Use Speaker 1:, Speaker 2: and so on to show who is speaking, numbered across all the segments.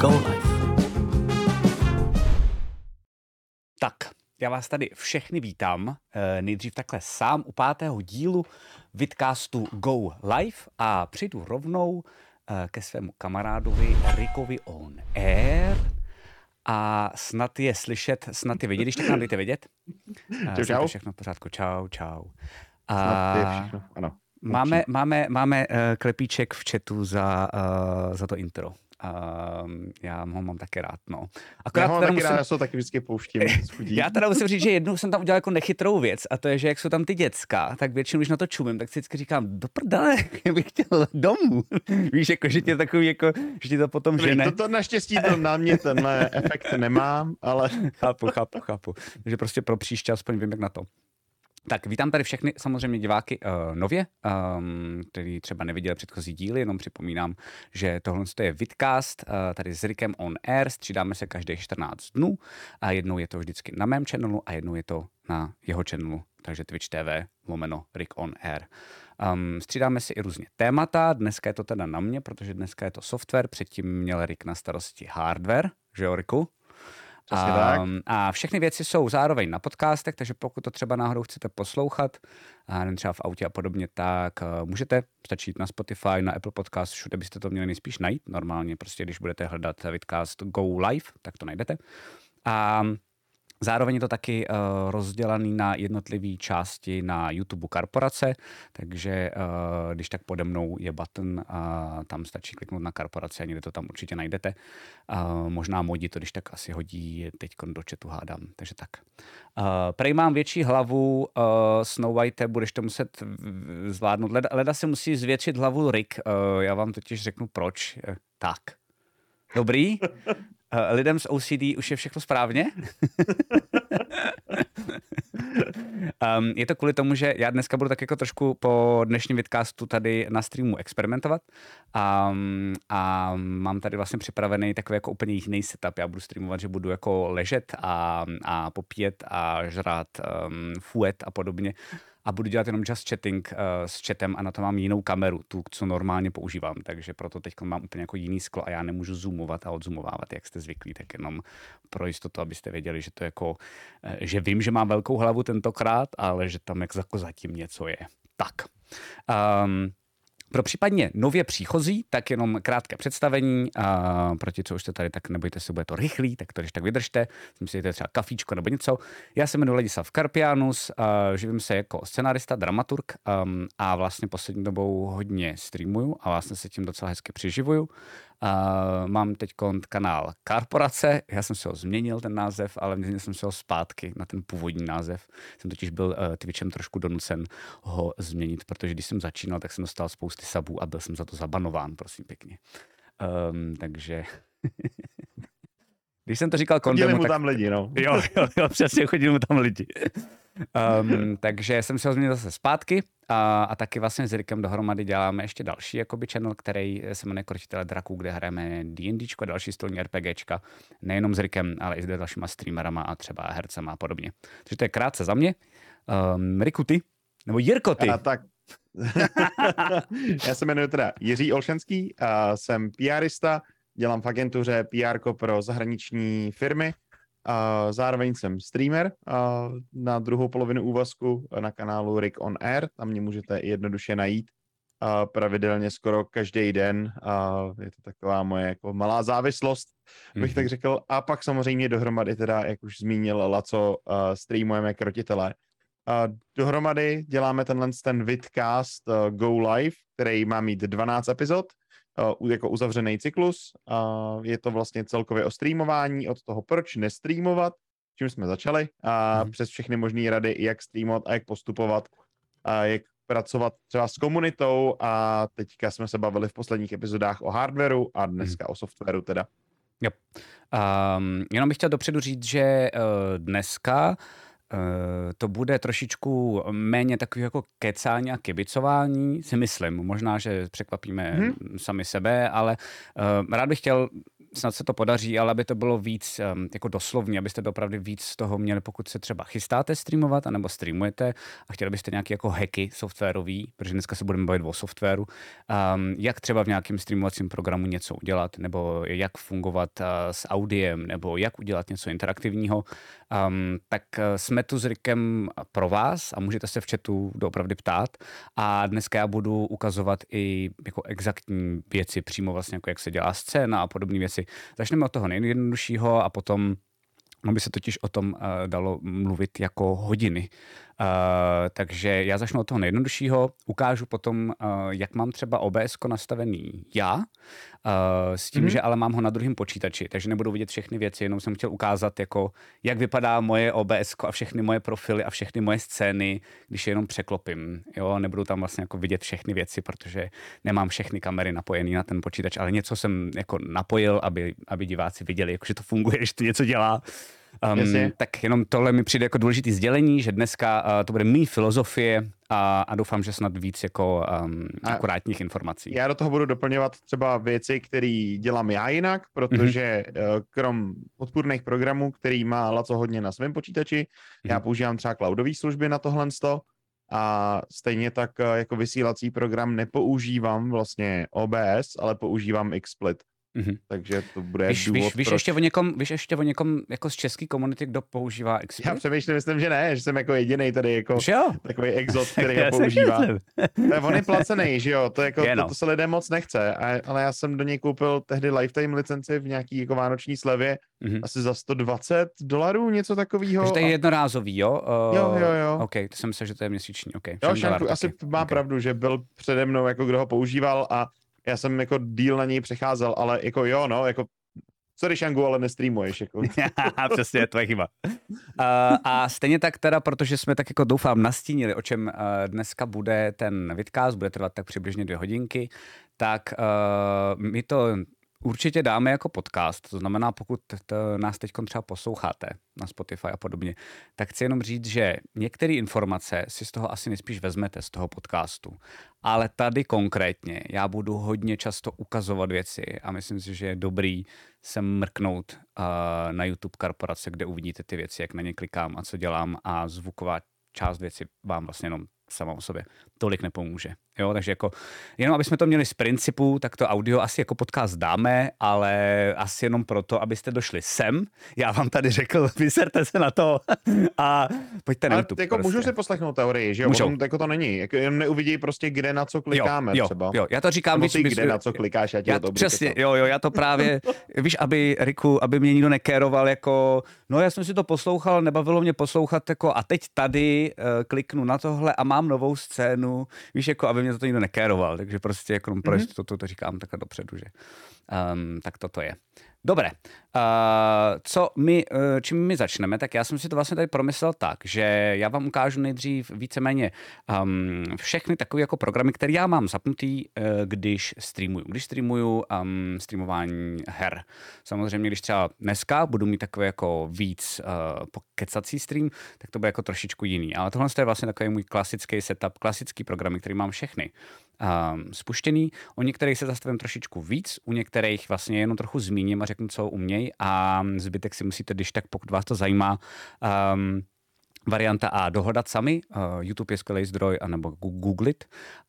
Speaker 1: Go Life.
Speaker 2: Tak, já vás tady všechny vítám. Eh, Nejdřív takhle sám u pátého dílu vidcastu Go Live a přijdu rovnou eh, ke svému kamarádovi Rikovi on Air a snad je slyšet, snad je vidět, když tak nám dejte vědět. Eh,
Speaker 3: Čau,
Speaker 2: snad
Speaker 3: čau.
Speaker 2: je všechno v pořádku, čau, čau.
Speaker 3: Snad to je
Speaker 2: A
Speaker 3: všechno, ano.
Speaker 2: máme, máme, máme uh, klepíček v chatu za, uh, za to intro. Um, já ho mám také rád, no.
Speaker 3: Já ho
Speaker 2: teda
Speaker 3: taky
Speaker 2: musím-
Speaker 3: rád, já se taky vždycky pouštím
Speaker 2: já teda musím říct, že jednou jsem tam udělal jako nechytrou věc a to je, že jak jsou tam ty děcka, tak většinou, když na to čumím, tak si vždycky říkám, do prdele, já bych chtěl domů. Víš, jako, že tě takový, jako, že ti to potom žene.
Speaker 3: To, to naštěstí to na mě tenhle efekt nemá, ale
Speaker 2: Chápu, chápu, chápu. Takže prostě pro příště aspoň vím, jak na to. Tak vítám tady všechny samozřejmě diváky uh, nově, um, který třeba neviděli předchozí díly, jenom připomínám, že tohle je vidcast, uh, tady s Rikem on air, střídáme se každých 14 dnů a jednou je to vždycky na mém channelu a jednou je to na jeho channelu, takže Twitch TV lomeno Rick on air. Um, střídáme si i různě témata, dneska je to teda na mě, protože dneska je to software, předtím měl Rick na starosti hardware, že jo Riku?
Speaker 3: Přesně tak.
Speaker 2: Um, a všechny věci jsou zároveň na podcastech, takže pokud to třeba náhodou chcete poslouchat, a nevím, třeba v autě a podobně, tak uh, můžete stačit na Spotify, na Apple Podcast, všude byste to měli nejspíš najít. Normálně prostě, když budete hledat vidcast Go Live, tak to najdete. A Zároveň je to taky uh, rozdělaný na jednotlivé části na YouTube korporace, takže uh, když tak pode mnou je button a tam stačí kliknout na korporaci a někde to tam určitě najdete. Uh, možná modi to když tak asi hodí teď do chatu hádám, takže tak. Uh, prej mám větší hlavu, uh, Snow White, budeš to muset zvládnout. Leda, leda si musí zvětšit hlavu Rick, uh, já vám totiž řeknu proč. Eh, Tak. Dobrý? Uh, lidem s OCD už je všechno správně? um, je to kvůli tomu, že já dneska budu tak jako trošku po dnešním vidcastu tady na streamu experimentovat um, a mám tady vlastně připravený takový jako úplně jiný setup. Já budu streamovat, že budu jako ležet a, a popíjet a žrát um, fuet a podobně a budu dělat jenom just chatting uh, s chatem a na to mám jinou kameru, tu, co normálně používám, takže proto teď mám úplně jako jiný sklo a já nemůžu zoomovat a odzoomovávat, jak jste zvyklí, tak jenom pro jistotu, abyste věděli, že to jako, eh, že vím, že mám velkou hlavu tentokrát, ale že tam jak jako zatím něco je. Tak. Um, pro případně nově příchozí, tak jenom krátké představení. A proti co už jste tady, tak nebojte se, bude to rychlý, tak to když tak vydržte. Si, třeba kafíčko nebo něco. Já se jmenuji Ladislav Karpianus, a živím se jako scenarista, dramaturg um, a vlastně poslední dobou hodně streamuju a vlastně se tím docela hezky přiživuju. Uh, mám teď kanál Korporace, já jsem si ho změnil ten název, ale změnil jsem si ho zpátky na ten původní název. Jsem totiž byl uh, Twitchem trošku donucen ho změnit, protože když jsem začínal, tak jsem dostal spousty sabů a byl jsem za to zabanován, prosím pěkně. Um, takže... když jsem to říkal
Speaker 3: chodili
Speaker 2: Kondemu,
Speaker 3: mu
Speaker 2: tak
Speaker 3: tam lidi, no.
Speaker 2: Jo, jo, jo, přesně, chodili mu tam lidi. Um, takže jsem se ho změnil zase zpátky a, a taky vlastně s Rikem dohromady děláme ještě další jakoby channel, který se jmenuje Krotitele draků, kde hrajeme D&Dčko další stolní RPGčka, nejenom s Rikem, ale i s dalšíma streamerama a třeba hercema a podobně. Takže to je krátce za mě. Um, Riku, ty? Nebo Jirko, ty?
Speaker 3: A tak. Já se jmenuji teda Jiří Olšenský, a jsem PRista, dělám v agentuře PR pro zahraniční firmy, a zároveň jsem streamer a na druhou polovinu úvazku na kanálu Rick on Air, tam mě můžete jednoduše najít a pravidelně skoro každý den. A je to taková moje jako malá závislost, bych tak řekl. A pak samozřejmě dohromady teda, jak už zmínil Laco, streamujeme krotitele. Dohromady děláme tenhle ten vidcast Go Live, který má mít 12 epizod, uh, jako uzavřený cyklus. Uh, je to vlastně celkově o streamování, od toho, proč nestreamovat, čím jsme začali, a
Speaker 2: Mhm.
Speaker 3: přes všechny možné rady, jak streamovat a jak postupovat, a jak pracovat třeba s komunitou a teďka jsme se bavili v posledních epizodách o hardwareu a dneska o softwaru teda.
Speaker 2: Jo. Um, jenom bych chtěl dopředu říct, že uh, dneska uh, to bude trošičku méně takový jako kecání a kibicování, si myslím. Možná, že překvapíme hmm. sami sebe, ale uh, rád bych chtěl snad se to podaří, ale aby to bylo víc um, jako doslovně, abyste opravdu víc z toho měli, pokud se třeba chystáte streamovat, anebo streamujete a chtěli byste nějaké jako hacky softwarový, protože dneska se budeme bavit o softwaru, um, jak třeba v nějakém streamovacím programu něco udělat, nebo jak fungovat uh, s audiem, nebo jak udělat něco interaktivního, um, tak uh, jsme tu s Rikem pro vás a můžete se v chatu doopravdy ptát. A dneska já budu ukazovat i jako exaktní věci, přímo vlastně jako jak se dělá scéna a podobné věci. Začneme od toho nejjednoduššího a potom by se totiž o tom uh, dalo mluvit jako hodiny. Uh, takže já začnu od toho nejjednoduššího, ukážu potom, uh, jak mám třeba OBS nastavený já, uh, s tím, mm. že ale mám ho na druhém počítači, takže nebudu vidět všechny věci, jenom jsem chtěl ukázat, jako, jak vypadá moje OBS a všechny moje profily a všechny moje scény, když je jenom překlopím. Jo? Nebudu tam vlastně jako vidět všechny věci, protože nemám všechny kamery napojené na ten počítač, ale něco jsem jako napojil, aby, aby diváci viděli, jako, že to funguje, že to něco dělá. Um, tak jenom tohle mi přijde jako důležité sdělení, že dneska uh, to bude mý filozofie a, a doufám, že snad víc jako um, akurátních informací.
Speaker 3: Já do toho budu doplňovat třeba věci, které dělám já jinak, protože mm-hmm. uh, krom podpůrných programů, který má Laco hodně na svém počítači, mm-hmm. já mhm. používám třeba cloudové služby na tohle a stejně tak uh, jako vysílací program nepoužívám vlastně OBS, ale používám XSplit. Mm-hmm. Takže to bude
Speaker 2: víš,
Speaker 3: důvod,
Speaker 2: víš, víš, ještě o někom, víš ještě o někom jako z české komunity, kdo používá XP?
Speaker 3: Já přemýšlím, myslím, že ne, že jsem jako jediný tady jako takový exot, který ho používá. On je placený, že jo, to, jako, to, to, se lidé moc nechce, a, ale já jsem do něj koupil tehdy lifetime licenci v nějaký jako vánoční slevě, mm-hmm. asi za 120 dolarů, něco takového.
Speaker 2: Takže to je jednorázový, jo?
Speaker 3: Uh, jo, jo, jo.
Speaker 2: OK, to jsem myslel, že to je měsíční, OK.
Speaker 3: Jo, Šanku asi má okay. pravdu, že byl přede mnou, jako kdo ho používal a já jsem jako díl na něj přecházel, ale jako jo, no, jako sorry Shangu, ale nestreamuješ. Jako.
Speaker 2: Přesně, tvoje chyba. Uh, a stejně tak teda, protože jsme tak jako doufám nastínili, o čem uh, dneska bude ten vidcast, bude trvat tak přibližně dvě hodinky, tak uh, my to určitě dáme jako podcast. To znamená, pokud to nás teď třeba posloucháte na Spotify a podobně, tak chci jenom říct, že některé informace si z toho asi nejspíš vezmete z toho podcastu. Ale tady konkrétně já budu hodně často ukazovat věci a myslím si, že je dobrý se mrknout uh, na YouTube korporace, kde uvidíte ty věci, jak na ně klikám a co dělám a zvuková část věci vám vlastně jenom sama o sobě tolik nepomůže. Jo, takže jako, jenom aby jsme to měli z principu, tak to audio asi jako podcast dáme, ale asi jenom proto, abyste došli sem. Já vám tady řekl, vyserte se na to a pojďte na YouTube.
Speaker 3: Jako prostě. můžu si poslechnout teorii, že jo? Můžou. Potom, jako to není. Jako, jenom neuvidí prostě, kde na co klikáme
Speaker 2: jo, jo,
Speaker 3: třeba.
Speaker 2: Jo, já to říkám,
Speaker 3: víš, kde na co klikáš, já já, to
Speaker 2: Přesně, jo, jo, já to právě, víš, aby, Riku, aby mě nikdo nekéroval jako, no já jsem si to poslouchal, nebavilo mě poslouchat jako a teď tady uh, kliknu na tohle a mám novou scénu, víš, jako aby mě to nikdo nekéroval, takže prostě jako mm-hmm. proč to, to, to říkám takhle dopředu, že um, tak toto je. Dobré, uh, co my, uh, čím my začneme, tak já jsem si to vlastně tady promyslel tak, že já vám ukážu nejdřív víceméně um, všechny takové jako programy, které já mám zapnutý, uh, když streamuju. Když streamuju um, streamování her. Samozřejmě, když třeba dneska budu mít takové jako víc uh, pokecací stream, tak to bude jako trošičku jiný. Ale tohle je vlastně takový můj klasický setup, klasický programy, který mám všechny um, spuštěný. O některých se zastavím trošičku víc, u některých vlastně jenom trochu zmíním a řeknu, co umějí a zbytek si musíte, když tak, pokud vás to zajímá, um, Varianta A dohodat sami, uh, YouTube je skvělý zdroj, anebo googlit.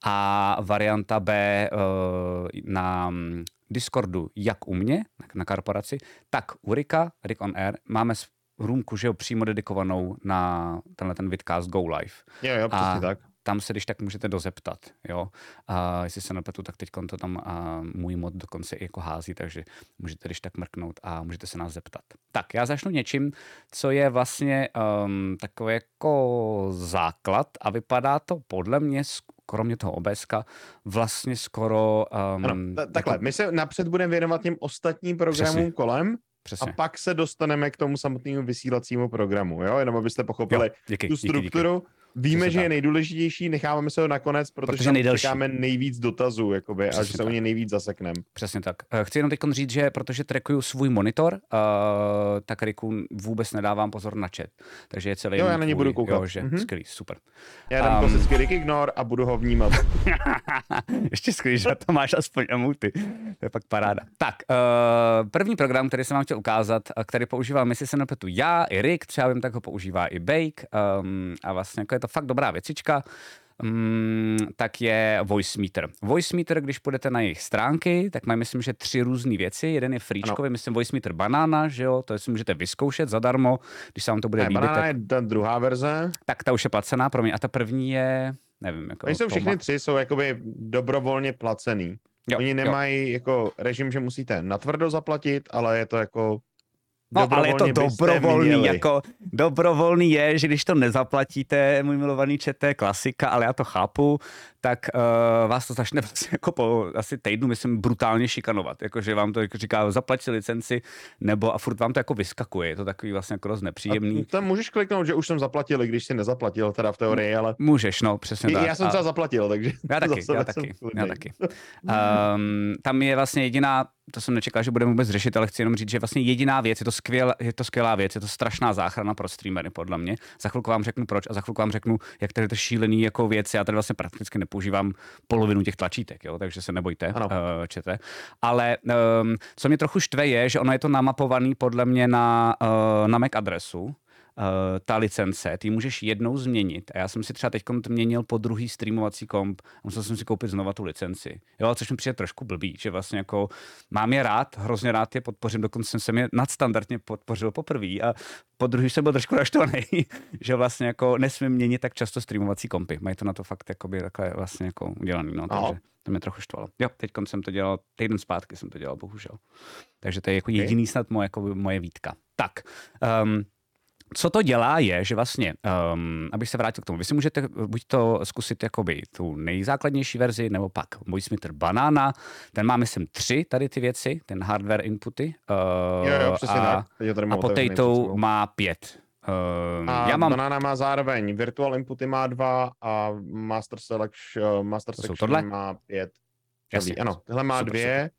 Speaker 2: A varianta B uh, na Discordu, jak u mě, na korporaci, tak u Rika, Rick on Air, máme růmku, že jo, přímo dedikovanou na tenhle ten vidcast Go Live.
Speaker 3: Jo, jo, přesně a tak
Speaker 2: tam se když tak můžete dozeptat, jo. A jestli se nepletu, tak teď to tam a můj mod dokonce i jako hází, takže můžete když tak mrknout a můžete se nás zeptat. Tak, já začnu něčím, co je vlastně um, takový jako základ a vypadá to podle mě kromě toho obeska, vlastně skoro... Um,
Speaker 3: ano, t- takhle, jako... my se napřed budeme věnovat těm ostatním programům Přesně. kolem, Přesně. A pak se dostaneme k tomu samotnému vysílacímu programu, jo? Jenom abyste pochopili jo, díky, tu strukturu. Díky, díky Víme, že je nejdůležitější, necháváme se ho nakonec, protože,
Speaker 2: Protože nejdelší.
Speaker 3: čekáme nejvíc dotazů, jakoby, a že se
Speaker 2: tak.
Speaker 3: o ně nejvíc zasekneme.
Speaker 2: Přesně tak. Eh, Chci jenom teď říct, že protože trackuju svůj monitor, uh, tak Riku vůbec nedávám pozor na chat. Takže je celý
Speaker 3: Jo, já na
Speaker 2: tvůj,
Speaker 3: budu koukat.
Speaker 2: Jo, že
Speaker 3: Mhm.
Speaker 2: skvělý, super.
Speaker 3: Já dám
Speaker 2: Um,
Speaker 3: klasicky Rick Ignore a budu ho vnímat.
Speaker 2: Ještě skvělý, že to máš aspoň emoty. To je pak paráda. Tak, uh, první program, který jsem vám chtěl ukázat, který používám, jestli se nepletu já, i Rick, třeba vím, tak ho používá i Bake. Um, a vlastně jako je to fakt dobrá věcička. Um, tak je Voice Meter. Voice Meter, když půjdete na jejich stránky, tak mají, myslím, že tři různé věci. Jeden je frýčkový, myslím, Voice Meter Banana, že jo, to si můžete vyzkoušet zadarmo, když se vám to bude
Speaker 3: Ne,
Speaker 2: líbit,
Speaker 3: banana
Speaker 2: tak,
Speaker 3: je ta druhá verze.
Speaker 2: tak ta už je placená pro mě. A ta první je, nevím, jako
Speaker 3: Oni jsou všechny tři, jsou jakoby dobrovolně placený.
Speaker 2: Jo,
Speaker 3: Oni
Speaker 2: jo.
Speaker 3: nemají jako režim, že musíte natvrdo zaplatit, ale je to jako
Speaker 2: No, ale je to dobrovolný,
Speaker 3: měli.
Speaker 2: jako dobrovolný je, že když to nezaplatíte, můj milovaný čet, to je klasika, ale já to chápu, tak uh, vás to začne vlastně jako po asi týdnu, myslím, brutálně šikanovat. Jakože vám to jako říká, zaplať si licenci, nebo a furt vám to jako vyskakuje. Je to takový vlastně jako dost nepříjemný.
Speaker 3: A tam můžeš kliknout, že už jsem zaplatil, i když jsi nezaplatil, teda v teorii, ale
Speaker 2: Můžeš, no, přesně tak.
Speaker 3: já jsem třeba zaplatil, takže
Speaker 2: Já taky, já taky, já taky. Um, tam je vlastně jediná, to jsem nečekal, že budeme vůbec řešit, ale chci jenom říct, že vlastně jediná věc, je to, skvěl, je to skvělá věc, je to strašná záchrana pro streamery, podle mě. Za chvilku vám řeknu proč a za chvilku vám řeknu, jak tady to šílený jako věc, já tady vlastně prakticky nepoužívám polovinu těch tlačítek, jo, takže se nebojte,
Speaker 3: Ano.
Speaker 2: uh, čete. Ale um, co mě trochu štve je, že ono je to namapovaný podle mě na, uh, na MAC adresu, ta licence, ty můžeš jednou změnit. A já jsem si třeba teď měnil po druhý streamovací komp a musel jsem si koupit znova tu licenci. Jo, což mi přijde trošku blbý, že vlastně jako mám je rád, hrozně rád je podpořím, dokonce jsem je nadstandardně podpořil poprvé a po druhý jsem byl trošku naštvaný, že vlastně jako nesmím měnit tak často streamovací kompy. Mají to na to fakt jakoby takhle vlastně jako udělaný, no,
Speaker 3: Aha.
Speaker 2: takže to mě trochu štvalo. Jo, teď jsem to dělal, týden zpátky jsem to dělal, bohužel. Takže to je jako jediný snad moje, jako moje výtka. Tak, um, co to dělá je, že vlastně, um, abych se vrátil k tomu, vy si můžete buď to zkusit jakoby tu nejzákladnější verzi, nebo pak Voice Meter Banana, ten má myslím tři tady ty věci, ten hardware inputy. Uh,
Speaker 3: Jo, jo, přesně
Speaker 2: a,
Speaker 3: tak.
Speaker 2: A Potato má pět. Uh,
Speaker 3: A
Speaker 2: já mám,
Speaker 3: Banana má zároveň Virtual Inputy má dva a Master Selection, Master
Speaker 2: To jsou
Speaker 3: Section
Speaker 2: tohle?
Speaker 3: má pět.
Speaker 2: Jasně.
Speaker 3: Ano, tohle má
Speaker 2: Super,
Speaker 3: dvě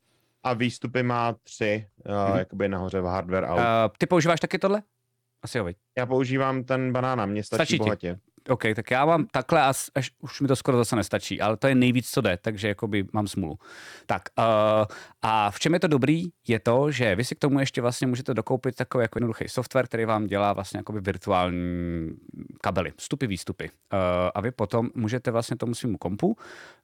Speaker 3: a výstupy má tři, uh,
Speaker 2: Mhm.
Speaker 3: jakoby nahoře v hardware
Speaker 2: uh, ty používáš taky tohle? Asi jo, viď?
Speaker 3: Já používám ten banana, mě stačí,
Speaker 2: Stačí ti? OK, tak já mám takhle a až už mi to skoro zase nestačí, ale to je nejvíc, co jde, takže jakoby mám smůlu. Tak uh, a v čem je to dobrý, je to, že vy si k tomu ještě vlastně můžete dokoupit takový jako jednoduchý software, který vám dělá vlastně jakoby virtuální kabely, vstupy, výstupy. Uh, a vy potom můžete vlastně tomu svým kompu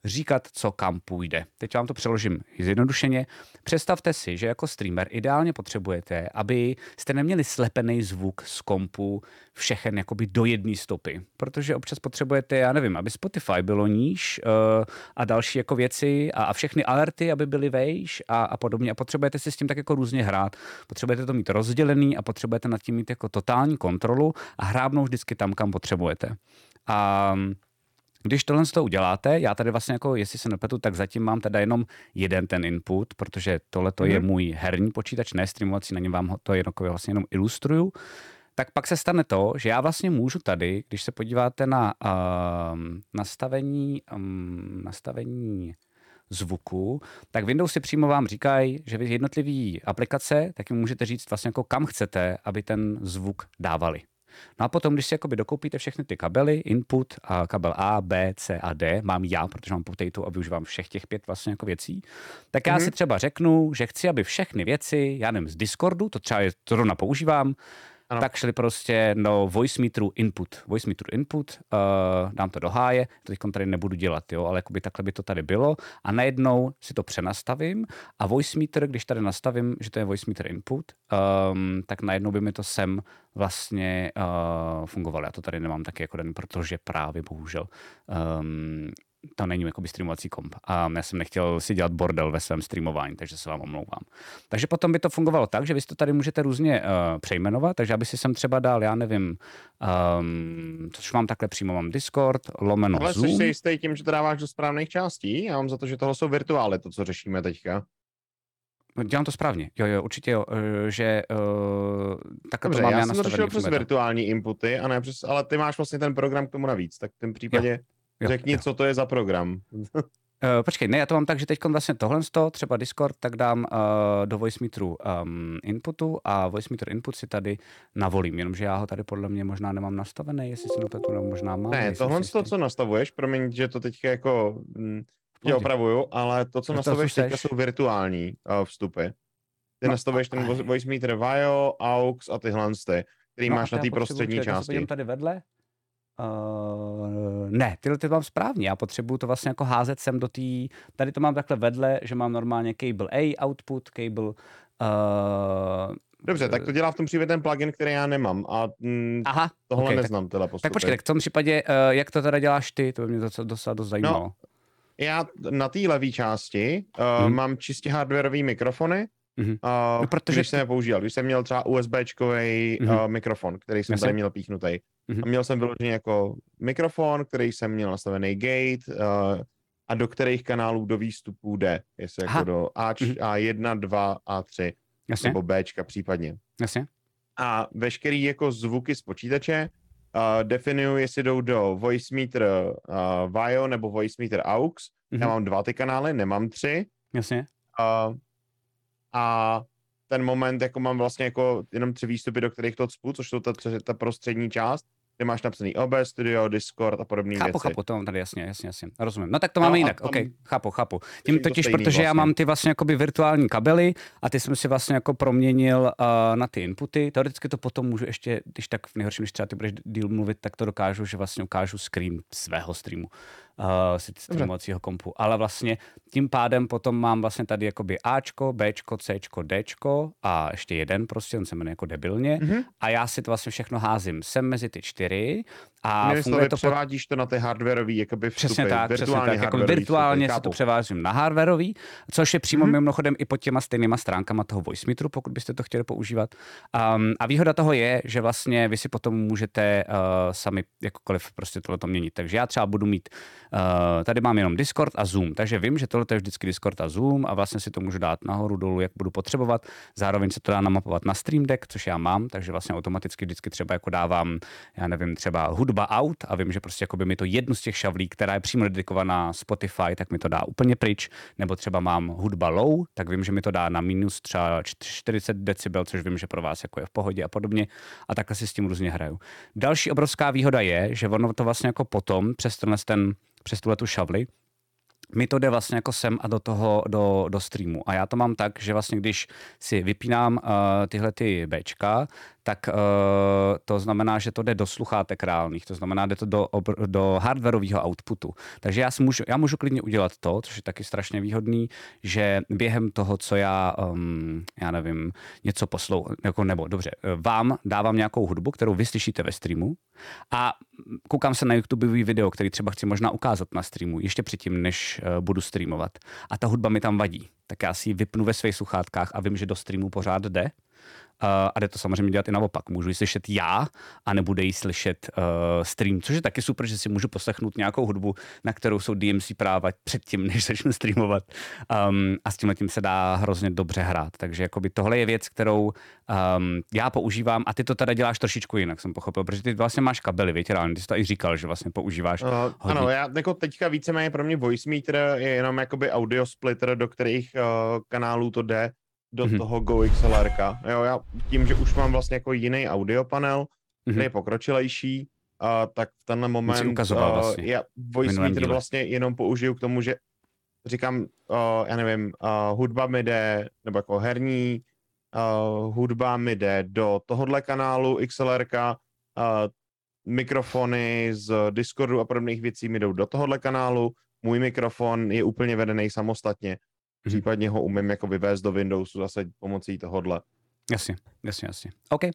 Speaker 2: říkat, co kam půjde. Teď vám to přeložím zjednodušeně. Představte si, že jako streamer ideálně potřebujete, aby jste neměli slepený zvuk z kompu všechen jakoby do jedné stopy, protože občas potřebujete, já nevím, aby Spotify bylo níž uh, a další jako věci a, a všechny alerty, aby byly vejš a, a podobně a potřebujete si s tím tak jako různě hrát. Potřebujete to mít rozdělený a potřebujete nad tím mít jako totální kontrolu a hrábnout vždycky tam, kam potřebujete. A když tohle z toho uděláte, já tady vlastně jako, jestli se nepletu, tak zatím mám teda jenom jeden ten input, protože tohle to je
Speaker 3: Mhm.
Speaker 2: můj herní počítač, ne streamovací, na něm vám to jenom, vlastně jenom ilustruju. Tak pak se stane to, že já vlastně můžu tady, když se podíváte na um, nastavení, um, nastavení zvuku, tak Windows si přímo vám říkají, že vy jednotlivý aplikace, tak jim můžete říct vlastně jako kam chcete, aby ten zvuk dávali. No a potom, když si jakoby dokoupíte všechny ty kabely, input a kabel A, B, C a D, mám já, protože mám Potato a využívám všech těch pět vlastně jako věcí, tak já
Speaker 3: Mhm.
Speaker 2: si třeba řeknu, že chci, aby všechny věci, já nevím, z Discordu, to třeba je, to používám,
Speaker 3: Ano.
Speaker 2: tak šli prostě do voice meteru input. Voice meteru input, uh, dám to do háje, to teď tady nebudu dělat, jo, ale jakoby takhle by to tady bylo a najednou si to přenastavím a voice meter, když tady nastavím, že to je voice meter input, um, tak najednou by mi to sem vlastně uh, fungovalo. Já to tady nemám taky jako den, protože právě bohužel um, to není jakoby streamovací komp. A já jsem nechtěl si dělat bordel ve svém streamování, takže se vám omlouvám. Takže potom by to fungovalo tak, že vy si to tady můžete různě uh, přejmenovat, takže aby si sem třeba dal, já nevím, um, což mám takhle přímo, mám Discord, lomeno
Speaker 3: Ale jsi
Speaker 2: Zoom.
Speaker 3: si jistý tím, že to dáváš do správných částí? Já mám za to, že tohle jsou virtuály, to, co řešíme teďka.
Speaker 2: Dělám to správně. Jo, jo, určitě jo, eh, že uh, takhle
Speaker 3: Dobře,
Speaker 2: to mám
Speaker 3: já
Speaker 2: já
Speaker 3: jsem to řešil přes virtuální inputy, a ne přes, ale ty máš vlastně ten program k tomu navíc, tak v tom případě
Speaker 2: Jo,
Speaker 3: řekni,
Speaker 2: jo.
Speaker 3: co to je za program.
Speaker 2: Uh, počkej, ne, já to mám tak, že teď vlastně tohle, třeba Discord, tak dám uh, do VoiceMeteru um, inputu a VoiceMeter input si tady navolím, jenomže já ho tady podle mě možná nemám nastavený, jestli si to nebo možná mám.
Speaker 3: Ne, tohle
Speaker 2: si
Speaker 3: to,
Speaker 2: jistý.
Speaker 3: co nastavuješ, promiň, že to teďka jako mm, tě opravuju, ale to, co
Speaker 2: to,
Speaker 3: nastavuješ teďka, jsou virtuální uh, vstupy. Ty
Speaker 2: No,
Speaker 3: nastavuješ ten
Speaker 2: a-
Speaker 3: vo- voice meter VIO, AUX a tyhle ty, který
Speaker 2: No
Speaker 3: máš na
Speaker 2: já
Speaker 3: té prostřední části.
Speaker 2: podívám tady vedle. Uh, ne, tyhle ty mám správně. Já potřebuju to vlastně jako házet sem do té. Tady to mám takhle vedle, že mám normálně cable A output, cable. Uh,
Speaker 3: Dobře, tak to dělá v tom případě ten plugin, který já nemám a mm,
Speaker 2: aha,
Speaker 3: tohle
Speaker 2: ok, tak,
Speaker 3: neznám teda postupy.
Speaker 2: tak počkej, tak v tom případě, uh, jak to teda děláš ty, to by mě docela, docela dost zajímalo. No.
Speaker 3: Já na té levé části uh,
Speaker 2: Mhm.
Speaker 3: mám čistě hardwareové mikrofony,
Speaker 2: Mhm.
Speaker 3: uh,
Speaker 2: No, protože
Speaker 3: když jsem je používal. Když jsem měl třeba USBčkový
Speaker 2: Mhm.
Speaker 3: uh, mikrofon, který jsem
Speaker 2: Jasně.
Speaker 3: tady měl píchnutý.
Speaker 2: Mhm.
Speaker 3: A měl jsem vyložený jako mikrofon, který jsem měl nastavený gate uh, a do kterých kanálů do výstupů jde. Jestli
Speaker 2: Aha.
Speaker 3: jako do A,
Speaker 2: Mhm.
Speaker 3: A1, 2, A3
Speaker 2: Jasně,
Speaker 3: nebo Bčka případně.
Speaker 2: jasně.
Speaker 3: A veškerý jako zvuky z počítače uh, definuju, jestli jdou do voice meter uh, VIO nebo voice meter AUX.
Speaker 2: Mhm.
Speaker 3: Já mám dva ty kanály, nemám tři.
Speaker 2: Jasně.
Speaker 3: Uh, a ten moment, jako mám vlastně jako jenom tři výstupy, do kterých to cpu, což jsou ta, ta prostřední část, kde máš napsaný OBS Studio, Discord a podobné
Speaker 2: Chápu,
Speaker 3: věci.
Speaker 2: chápu, to mám tady jasně, jasně, jasně. Rozumím. No tak to
Speaker 3: No
Speaker 2: máme
Speaker 3: a
Speaker 2: jinak,
Speaker 3: tam-
Speaker 2: OK, chápu, chápu. Tím
Speaker 3: to
Speaker 2: totiž, protože já
Speaker 3: vlastně.
Speaker 2: mám ty vlastně jakoby virtuální kabely a ty jsem si vlastně jako proměnil uh, na ty inputy. Teoreticky to potom můžu ještě, když tak v nejhorším, když třeba ty budeš díl mluvit, tak to dokážu, že vlastně ukážu screen svého streamu, uh, si streamovacího kompu. Ale vlastně tím pádem potom mám vlastně tady jakoby Ačko, Bčko, Cčko, Dčko a ještě jeden prostě, on se jmenuje jako debilně.
Speaker 3: Mhm.
Speaker 2: A já si to vlastně všechno házím sem mezi ty čtyři a
Speaker 3: Jinými
Speaker 2: funguje to
Speaker 3: převádíš to na ty hardwareový jakoby vstupy,
Speaker 2: Přesně tak, přesně
Speaker 3: virtuálně
Speaker 2: tak. Jako virtuálně
Speaker 3: vstupy,
Speaker 2: si to převážím na hardwareový, což je přímo mm-hmm. mimochodem i pod těma stejnýma stránkama toho voice meteru, pokud byste to chtěli používat. Um, a výhoda toho je, že vlastně vy si potom můžete uh, sami jakkoliv prostě tohle to měnit. Takže já třeba budu mít, uh, tady mám jenom Discord a Zoom, takže vím, že tohle je vždycky Discord a Zoom a vlastně si to můžu dát nahoru, dolů, jak budu potřebovat. Zároveň se to dá namapovat na Stream Deck, což já mám, takže vlastně automaticky vždycky třeba jako dávám, já nevím, třeba hudba out a vím, že prostě jakoby mi to jednu z těch šavlí, která je přímo dedikovaná Spotify, tak mi to dá úplně pryč, nebo třeba mám hudba low, tak vím, že mi to dá na minus třeba čt- 40 decibel, což vím, že pro vás jako je v pohodě a podobně a takhle si s tím různě hraju. Další obrovská výhoda je, že ono to vlastně jako potom přes tenhle ten, přes tuhle tu šavli, mi to jde vlastně jako sem a do toho, do, do streamu. A já to mám tak, že vlastně když si vypínám uh, tyhle ty Bčka, tak uh, to znamená, že to jde do sluchátek reálných, to znamená, jde to do, obr- do hardwareového outputu. Takže já, si můžu, já můžu klidně udělat to, což je taky strašně výhodný, že během toho, co já, um, já nevím, něco poslou, jako nebo dobře, eh, vám dávám nějakou hudbu, kterou vy slyšíte ve streamu a koukám se na YouTube video, který třeba chci možná ukázat na streamu, ještě předtím, než uh, budu streamovat. A ta hudba mi tam vadí. Tak já si ji vypnu ve svých sluchátkách a vím, že do streamu pořád jde. Uh, a jde to samozřejmě dělat i naopak. Můžu ji slyšet já a nebude ji slyšet uh, stream, což je taky super, že si můžu poslechnout nějakou hudbu, na kterou jsou DMC práva předtím, než začnu streamovat. Um, a s tím tím se dá hrozně dobře hrát. Takže jakoby tohle je věc, kterou um, já používám a ty to teda děláš trošičku jinak, jsem pochopil, protože ty vlastně máš kabely, víte, ale ty jsi to i říkal, že vlastně používáš.
Speaker 3: Uh,
Speaker 2: hodně.
Speaker 3: ano, já jako teďka víceméně pro mě voice meter je jenom jakoby audio splitter, do kterých uh, kanálů to jde do
Speaker 2: Mhm.
Speaker 3: mm-hmm. toho Go XLR. Jo, já tím, že už mám vlastně jako jiný audio panel, který
Speaker 2: Mhm.
Speaker 3: je pokročilejší, uh, tak v tenhle moment
Speaker 2: ukazoval
Speaker 3: uh,
Speaker 2: vlastně
Speaker 3: já voice meter vlastně jenom použiju k tomu, že říkám, uh, já nevím, uh, hudba mi jde, nebo jako herní, uh, hudba mi jde do tohohle kanálu XLR, uh, mikrofony z Discordu a podobných věcí mi jdou do tohohle kanálu, můj mikrofon je úplně vedený samostatně. Případně ho umím jako vyvést do Windowsu zase pomocí tohohle.
Speaker 2: Jasně, jasně, jasně. OK. Uh,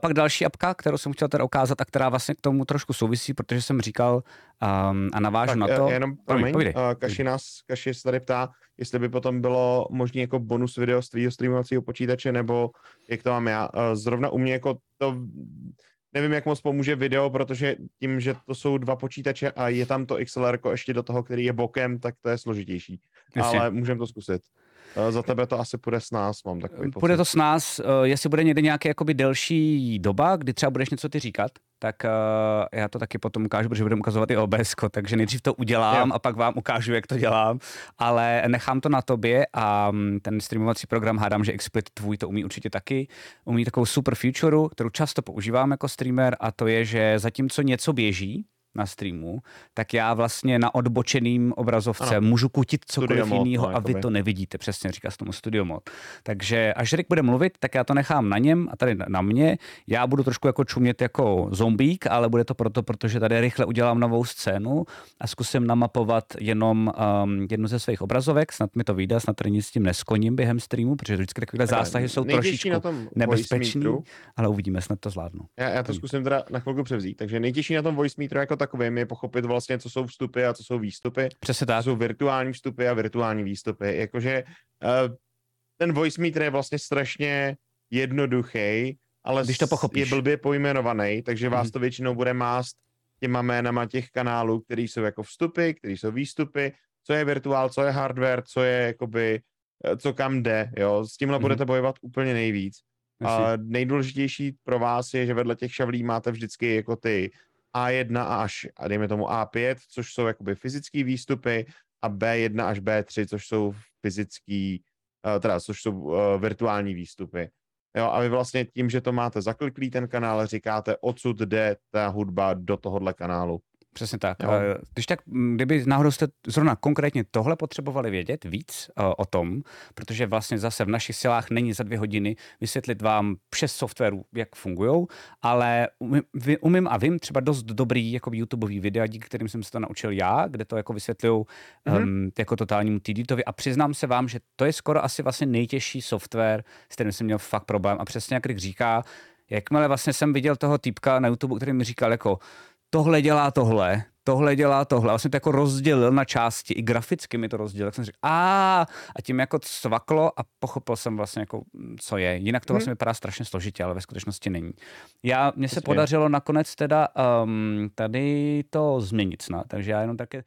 Speaker 2: pak další apka, kterou jsem chtěl teda ukázat a která vlastně k tomu trošku souvisí, protože jsem říkal um, a navážu
Speaker 3: Tak
Speaker 2: na to.
Speaker 3: jenom,
Speaker 2: Promiň,
Speaker 3: promiň,
Speaker 2: povídej.
Speaker 3: uh, Kaši, nás, Kaši se tady ptá, jestli by potom bylo možný jako bonus video z tvýho streamovacího počítače, nebo jak to mám já. Uh, zrovna u mě jako to nevím, jak moc pomůže video, protože tím, že to jsou dva počítače a je tam to XLR ještě do toho, který je bokem, tak to je složitější. Jasně. Ale můžeme to zkusit. Eh, za tebe to asi půjde s nás, mám takový pocit.
Speaker 2: Bude to s nás, eh, jestli bude někde nějaký jakoby delší doba, kdy třeba budeš něco ty říkat, tak uh, já to taky potom ukážu, protože budeme ukazovat i OBS, takže nejdřív to udělám jo. a pak vám ukážu, jak to dělám, ale nechám to na tobě a mm, ten streamovací program hádám, že Explit tvůj to umí určitě taky. Umí takovou super feature, kterou často používám jako streamer a to je, že zatímco něco běží, na streamu, tak já vlastně na odbočeným obrazovce ano. můžu kutit cokoliv jiného no, a vy to nevidíte. Přesně říká se tomu studio mod. Takže až Rick bude mluvit, tak já to nechám na něm a tady na mě. Já budu trošku jako čumět jako zombík, ale bude to proto, protože tady rychle udělám novou scénu a zkusím namapovat jenom um, jednu ze svých obrazovek. Snad mi to vyjde, snad tady nic s tím neskoním během streamu, protože vždycky takové zásahy jsou trošičku nebezpečné, ale uvidíme, snad to zvládnu.
Speaker 3: Já, já to zkusím teda na chvilku převzít. Takže nejtěžší na tom voice meteru jako takovým je pochopit vlastně, co jsou vstupy a co jsou výstupy.
Speaker 2: Přesně tak.
Speaker 3: Co jsou virtuální vstupy a virtuální výstupy. Jakože uh, ten voice meter je vlastně strašně jednoduchý, ale
Speaker 2: Když to pochopíš.
Speaker 3: je blbě pojmenovaný, takže vás mm. to většinou bude mást těma jménama těch kanálů, které jsou jako vstupy, které jsou výstupy, co je virtuál, co je hardware, co je jakoby, eh, co kam jde, jo. S tímhle mm. budete bojovat úplně nejvíc. A nejdůležitější pro vás je, že vedle těch šavlí máte vždycky jako ty a1 až, a dejme tomu A5, což jsou jakoby fyzické výstupy, a B1 až B3, což jsou fyzický, uh, teda, což jsou uh, virtuální výstupy. Jo, a vy vlastně tím, že to máte zakliklý ten kanál, říkáte, odsud jde ta hudba do tohohle kanálu.
Speaker 2: Přesně tak. Jo. Když tak, kdyby náhodou jste zrovna konkrétně tohle potřebovali vědět víc uh, o tom, protože vlastně zase v našich silách není za dvě hodiny vysvětlit vám šest softwarů, jak fungují, ale umím, umím a vím třeba dost dobrý jako YouTubeový videa, díky kterým jsem se to naučil já, kde to jako vysvětlují mm-hmm. um, jako totálnímu TDitovi a přiznám se vám, že to je skoro asi vlastně nejtěžší software, s kterým jsem měl fakt problém a přesně jak Rick říká, jakmile vlastně jsem viděl toho týpka na YouTube, který mi říkal jako tohle dělá tohle, tohle dělá tohle. Vlastně to jako rozdělil na části, i graficky mi to rozdělil. Tak jsem řekl, a a tím jako cvaklo a pochopil jsem vlastně, jako, co je. Jinak to vlastně hmm. vypadá strašně složitě, ale ve skutečnosti není. Já, mně se podařilo nakonec teda um, tady to změnit snad, takže já jenom také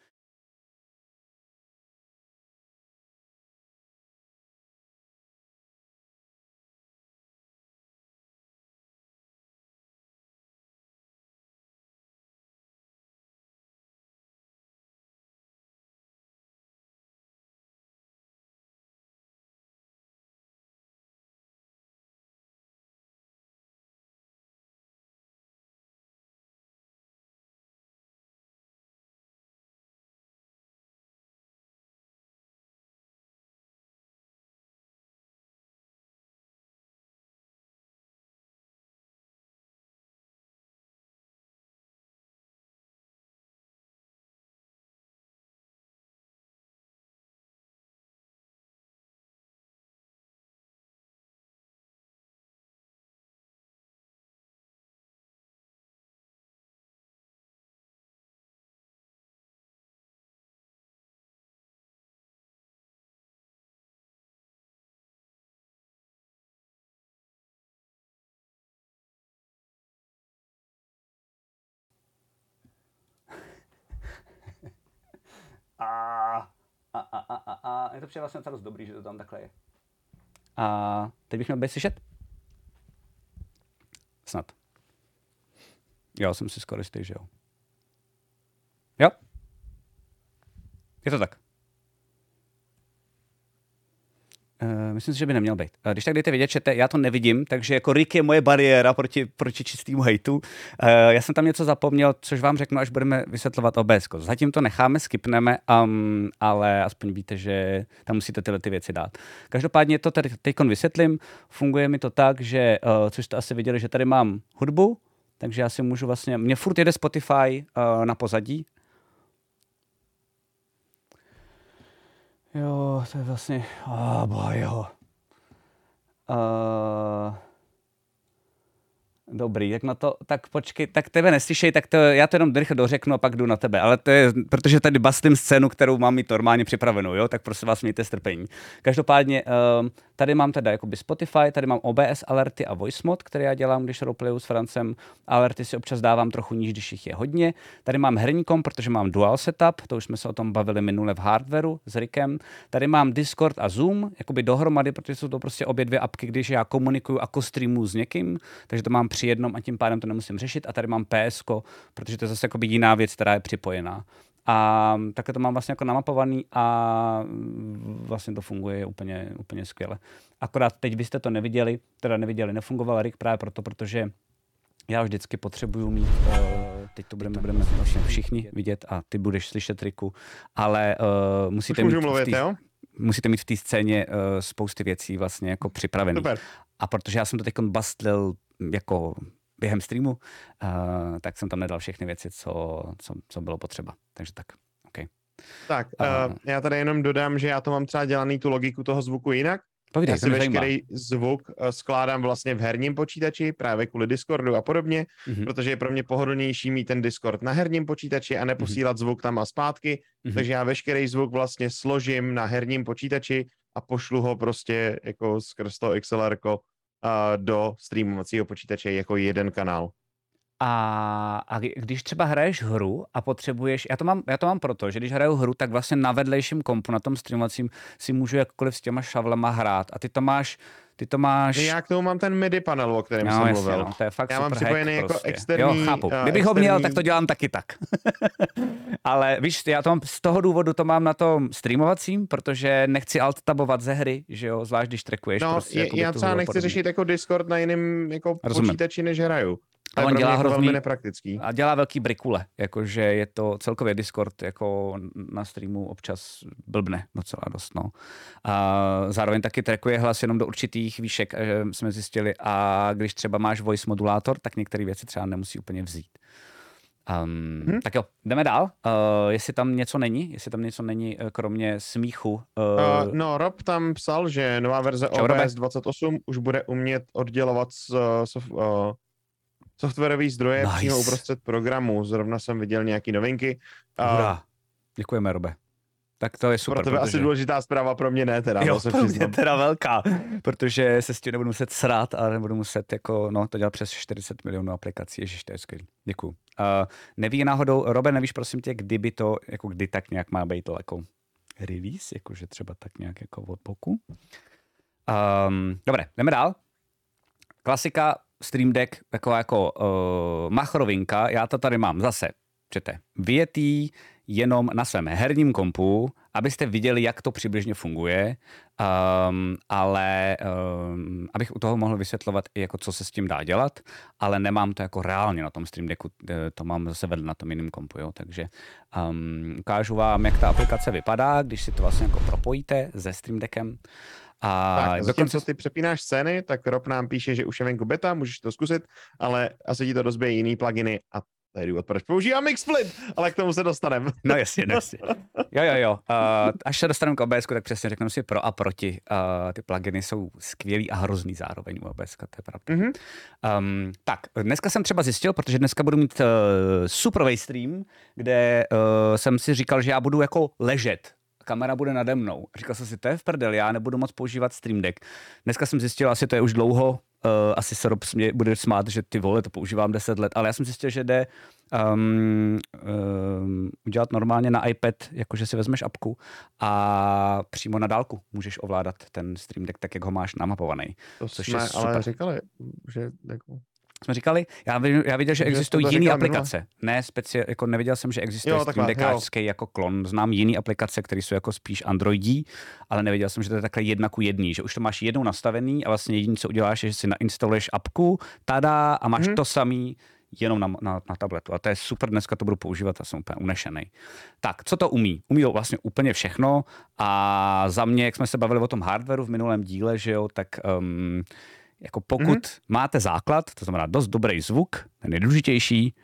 Speaker 2: A, a, a, a, a, a je to přijde vlastně dost dobrý, že to tam takhle je. A teď bych měl být slyšet? Snad. Já jsem si skoro jistý, že jo. Jo? Je to tak. Uh, myslím si, že by neměl být. Uh, když tak dejte vědět, čete, já to nevidím, takže jako Rick je moje bariéra proti, proti čistému hejtu. Uh, já jsem tam něco zapomněl, což vám řeknu, až budeme vysvětlovat OBS. Zatím to necháme, skipneme, um, ale aspoň víte, že tam musíte tyhle ty věci dát. Každopádně to tady teď vysvětlím. Funguje mi to tak, že, uh, což jste asi viděli, že tady mám hudbu, takže já si můžu vlastně, mě furt jede Spotify uh, na pozadí, Jo, to je vlastně, oh, boy, jo. Uh, Dobrý, tak na to, tak počkej, tak tebe neslyšej, tak to, já to jenom rychle dořeknu a pak jdu na tebe, ale to je, protože tady bastím scénu, kterou mám mít normálně připravenou, jo, tak prosím vás mějte strpení. Každopádně, um, tady mám teda jakoby Spotify, tady mám OBS alerty a voice mod, které já dělám, když roleplayu s Francem. Alerty si občas dávám trochu níž, když jich je hodně. Tady mám herní kom, protože mám dual setup, to už jsme se o tom bavili minule v hardwareu s Rikem. Tady mám Discord a Zoom, jakoby dohromady, protože jsou to prostě obě dvě apky, když já komunikuju a streamu s někým, takže to mám při jednom a tím pádem to nemusím řešit. A tady mám PS, protože to je zase jiná věc, která je připojená. A také to mám vlastně jako namapovaný a vlastně to funguje úplně, úplně skvěle. Akorát teď byste to neviděli, teda neviděli, nefungoval Rick právě proto, protože já vždycky potřebuju mít, uh, teď to budeme, budeme vlastně všichni vidět a ty budeš slyšet Riku, ale uh, musíte, mít
Speaker 3: mluvit, tý,
Speaker 2: musíte mít v té scéně uh, spousty věcí vlastně jako připravených. Super. A protože já jsem to teď bastlil jako během streamu, uh, tak jsem tam nedal všechny věci, co, co, co bylo potřeba. Takže tak, OK.
Speaker 3: Tak, uh, já tady jenom dodám, že já to mám třeba dělaný tu logiku toho zvuku jinak.
Speaker 2: Povídej,
Speaker 3: já si veškerý zvuk skládám vlastně v herním počítači, právě kvůli Discordu a podobně, mm-hmm. protože je pro mě pohodlnější mít ten Discord na herním počítači a neposílat mm-hmm. zvuk tam a zpátky, mm-hmm. takže já veškerý zvuk vlastně složím na herním počítači a pošlu ho prostě jako skrz to XLR do streamovacího počítače jako jeden kanál.
Speaker 2: A, a když třeba hraješ hru a potřebuješ, já to, mám, já to mám proto, že když hraju hru, tak vlastně na vedlejším kompu, na tom streamovacím, si můžu jakkoliv s těma šavlema hrát. A ty to máš ty to máš...
Speaker 3: Já k tomu mám ten MIDI panel, o kterém no, jsem jasně, mluvil.
Speaker 2: No, to je fakt
Speaker 3: Já mám připojený jako
Speaker 2: prostě.
Speaker 3: externí...
Speaker 2: Jo, chápu. Uh, Kdybych externí... ho měl, tak to dělám taky tak. Ale víš, já to mám, z toho důvodu to mám na tom streamovacím, protože nechci alt tabovat ze hry, že jo, zvlášť když trackuješ.
Speaker 3: No,
Speaker 2: prostě,
Speaker 3: je, já třeba nechci řešit jako Discord na jiném jako Rozumím. počítači, než hraju.
Speaker 2: A on dělá
Speaker 3: jako
Speaker 2: hrozný,
Speaker 3: velmi nepraktický.
Speaker 2: A dělá velký brikule, jakože je to celkově Discord jako na streamu občas blbne docela dost. No. A zároveň taky trackuje hlas jenom do určitých výšek, eh, jsme zjistili. A když třeba máš voice modulátor, tak některé věci třeba nemusí úplně vzít. Um, hmm. Tak jo, jdeme dál. Uh, jestli tam něco není, jestli tam něco není, uh, kromě smíchu. Uh...
Speaker 3: Uh, no, Rob tam psal, že nová verze Čau, OBS 28 už bude umět oddělovat uh, uh, softwarové zdroje nice. přímo uprostřed programu. Zrovna jsem viděl nějaký novinky.
Speaker 2: Hurá. Děkujeme, Robe. Tak to je super.
Speaker 3: Pro tebe protože... asi důležitá zpráva, pro mě ne teda.
Speaker 2: Jo, pro mě teda velká, protože se s tím nebudu muset srát a nebudu muset jako, no, to dělat přes 40 milionů aplikací. Ježiš, to je skvělý. Děkuju. Uh, neví náhodou, Robe, nevíš prosím tě, kdyby to, jako kdy tak nějak má být to jako release, jakože třeba tak nějak jako od boku. Um, dobré, jdeme dál. Klasika, Stream Deck, taková jako uh, machrovinka, já to tady mám zase, čete, vyjetý jenom na svém herním kompu, abyste viděli, jak to přibližně funguje, um, ale um, abych u toho mohl vysvětlovat i jako co se s tím dá dělat, ale nemám to jako reálně na tom Stream Decku, to mám zase vedle na tom jiném kompu, jo, takže um, ukážu vám, jak ta aplikace vypadá, když si to vlastně jako propojíte se Stream Deckem.
Speaker 3: A tak, dokonce... co ty přepínáš scény, tak Rob nám píše, že už je venku beta, můžeš to zkusit, ale asi ti to rozbije jiný pluginy a to je důvod, proč používám Mixsplit, ale k tomu se dostaneme.
Speaker 2: No jasně, no jasně. Jo, jo, jo. Uh, až se dostaneme k OBS, tak přesně řeknu si pro a proti. Uh, ty pluginy jsou skvělý a hrozný zároveň u OBS, to je pravda. Mm-hmm. Um, tak, dneska jsem třeba zjistil, protože dneska budu mít uh, superový stream, kde uh, jsem si říkal, že já budu jako ležet kamera bude nade mnou. Říkal jsem si, to je v prdel, já nebudu moc používat Stream Deck. Dneska jsem zjistil, asi to je už dlouho, uh, asi se Rob mě bude smát, že ty vole, to používám 10 let, ale já jsem zjistil, že jde um, um, udělat normálně na iPad, jakože si vezmeš apku a přímo na dálku můžeš ovládat ten Stream Deck tak, jak ho máš namapovaný.
Speaker 3: To což jsme je super. ale říkali, že jako
Speaker 2: jsme říkali, já, já viděl, že existují jiné aplikace. Minule. Ne, speci- jako neviděl jsem, že existuje jo, Steam Deckářský jako klon. Znám jiné aplikace, které jsou jako spíš Androidí, ale neviděl jsem, že to je takhle jedna ku jedný, že už to máš jednou nastavený a vlastně jediné, co uděláš, je, že si nainstaluješ apku, tada a máš hmm. to samý jenom na, na, na tabletu. A to je super, dneska to budu používat a jsem úplně unešený. Tak, co to umí? Umí to vlastně úplně všechno a za mě, jak jsme se bavili o tom hardwareu v minulém díle, že jo, tak um, jako pokud mm-hmm. máte základ, to znamená dost dobrý zvuk, ten nejdůležitější,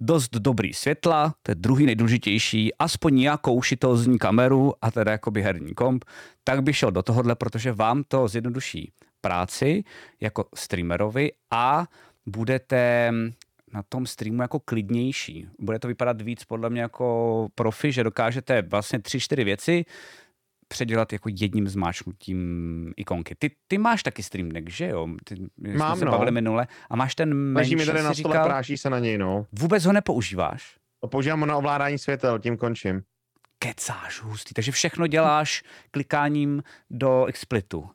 Speaker 2: dost dobrý světla, to je druhý nejdůležitější, aspoň nějakou šitozní kameru a teda jakoby herní komp, tak by šel do tohohle, protože vám to zjednoduší práci jako streamerovi a budete na tom streamu jako klidnější. Bude to vypadat víc podle mě jako profi, že dokážete vlastně tři, čtyři věci předělat jako jedním zmáčknutím ikonky. Ty, ty máš taky Stream Deck, že jo? Ty,
Speaker 3: Mám,
Speaker 2: jsme se
Speaker 3: no.
Speaker 2: bavili minule. A máš ten menší,
Speaker 3: Leží mi tady na stole,
Speaker 2: říkal,
Speaker 3: práší se na něj, no.
Speaker 2: vůbec ho nepoužíváš?
Speaker 3: Používám ho na ovládání světel, tím končím.
Speaker 2: Kecáš, hustý. Takže všechno děláš klikáním do XSplitu, uh,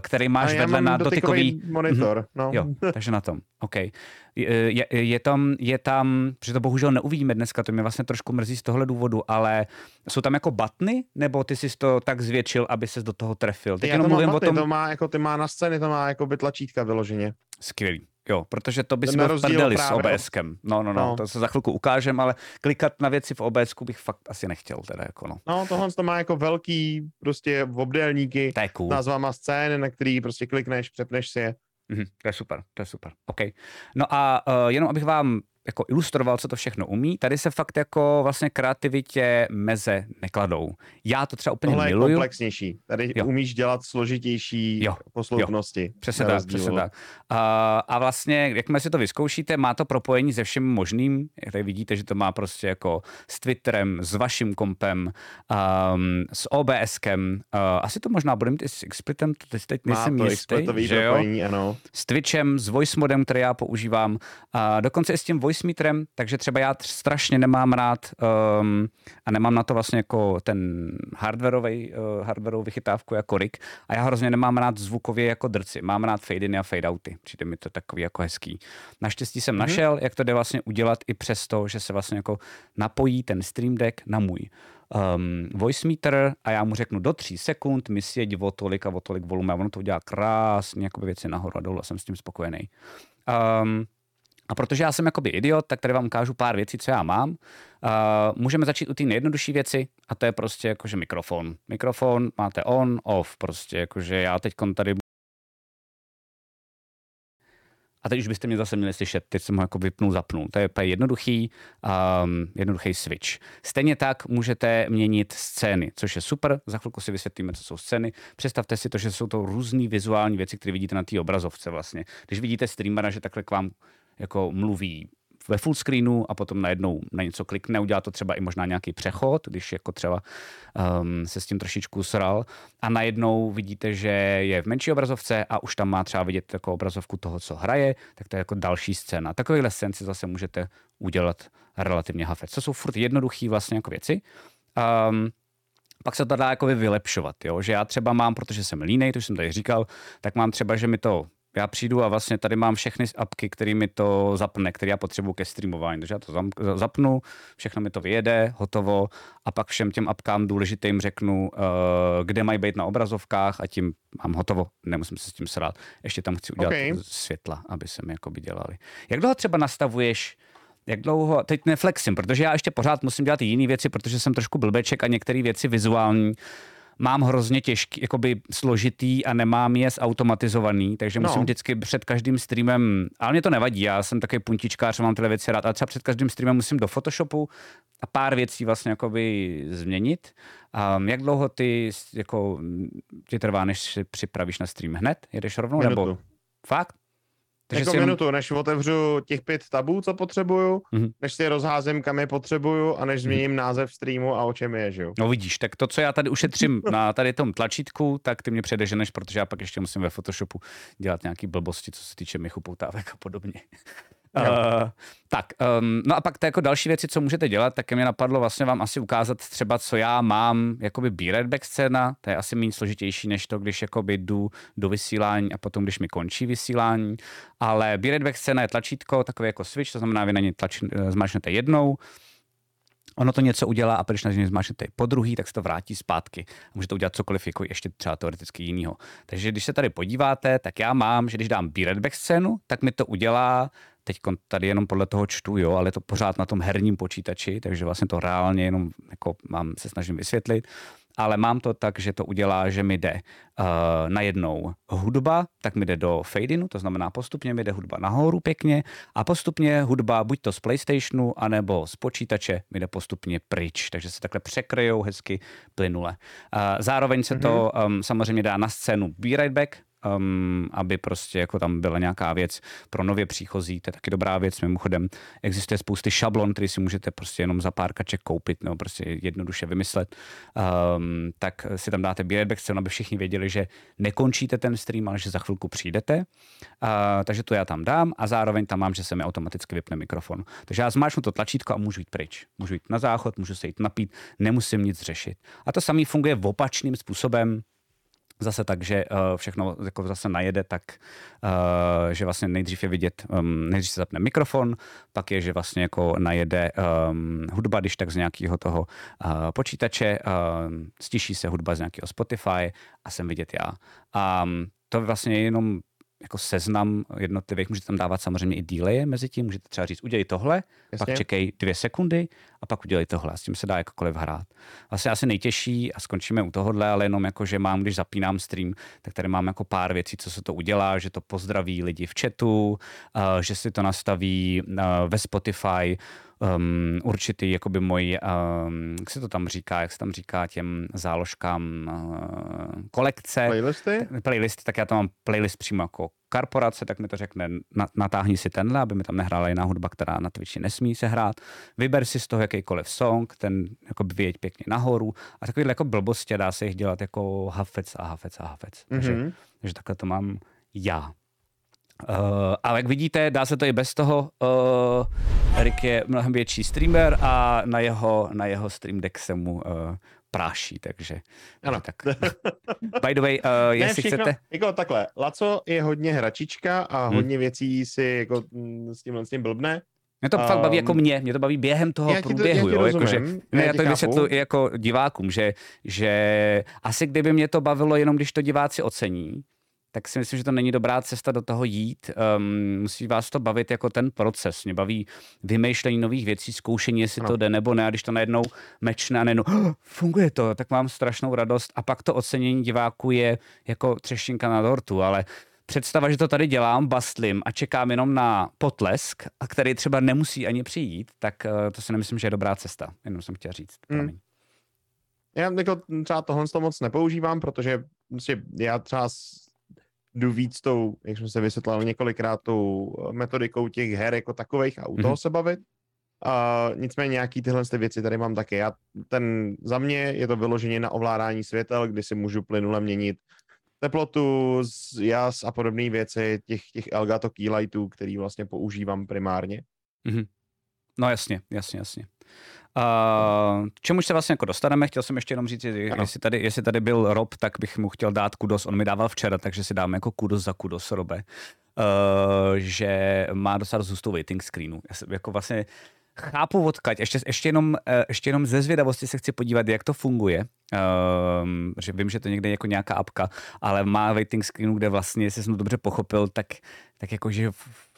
Speaker 2: který máš vedle na dotykový...
Speaker 3: monitor, no.
Speaker 2: Jo, takže na tom. OK. Je, je, je, tam, je tam, protože to bohužel neuvidíme dneska, to mě vlastně trošku mrzí z tohle důvodu, ale jsou tam jako batny, nebo ty jsi to tak zvětšil, aby ses do toho trefil? Teď
Speaker 3: Já
Speaker 2: jenom
Speaker 3: to
Speaker 2: mluvím o
Speaker 3: matny,
Speaker 2: tom...
Speaker 3: to má, jako, ty má na scéně, to má jako by tlačítka vyloženě.
Speaker 2: Skvělý. Jo, protože to
Speaker 3: Ten
Speaker 2: byl v prdeli s OBSkem. No, no, no,
Speaker 3: No.
Speaker 2: to se za chvilku ukážem, ale klikat na věci v OBSku bych fakt asi nechtěl teda jako no.
Speaker 3: No, tohle to má jako velký prostě obdélníky
Speaker 2: cool.
Speaker 3: s názvama scény, na který prostě klikneš, přepneš si je.
Speaker 2: Mhm, to je super, to je super. OK. No a uh, jenom abych vám jako ilustroval, co to všechno umí, tady se fakt jako vlastně kreativitě meze nekladou. Já to třeba úplně
Speaker 3: Tohle je
Speaker 2: miluju.
Speaker 3: komplexnější. Tady
Speaker 2: Jo.
Speaker 3: jo. umíš dělat složitější
Speaker 2: Jo,
Speaker 3: posloupnosti.
Speaker 2: Přesně
Speaker 3: na
Speaker 2: tak, přesně tak. A, a vlastně, jakmile si to vyzkoušíte, má to propojení se všem možným. Tady vidíte, že to má prostě jako s Twitterem, s vaším kompem, um, s OBSkem. Uh, asi to možná bude mít i s XSplitem, to teď- teď
Speaker 3: Má
Speaker 2: nejsem
Speaker 3: to
Speaker 2: jistý, že jo?
Speaker 3: propojení, ano.
Speaker 2: s Twitchem, s voice modem, který já používám, a dokonce i s tím voice meterem, takže třeba já tr- strašně nemám rád um, a nemám na to vlastně jako ten hardwareový, uh, hardwareovou vychytávku jako Rick a já hrozně nemám rád zvukově jako drci. Mám rád fade in a fade outy. Přijde mi to takový jako hezký. Naštěstí jsem
Speaker 3: Mhm.
Speaker 2: našel, jak to jde vlastně udělat i přesto, že se vlastně jako napojí ten Stream Deck na můj um, voice meter a já mu řeknu do tří sekund mi sjeď o tolik a o tolik volume a ono to udělá krásně jakoby věci nahoru a dolů a jsem s tím spokojený. Um, a protože já jsem jakoby idiot, tak tady vám ukážu pár věcí, co já mám. Uh, můžeme začít u té nejjednodušší věci a to je prostě jakože mikrofon. Mikrofon máte on, off, prostě jakože já teď tady a teď už byste mě zase měli slyšet, teď jsem ho jako vypnul, zapnul. To je úplně jednoduchý, um, jednoduchý switch. Stejně tak můžete měnit scény, což je super. Za chvilku si vysvětlíme, co jsou scény. Představte si to, že jsou to různé vizuální věci, které vidíte na té obrazovce vlastně. Když vidíte streamera, že takhle k vám jako mluví ve full screenu a potom najednou na něco klikne, udělá to třeba i možná nějaký přechod, když jako třeba um, se s tím trošičku sral a najednou vidíte, že je v menší obrazovce a už tam má třeba vidět jako obrazovku toho, co hraje, tak to je jako další scéna. Takovýhle scén si zase můžete udělat relativně hafec. To jsou furt jednoduché vlastně jako věci. Um, pak se to dá jako vylepšovat, jo? že já třeba mám, protože jsem línej, to už jsem tady říkal, tak mám třeba, že mi to já přijdu a vlastně tady mám všechny apky, které mi to zapne, které já potřebuji ke streamování. Takže já to zapnu, všechno mi to vyjede, hotovo a pak všem těm apkám důležitým řeknu, uh, kde mají být na obrazovkách a tím mám hotovo, nemusím se s tím srát. Ještě tam chci udělat
Speaker 3: Okay.
Speaker 2: světla, aby se mi jakoby dělali. Jak dlouho třeba nastavuješ jak dlouho, teď neflexím, protože já ještě pořád musím dělat jiné věci, protože jsem trošku blbeček a některé věci vizuální mám hrozně těžký, jakoby složitý a nemám je zautomatizovaný, takže
Speaker 3: No.
Speaker 2: musím vždycky před každým streamem, ale mě to nevadí, já jsem takový puntičkář, mám tyhle věci rád, ale třeba před každým streamem musím do Photoshopu a pár věcí vlastně jakoby změnit. Um, jak dlouho ty jako ti trvá, než si připravíš na stream hned? Jedeš rovnou nebo
Speaker 3: Minutu.
Speaker 2: Fakt?
Speaker 3: jako
Speaker 2: si
Speaker 3: minutu, než otevřu těch pět tabů, co potřebuju,
Speaker 2: Mhm.
Speaker 3: než si je rozházím, kam je potřebuju a než změním název streamu a o čem je, že jo.
Speaker 2: No vidíš, tak to, co já tady ušetřím na tady tom tlačítku, tak ty mě předeženeš, protože já pak ještě musím ve Photoshopu dělat nějaký blbosti, co se týče michu poutávek a podobně. Uh, tak, um, no a pak to jako další věci, co můžete dělat, tak mě napadlo vlastně vám asi ukázat třeba, co já mám, jakoby Beard Back scéna, to je asi méně složitější, než to, když jakoby jdu do vysílání a potom, když mi končí vysílání, ale Beard Back scéna je tlačítko, takový jako switch, to znamená, vy na ně tlač, eh, zmáčknete jednou, Ono to něco udělá a když na něj zmáčknete po druhý, tak se to vrátí zpátky. A můžete udělat cokoliv jako ještě třeba teoreticky jinýho. Takže když se tady podíváte, tak já mám, že když dám Beardback scénu, tak mi to udělá teď tady jenom podle toho čtu, jo, ale je to pořád na tom herním počítači, takže vlastně to reálně jenom jako mám, se snažím vysvětlit. Ale mám to tak, že to udělá, že mi jde uh, najednou hudba, tak mi jde do fade-inu, to znamená postupně mi jde hudba nahoru pěkně a postupně hudba buď to z PlayStationu, anebo z počítače mi jde postupně pryč, takže se takhle překryjou hezky plynule. Uh, zároveň se to um, samozřejmě dá na scénu Be Right Back, um, aby prostě jako tam byla nějaká věc pro nově příchozí, to je taky dobrá věc. Mimochodem existuje spousty šablon, který si můžete prostě jenom za pár kaček koupit nebo prostě jednoduše vymyslet. Um, tak si tam dáte Beardback scénu, aby všichni věděli, že nekončíte ten stream, ale že za chvilku přijdete. Uh, takže to já tam dám a zároveň tam mám, že se mi automaticky vypne mikrofon. Takže já zmáčknu to tlačítko a můžu jít pryč. Můžu jít na záchod, můžu se jít napít, nemusím nic řešit. A to samý funguje v opačným způsobem zase tak, že uh, všechno jako zase najede tak, uh, že vlastně nejdřív je vidět, um, nejdřív se zapne mikrofon, pak je, že vlastně jako najede um, hudba, když tak z nějakého toho uh, počítače, uh, stiší se hudba z nějakého Spotify a jsem vidět já. A um, to vlastně je jenom jako seznam jednotlivých, můžete tam dávat samozřejmě i delaye mezi tím, můžete třeba říct, udělej tohle, Jasně. pak čekej dvě sekundy a pak udělej tohle. S tím se dá jakkoliv hrát. Vlastně asi nejtěžší, a skončíme u tohohle, ale jenom jako, že mám, když zapínám stream, tak tady mám jako pár věcí, co se to udělá, že to pozdraví lidi v chatu, uh, že si to nastaví uh, ve Spotify, um, určitý, jakoby můj, um, jak se to tam říká, jak se tam říká těm záložkám uh, kolekce.
Speaker 3: Playlisty?
Speaker 2: Playlisty, tak já tam mám playlist přímo jako korporace, tak mi to řekne, natáhni si tenhle, aby mi tam nehrála jiná hudba, která na Twitchi nesmí se hrát. Vyber si z toho jakýkoliv song, ten jako vyjeď pěkně nahoru a takovýhle jako blbosti dá se jich dělat jako hafec a hafec a hafec. Mm-hmm. Takže, mhm. takže takhle to mám já. Uh, ale jak vidíte, dá se to i bez toho. Uh, Erik je mnohem větší streamer a na jeho, na jeho stream deck se mu uh, práší, takže,
Speaker 3: ano.
Speaker 2: tak. By the way, uh, jestli všechno, chcete...
Speaker 3: Jako takhle, Laco je hodně hračička a hmm. hodně věcí si jako mm, s tímhle s tím blbne.
Speaker 2: Mě to um, fakt baví jako mě, mě to baví během toho já průběhu, to, jo, jako, že, ne, já to vysvětlu jako divákům, že, že asi kdyby mě to bavilo jenom, když to diváci ocení, tak si myslím, že to není dobrá cesta do toho jít. Um, musí vás to bavit jako ten proces. Mě baví vymýšlení nových věcí, zkoušení, jestli no. to jde nebo ne. A když to najednou mečne a najednou oh, funguje to, tak mám strašnou radost. A pak to ocenění diváků je jako třeštinka na dortu, ale představa, že to tady dělám, bastlím a čekám jenom na potlesk, a který třeba nemusí ani přijít, tak uh, to si nemyslím, že je dobrá cesta. Jenom jsem chtěl říct. Mm.
Speaker 3: Já jako třeba tohle moc nepoužívám, protože prostě já třeba jdu víc tou, jak jsme se vysvětlili několikrát, tou metodikou těch her jako takových a u mm-hmm. toho se bavit. A nicméně nějaký tyhle ty věci tady mám také. Já, ten, za mě je to vyloženě na ovládání světel, kdy si můžu plynule měnit teplotu, jas a podobné věci, těch, těch Elgato Keylightů, který vlastně používám primárně.
Speaker 2: Mm-hmm. No jasně, jasně, jasně. Uh, k čemu se vlastně jako dostaneme, chtěl jsem ještě jenom říct, jestli tady, jestli tady byl Rob, tak bych mu chtěl dát kudos, on mi dával včera, takže si dáme jako kudos za kudos, Robe, uh, že má docela dost waiting screenu. Já jsem jako vlastně chápu odkaď, ještě, ještě, jenom, eh, ještě jenom ze zvědavosti se chci podívat, jak to funguje, um, že vím, že to někde je jako nějaká apka, ale má waiting screenu, kde vlastně, jestli jsem to dobře pochopil, tak, tak jakože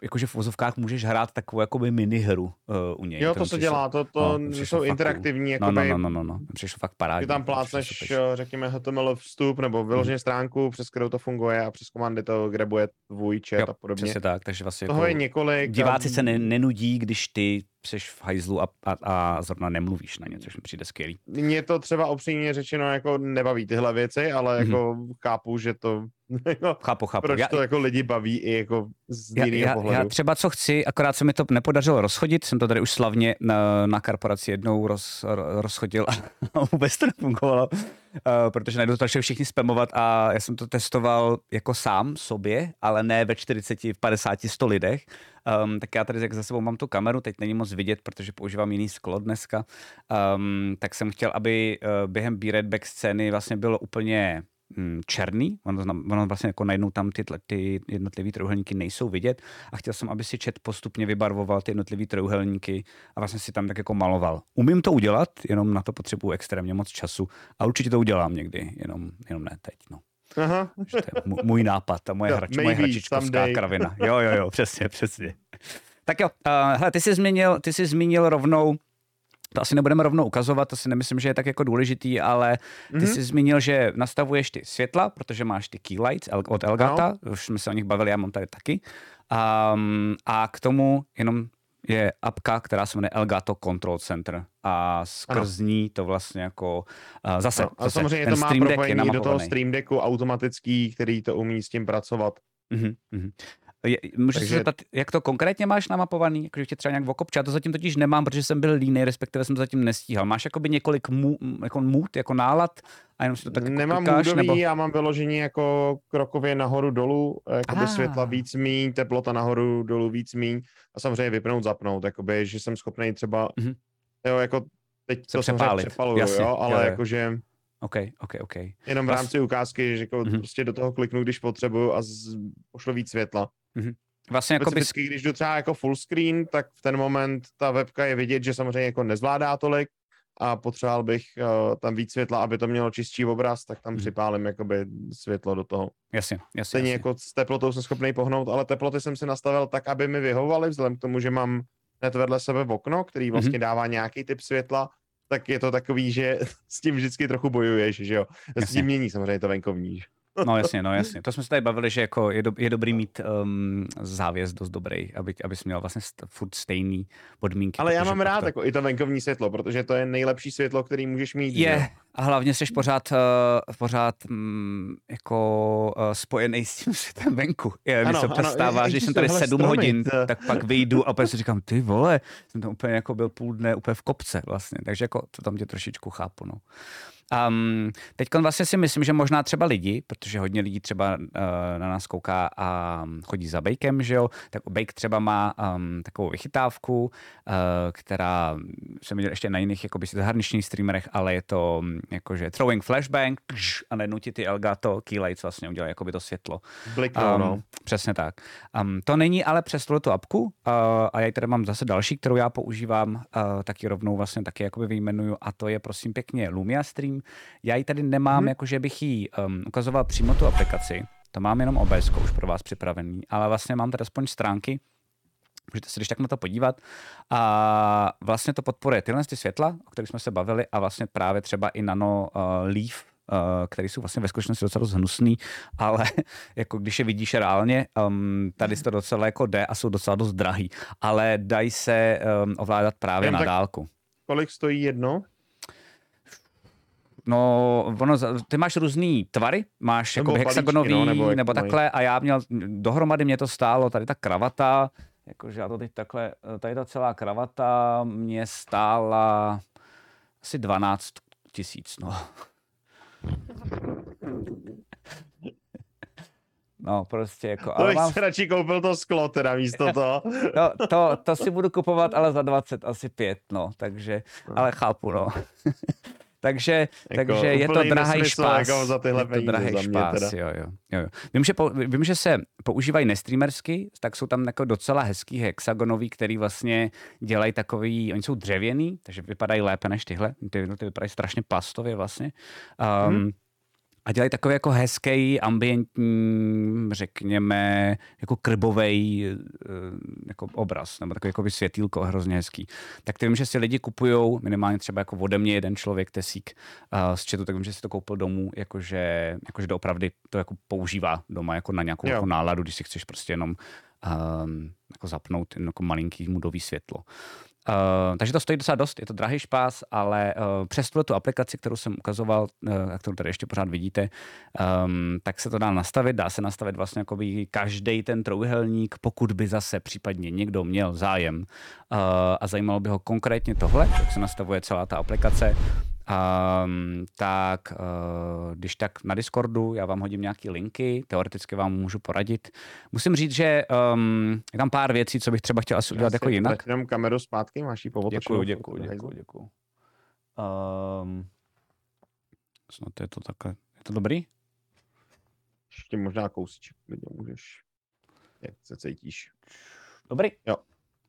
Speaker 2: jakože v vozovkách můžeš hrát takovou jakoby minihru uh, u něj.
Speaker 3: Jo, to se dělá, to, to no, jsou fakt, interaktivní.
Speaker 2: Jakoby, no, no, no, no, no, no. přišlo fakt parádně.
Speaker 3: Ty tam plácneš, eh, řekněme, HTML vstup nebo vyloženě hmm. stránku, přes kterou to funguje a přes komandy to grabuje tvůj chat jo, a podobně.
Speaker 2: Přesně tak, takže vlastně
Speaker 3: Toho
Speaker 2: jako,
Speaker 3: je několik.
Speaker 2: Diváci se ne, nenudí, když ty jsi v hajzlu a, a, a zrovna nemluvíš na ně, což mi přijde skvělý.
Speaker 3: Mě to třeba opřímně řečeno jako nebaví tyhle věci, ale mm-hmm. jako chápu, že to
Speaker 2: no, chápu, chápu.
Speaker 3: Proč já, to jako lidi baví i jako z já,
Speaker 2: já,
Speaker 3: pohledu.
Speaker 2: Já třeba co chci, akorát se mi to nepodařilo rozchodit, jsem to tady už slavně na, na korporaci jednou roz, rozchodil a vůbec to nefungovalo, uh, protože najednou to začali všichni spamovat a já jsem to testoval jako sám sobě, ale ne ve 40, 50, 100 lidech. Um, tak já tady jak za sebou mám tu kameru, teď není moc vidět, protože používám jiný sklo dneska, um, tak jsem chtěl, aby uh, během B-Redback scény vlastně bylo úplně černý, ono, ono vlastně jako najednou tam ty, ty jednotlivé trojuhelníky nejsou vidět a chtěl jsem, aby si chat postupně vybarvoval ty jednotlivé trojuhelníky a vlastně si tam tak jako maloval. Umím to udělat, jenom na to potřebuji extrémně moc času a určitě to udělám někdy, jenom, jenom ne teď. No. Aha. To je můj nápad a moje, hrač, moje hračičkovská kravina. Jo, jo, jo, přesně, přesně. Tak jo, uh, hele, ty jsi zmínil, ty jsi zmínil rovnou to asi nebudeme rovnou ukazovat, to si nemyslím, že je tak jako důležitý, ale ty mm-hmm. jsi zmínil, že nastavuješ ty světla, protože máš ty key lights od Elgata, no. už jsme se o nich bavili, já mám tady taky. Um, a k tomu jenom je apka, která se jmenuje Elgato Control Center a skrz ano. ní to vlastně jako uh, zase,
Speaker 3: no, a
Speaker 2: zase
Speaker 3: samozřejmě to má propojení do toho Stream Decku automatický, který to umí s tím pracovat.
Speaker 2: Mm-hmm. Je, můžu Takže... se zeptat, jak to konkrétně máš namapovaný? Jakože tě třeba nějak okopče? Já to zatím totiž nemám, protože jsem byl líný, respektive jsem to zatím nestíhal. Máš jakoby několik mů, jako mood, jako nálad a jenom si to tak jako
Speaker 3: Nemám klikáš, moodový, nebo... já mám vyložení jako krokově nahoru dolů, jakoby ah. světla víc míň, teplota nahoru dolů víc míň a samozřejmě vypnout, zapnout, jakoby, že jsem schopný třeba, mm-hmm. jo, jako teď se to samozřejmě přepaluju, Jasně, jo, ale jo, jo. jakože
Speaker 2: OK, OK, OK.
Speaker 3: Jenom v rámci ukázky, že jako mm-hmm. prostě do toho kliknu, když potřebuju a z... pošlu víc světla.
Speaker 2: Mm-hmm. Vlastně jako
Speaker 3: bys... když jdu třeba jako full screen, tak v ten moment ta webka je vidět, že samozřejmě jako nezvládá tolik a potřeboval bych uh, tam víc světla, aby to mělo čistší obraz, tak tam mm. připálím jakoby světlo do toho.
Speaker 2: Jasně, jasně.
Speaker 3: Stejně
Speaker 2: jasně.
Speaker 3: jako s teplotou jsem schopný pohnout, ale teploty jsem si nastavil tak, aby mi vyhovovaly, vzhledem k tomu, že mám hned vedle sebe v okno, který mhm. vlastně mm-hmm. dává nějaký typ světla, tak je to takový, že s tím vždycky trochu bojuješ, že jo. S tím mění samozřejmě to venkovní.
Speaker 2: No jasně, no jasně. To jsme se tady bavili, že jako je, do, je dobrý mít um, závěs dost dobrý, aby, abys měl vlastně st- furt stejný podmínky.
Speaker 3: Ale já mám rád to... jako i to venkovní světlo, protože to je nejlepší světlo, který můžeš mít.
Speaker 2: Je, jo? a hlavně jsi pořád, uh, pořád um, jako uh, spojený s tím světem venku. Je, ano, se to stává, že jsem tady sedm stromy, hodin, tak pak vyjdu a opět si říkám, ty vole, jsem tam úplně jako byl půl dne úplně v kopce vlastně, takže jako to tam tě trošičku chápu, no. Um, teď vlastně si myslím, že možná třeba lidi, protože hodně lidí třeba uh, na nás kouká a chodí za Bakem, že jo, tak Bake třeba má um, takovou vychytávku, uh, která jsem viděl ještě na jiných jakoby zahraničních streamerech, ale je to um, jakože throwing flashbang a najednou ti ty Elgato keylights vlastně udělají jakoby to světlo.
Speaker 3: Bliknou, um, no.
Speaker 2: Přesně tak. Um, to není ale přes tu apku uh, a já tady mám zase další, kterou já používám, uh, taky rovnou vlastně taky jakoby vyjmenuju a to je prosím pěkně Lumia Stream, já ji tady nemám, hmm. jako že bych ji um, ukazoval přímo tu aplikaci. To mám jenom OBS už pro vás připravený, ale vlastně mám tady aspoň stránky, Můžete se když tak na to podívat. A vlastně to podporuje tyhle ty světla, o kterých jsme se bavili, a vlastně právě třeba i nano uh, leaf, uh, který jsou vlastně ve skutečnosti docela dost hnusný, ale jako když je vidíš reálně, um, tady to docela jako jde a jsou docela dost drahý, ale dají se um, ovládat právě Jen na dálku.
Speaker 3: Kolik stojí jedno?
Speaker 2: No, ono, ty máš různý tvary, máš jako hexagonový no, nebo, nebo takhle a já měl, dohromady mě to stálo, tady ta kravata, jakože já to teď takhle, tady ta celá kravata mě stála asi 12 tisíc, no. No, prostě jako...
Speaker 3: To bych mám... si radši koupil to sklo teda místo toho.
Speaker 2: no, to, to si budu kupovat ale za 20, asi 5, no, takže, no. ale chápu, no. Takže, jako, takže je to drahý špás. Jako
Speaker 3: za tyhle
Speaker 2: je to drahý špás, jo, jo, jo. Vím, že, po, vím, že se používají nestreamersky, tak jsou tam jako docela hezký hexagonový, který vlastně dělají takový, oni jsou dřevěný, takže vypadají lépe než tyhle, ty, ty vypadají strašně plastově vlastně. Um, hmm a dělají takový jako hezký, ambientní, řekněme, jako krbový eh, jako obraz, nebo takový jako světýlko hrozně hezký. Tak ty vím, že si lidi kupují, minimálně třeba jako ode mě jeden člověk, tesík uh, z četu, tak vím, že si to koupil domů, jakože, jakože doopravdy to jako používá doma jako na nějakou jako náladu, když si chceš prostě jenom um, jako zapnout jako malinký mudový světlo. Uh, takže to stojí docela dost, je to drahý špás, ale uh, přes tu aplikaci, kterou jsem ukazoval, uh, kterou tady ještě pořád vidíte, um, tak se to dá nastavit. Dá se nastavit vlastně jako každý ten trouhelník, pokud by zase případně někdo měl zájem uh, a zajímalo by ho konkrétně tohle, jak se nastavuje celá ta aplikace, Um, tak uh, když tak na Discordu, já vám hodím nějaké linky, teoreticky vám můžu poradit. Musím říct, že um, je tam pár věcí, co bych třeba chtěl asi udělat jako jinak.
Speaker 3: Jenom kameru zpátky, máš ji
Speaker 2: Děkuji, děkuji, děkuji, děkuji. Um, snad je to takhle. Je to dobrý?
Speaker 3: Ještě možná kousíček, můžeš. Jak se cítíš?
Speaker 2: Dobrý.
Speaker 3: Jo.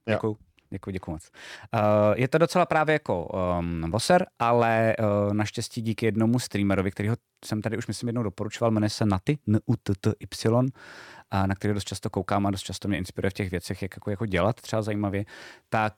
Speaker 2: jo. Děkuji. Děkuji, děkuji moc. Uh, je to docela právě jako um, voser, ale uh, naštěstí díky jednomu streamerovi, kterýho jsem tady už myslím jednou doporučoval, jmenuje se Naty, n u t t y a na který dost často koukám a dost často mě inspiruje v těch věcech, jak jako, jako dělat třeba zajímavě, tak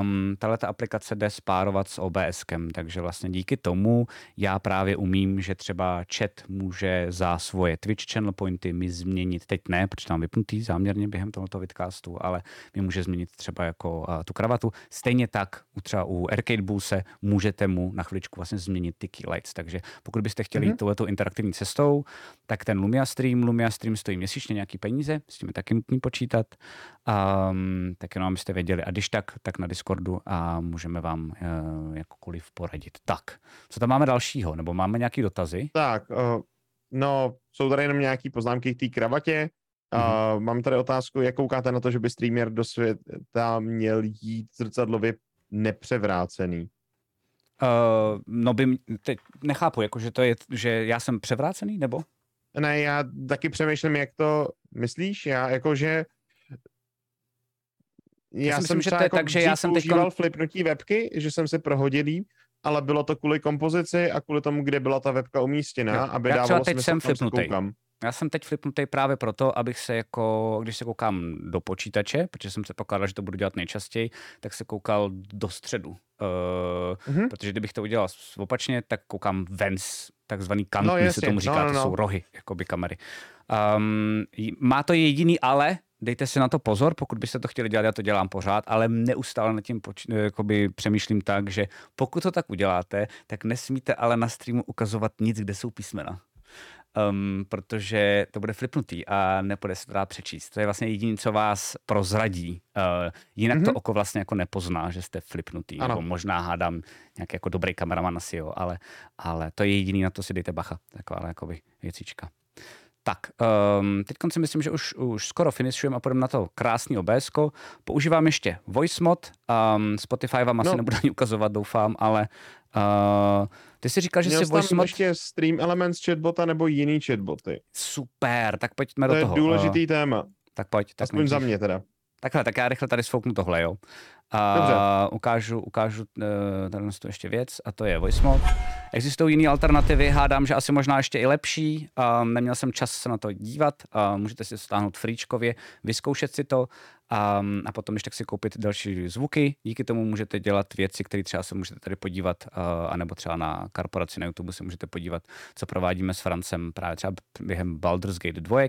Speaker 2: um, tahle ta aplikace jde spárovat s OBSkem, takže vlastně díky tomu já právě umím, že třeba chat může za svoje Twitch channel pointy mi změnit, teď ne, protože tam vypnutý záměrně během tohoto vidcastu, ale mi může změnit třeba jako uh, tu kravatu. Stejně tak u třeba u Arcade Bullse můžete mu na chviličku vlastně změnit ty keylights, takže pokud byste chtěli mm-hmm. jít touhletou interaktivní cestou, tak ten Lumia Stream, Lumia Stream stojí měsíčně nějaký peníze, s tím je taky nutný počítat, um, tak jenom abyste věděli. A když tak, tak na Discordu a můžeme vám uh, jakokoliv poradit. Tak, co tam máme dalšího? Nebo máme nějaký dotazy?
Speaker 3: Tak, uh, no, jsou tady jenom nějaké poznámky k té kravatě. Mm-hmm. Uh, mám tady otázku, jak koukáte na to, že by streamer do světa měl jít zrcadlově nepřevrácený?
Speaker 2: Uh, no by, teď nechápu, jako že to je, že já jsem převrácený, nebo?
Speaker 3: Ne, já taky přemýšlím, jak to myslíš, já jakože já, já jsem myslím, že to je jako tak, že já jsem teď flipnutí webky, že jsem si prohodil ale bylo to kvůli kompozici a kvůli tomu, kde byla ta webka umístěna, aby já dávalo teď smysl, jsem flipnutý.
Speaker 2: Já jsem teď flipnutý právě proto, abych se jako, když se koukám do počítače, protože jsem se pokládal, že to budu dělat nejčastěji, tak se koukal do středu. Uh, mm-hmm. Protože kdybych to udělal opačně, tak koukám ven z takzvaný kant, no, se tomu říká, no, no, no. to jsou rohy, jakoby kamery. Um, má to jediný ale, dejte si na to pozor, pokud byste to chtěli dělat, já to dělám pořád, ale neustále nad tím poč- jakoby přemýšlím tak, že pokud to tak uděláte, tak nesmíte ale na streamu ukazovat nic, kde jsou písmena um, protože to bude flipnutý a nepůjde se to dát přečíst. To je vlastně jediné, co vás prozradí. Uh, jinak mm-hmm. to oko vlastně jako nepozná, že jste flipnutý. Ano. Nebo možná hádám nějaký jako dobrý kameraman asi, jo, ale, ale to je jediný, na to si dejte bacha. Taková jakoby věcička. Tak, um, teď si myslím, že už, už skoro finishujeme a půjdeme na to krásný OBS. Používám ještě voice mod, um, Spotify vám asi no. nebudu ani ukazovat, doufám, ale uh, ty jsi říkal, že Měl
Speaker 3: jsi voice mod... ještě Stream Elements chatbota nebo jiný chatboty.
Speaker 2: Super, tak pojďme to
Speaker 3: do
Speaker 2: toho.
Speaker 3: To je důležitý uh, téma.
Speaker 2: Tak pojď. Tak
Speaker 3: Aspoň za mě teda.
Speaker 2: Takhle, tak já rychle tady sfouknu tohle, jo. A ukážu, ukážu uh, tady tu ještě věc a to je voice mode. Existují jiné alternativy, hádám, že asi možná ještě i lepší. Uh, neměl jsem čas se na to dívat. Uh, můžete si stáhnout fríčkově, vyzkoušet si to a, a potom ještě tak si koupit další zvuky. Díky tomu můžete dělat věci, které třeba se můžete tady podívat, uh, anebo třeba na korporaci na YouTube se můžete podívat, co provádíme s Francem právě třeba během Baldur's Gate 2.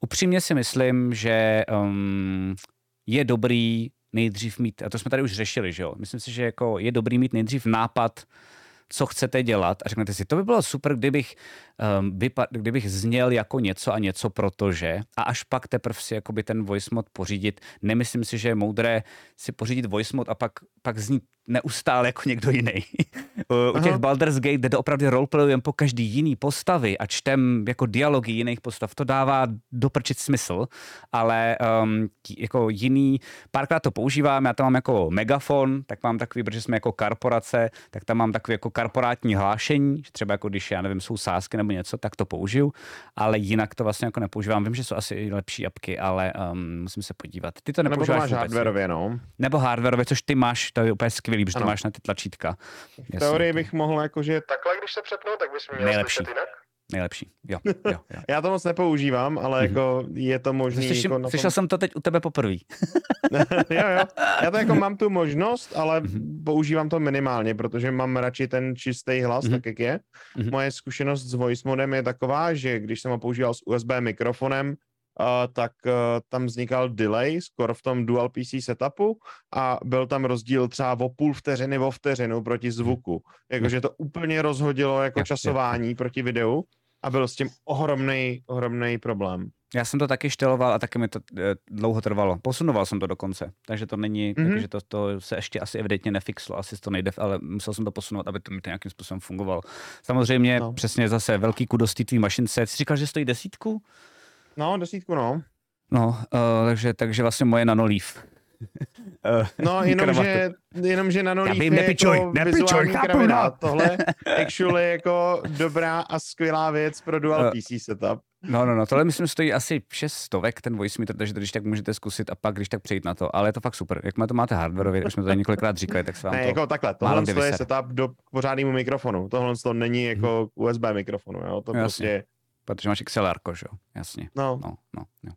Speaker 2: Upřímně si myslím, že um, je dobrý nejdřív mít, a to jsme tady už řešili, že jo, myslím si, že jako je dobrý mít nejdřív nápad, co chcete dělat a řeknete si, to by bylo super, kdybych, um, vypad, kdybych zněl jako něco a něco protože a až pak teprve si jakoby ten voice mod pořídit. Nemyslím si, že je moudré si pořídit voice mod a pak, pak znít neustále jako někdo jiný. U těch Baldur's Gate, kde opravdu roleplayujeme po každý jiný postavy a čtem jako dialogy jiných postav, to dává doprčit smysl, ale um, jako jiný, párkrát to používám, já tam mám jako megafon, tak mám takový, protože jsme jako korporace, tak tam mám takový jako korporátní hlášení, že třeba jako když, já nevím, jsou sásky nebo něco, tak to použiju, ale jinak to vlastně jako nepoužívám. Vím, že jsou asi lepší apky, ale um, musím se podívat. Ty to nepoužíváš
Speaker 3: Nebo to máš hardwareově, no.
Speaker 2: Nebo hardwareově, což ty máš, to je úplně skvělý, protože to máš na ty tlačítka.
Speaker 3: V teorii bych mohl jakože takhle, když se přepnu, tak bys měl Nejlepší. jinak?
Speaker 2: Nejlepší, jo. jo, jo.
Speaker 3: Já to moc nepoužívám, ale mm-hmm. jako je to možné.
Speaker 2: Slyším,
Speaker 3: jako
Speaker 2: slyšel tom... jsem to teď u tebe poprvé.
Speaker 3: jo, jo. Já to jako mám tu možnost, ale mm-hmm. používám to minimálně, protože mám radši ten čistý hlas, mm-hmm. tak jak je. Moje zkušenost s voice modem je taková, že když jsem ho používal s USB mikrofonem, Uh, tak uh, tam vznikal delay skoro v tom dual PC setupu a byl tam rozdíl třeba o půl vteřiny o vteřinu proti zvuku. Jakože to úplně rozhodilo jako časování proti videu a byl s tím ohromný, ohromný problém.
Speaker 2: Já jsem to taky šteloval a taky mi to e, dlouho trvalo. Posunoval jsem to dokonce, takže to není, mm-hmm. takže to, to se ještě asi evidentně nefixlo, asi to nejde, ale musel jsem to posunout, aby to mi to nějakým způsobem fungovalo. Samozřejmě no. přesně zase velký kudos té mašince. Jsi říkal, že stojí desítku?
Speaker 3: No, desítku, no.
Speaker 2: No, uh, takže, takže vlastně moje nanolív.
Speaker 3: no, jenomže, jenomže nanolív je nepičuj, jako nepičuj, vizuální kravina. Tohle actually jako dobrá a skvělá věc pro dual uh, eh, PC setup.
Speaker 2: No, no, no, tohle myslím stojí asi 6 stovek ten voice meter, takže to když tak můžete zkusit a pak když tak přejít na to, ale je to fakt super. Jak to máte hardwareově, už jsme to tady několikrát říkali, tak se vám
Speaker 3: ne,
Speaker 2: to
Speaker 3: jako takhle, tohle je setup do pořádnému mikrofonu, tohle to není jako USB mikrofonu, jo, to no, prostě
Speaker 2: Protože máš XLR, že jo? Jasně.
Speaker 3: No.
Speaker 2: no, no, no.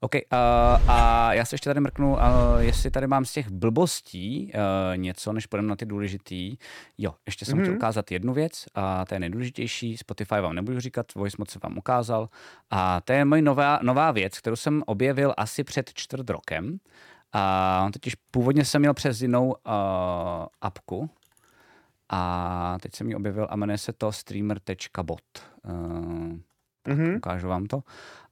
Speaker 2: OK, uh, a já se ještě tady mrknu, uh, jestli tady mám z těch blbostí uh, něco, než půjdeme na ty důležitý. Jo, ještě jsem mm-hmm. chtěl ukázat jednu věc, a to je nejdůležitější, Spotify vám nebudu říkat, Voice Mod vám ukázal. A to je moje nová, nová věc, kterou jsem objevil asi před čtvrt rokem. A totiž původně jsem měl přes jinou uh, apku, a teď jsem ji objevil a jmenuje se to streamer.bot. Uh, mm-hmm. Ukážu vám to.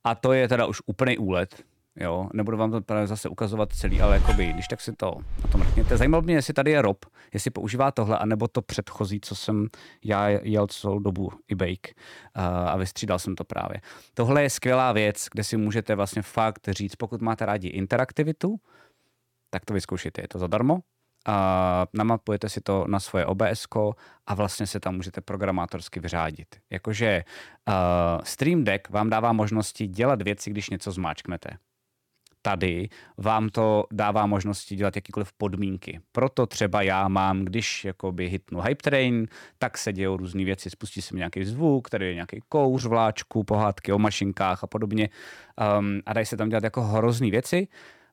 Speaker 2: A to je teda už úplný úlet. Jo, nebudu vám to zase ukazovat celý, ale jakoby, když tak si to na tom mrkněte. Zajímalo mě, jestli tady je Rob, jestli používá tohle, anebo to předchozí, co jsem já jel celou dobu i bake uh, a vystřídal jsem to právě. Tohle je skvělá věc, kde si můžete vlastně fakt říct, pokud máte rádi interaktivitu, tak to vyzkoušejte, je to zadarmo a namapujete si to na svoje OBS a vlastně se tam můžete programátorsky vyřádit. Jakože uh, Stream Deck vám dává možnosti dělat věci, když něco zmáčknete. Tady vám to dává možnosti dělat jakýkoliv podmínky. Proto třeba já mám, když jakoby hitnu Hype Train, tak se dějou různé věci. Spustí se mi nějaký zvuk, tady je nějaký kouř, vláčku, pohádky o mašinkách a podobně. Um, a dají se tam dělat jako hrozný věci. Uh,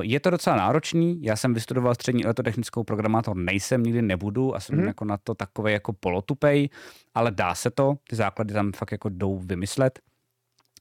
Speaker 2: je to docela náročný, já jsem vystudoval střední elektrotechnickou programátor, nejsem, nikdy nebudu a jsem mm-hmm. jako na to takový jako polotupej, ale dá se to, ty základy tam fakt jako jdou vymyslet.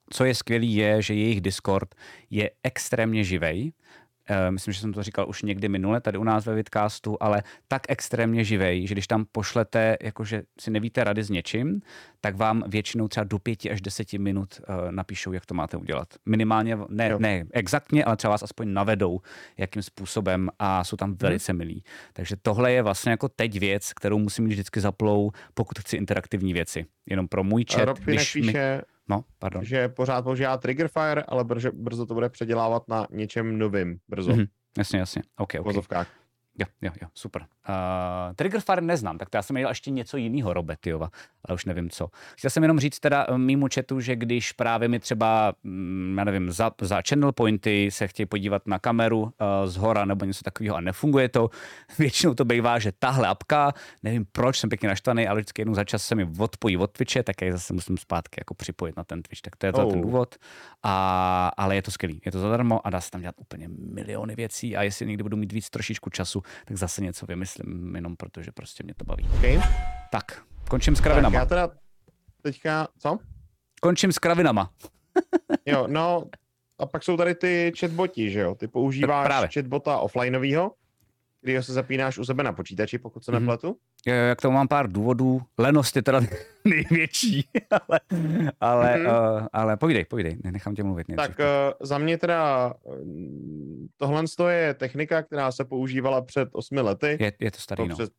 Speaker 2: Co je skvělý je, že jejich Discord je extrémně živej, Eh, myslím, že jsem to říkal už někdy minule tady u nás ve Vidcastu, ale tak extrémně živej, že když tam pošlete, jakože si nevíte rady s něčím, tak vám většinou třeba do pěti až deseti minut uh, napíšou, jak to máte udělat. Minimálně, ne, ne exaktně, ale třeba vás aspoň navedou, jakým způsobem a jsou tam mhm. velice hmm. milí. Takže tohle je vlastně jako teď věc, kterou musím mít vždycky zaplou, pokud chci interaktivní věci. Jenom pro můj chat.
Speaker 3: Rob když píše, mi... No, pardon. Že pořád používá Triggerfire, ale brzo, brzo to bude předělávat na něčem novým. Brzo. Mm-hmm.
Speaker 2: Jasně, jasně. OK, OK.
Speaker 3: Vozovkách.
Speaker 2: Jo, jo, jo, super. Uh, Trigger Fire neznám, tak to já jsem měl ještě něco jiného, Robetyova, ale už nevím co. Chtěl jsem jenom říct teda eh, mýmu chatu, že když právě mi třeba, mm, já nevím, za, za channel pointy se chtějí podívat na kameru uh, z hora nebo něco takového a nefunguje to, většinou to bývá, že tahle apka, nevím proč, jsem pěkně naštvaný, ale vždycky jednou za čas se mi odpojí od Twitche, tak já zase musím zpátky jako připojit na ten Twitch, tak to je to oh. ten důvod. A, ale je to skvělý, je to zadarmo a dá se tam dělat úplně miliony věcí a jestli někdy budu mít víc trošičku času, tak zase něco vymyslím, jenom protože prostě mě to baví.
Speaker 3: Okay.
Speaker 2: Tak, končím s kravinama.
Speaker 3: Tak já teda teďka, co?
Speaker 2: Končím s kravinama.
Speaker 3: jo, no, a pak jsou tady ty chatboti, že jo? Ty používáš chatbota offlineového, kdy se zapínáš u sebe na počítači, pokud se mm-hmm. nepletu.
Speaker 2: Jak to mám pár důvodů. Lenost je teda největší, ale, ale, mm-hmm. uh, ale povídej, povídej, nechám tě mluvit.
Speaker 3: Tak uh, za mě teda tohle je technika, která se používala před osmi lety.
Speaker 2: Je, je to starý, no. Před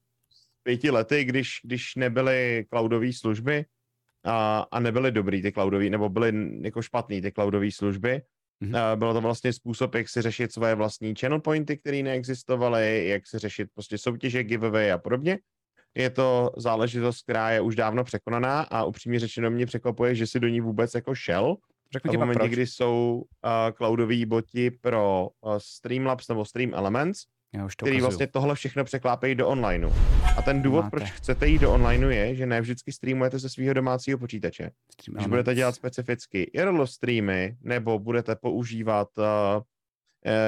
Speaker 3: pěti lety, když, když nebyly cloudové služby a, a nebyly dobrý ty cloudové, nebo byly jako špatný ty cloudové služby, Mm-hmm. Bylo to vlastně způsob, jak si řešit svoje vlastní channel pointy, které neexistovaly, jak si řešit prostě soutěže, giveaway a podobně. Je to záležitost, která je už dávno překonaná a upřímně řečeno mě překvapuje, že si do ní vůbec jako šel. Řeknu v momentě, proč. kdy jsou uh, cloudoví boti pro uh, Streamlabs nebo Stream Elements, já už to který ukazuju. vlastně tohle všechno překlápejí do onlineu. A ten důvod, Máte. proč chcete jít do onlineu je, že ne vždycky streamujete ze svého domácího počítače. Stream Když budete dělat specificky IRL streamy, nebo budete používat uh,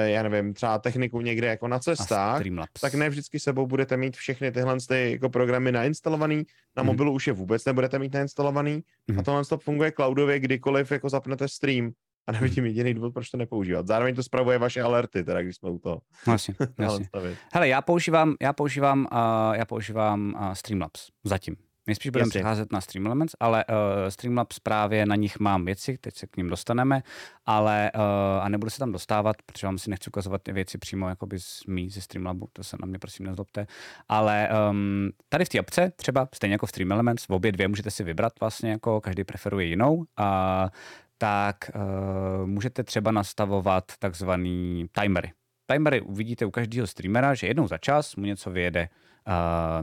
Speaker 3: já nevím, třeba techniku někde jako na cestách, tak ne vždycky sebou budete mít všechny tyhle ty jako programy nainstalovaný, na mm. mobilu už je vůbec nebudete mít nainstalovaný mm. a tohle to funguje cloudově, kdykoliv jako zapnete stream a nevidím jediný důvod, proč to nepoužívat. Zároveň to spravuje vaše alerty, teda když jsme u toho.
Speaker 2: Jasně, jasně. Hele, já používám, já používám, uh, já používám uh, Streamlabs zatím. My spíš budeme přecházet na Streamlabs, ale uh, Streamlabs právě na nich mám věci, teď se k ním dostaneme, ale uh, a nebudu se tam dostávat, protože vám si nechci ukazovat ty věci přímo jakoby z mý ze Streamlabu, to se na mě prosím nezlobte, ale um, tady v té obce třeba, stejně jako v Stream Elements, v obě dvě můžete si vybrat vlastně, jako každý preferuje jinou a tak uh, můžete třeba nastavovat takzvaný timery. Timery uvidíte u každého streamera, že jednou za čas mu něco vyjede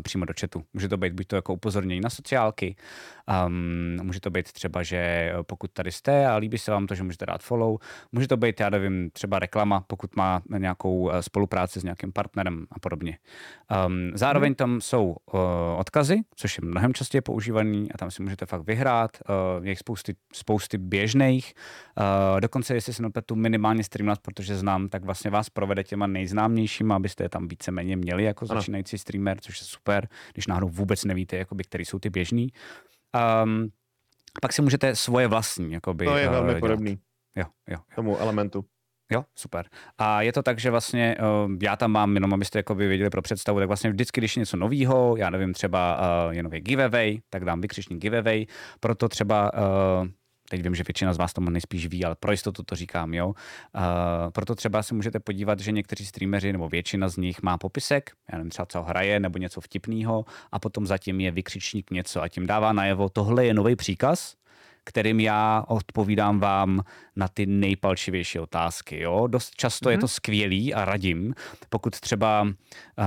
Speaker 2: přímo do chatu. Může to být buď to jako upozornění na sociálky, um, může to být třeba, že pokud tady jste a líbí se vám to, že můžete dát follow, může to být, já nevím, třeba reklama, pokud má nějakou spolupráci s nějakým partnerem a podobně. Um, zároveň hmm. tam jsou uh, odkazy, což je mnohem častěji používaný a tam si můžete fakt vyhrát. Uh, je spousty, spousty běžných. Uh, dokonce, jestli se nepletu, minimálně streamovat, protože znám, tak vlastně vás provede těma nejznámějšíma, abyste je tam víceméně měli jako ano. začínající streamer, což je super, když náhodou vůbec nevíte, jakoby, který jsou ty běžný. Um, pak si můžete svoje vlastní. Jakoby,
Speaker 3: to je velmi uh, podobný.
Speaker 2: Jo, jo, jo.
Speaker 3: Tomu elementu.
Speaker 2: Jo, super. A je to tak, že vlastně uh, já tam mám, jenom abyste jako by věděli pro představu, tak vlastně vždycky, když je něco nového, já nevím, třeba uh, je nový giveaway, tak dám vykřičník giveaway, proto třeba uh, teď vím, že většina z vás to nejspíš ví, ale pro jistotu to říkám, jo. Uh, proto třeba se můžete podívat, že někteří streameři nebo většina z nich má popisek, já nevím, třeba co hraje nebo něco vtipného a potom zatím je vykřičník něco a tím dává najevo, tohle je nový příkaz, kterým já odpovídám vám na ty nejpalčivější otázky. Jo? Dost často mm-hmm. je to mhm. skvělý a radím, pokud třeba uh,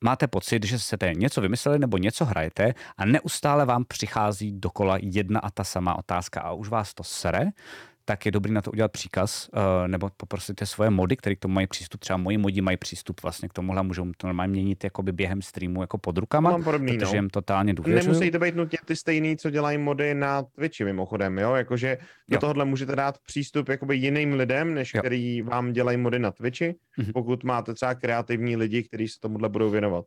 Speaker 2: máte pocit, že jste něco vymysleli nebo něco hrajete a neustále vám přichází dokola jedna a ta samá otázka a už vás to sere, tak je dobrý na to udělat příkaz, uh, nebo poprosit ty svoje mody, které k tomu mají přístup. Třeba moji modi mají přístup vlastně k tomuhle, můžou to normálně měnit jakoby během streamu jako pod rukama,
Speaker 3: Mám podobný,
Speaker 2: protože
Speaker 3: no.
Speaker 2: jim totálně důvěřuju.
Speaker 3: Nemusí to být nutně ty stejný, co dělají mody na Twitchi mimochodem, jo? Jakože do jo. tohohle můžete dát přístup jakoby jiným lidem, než jo. který vám dělají mody na Twitchi, mm-hmm. pokud máte třeba kreativní lidi, kteří se tomuhle budou věnovat.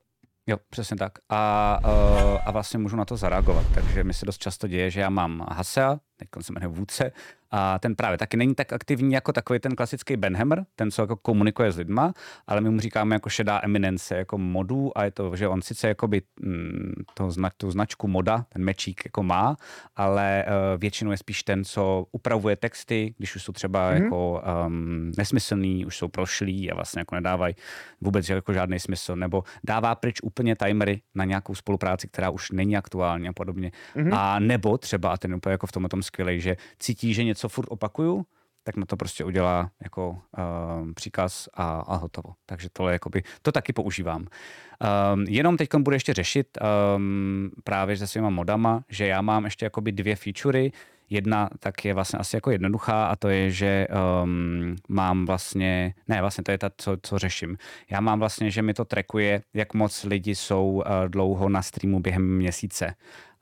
Speaker 2: Jo, přesně tak. A, uh, a vlastně můžu na to zareagovat. Takže mi se dost často děje, že já mám Hasea, teď se jmenuje Vůdce, a ten právě taky není tak aktivní jako takový ten klasický Benhammer, ten, co jako komunikuje s lidma, ale my mu říkáme jako šedá eminence, jako modů a je to, že on sice jakoby mm, toho zna, tu značku moda, ten mečík jako má, ale uh, většinou je spíš ten, co upravuje texty, když už jsou třeba mm-hmm. jako um, nesmyslný, už jsou prošlý a vlastně jako nedávají vůbec jako žádný smysl, nebo dává pryč úplně timery na nějakou spolupráci, která už není aktuální a podobně. Mm-hmm. A nebo třeba, a ten úplně jako v tom tom skvělej, že cítí, že něco furt opakuju, tak na to prostě udělá jako uh, příkaz a, a hotovo. Takže tohle jakoby, to taky používám. Um, jenom teď budu ještě řešit um, právě se svýma modama, že já mám ještě jakoby dvě featurey. Jedna tak je vlastně asi jako jednoduchá a to je, že um, mám vlastně, ne vlastně to je ta, co, co řeším. Já mám vlastně, že mi to trackuje, jak moc lidi jsou uh, dlouho na streamu během měsíce.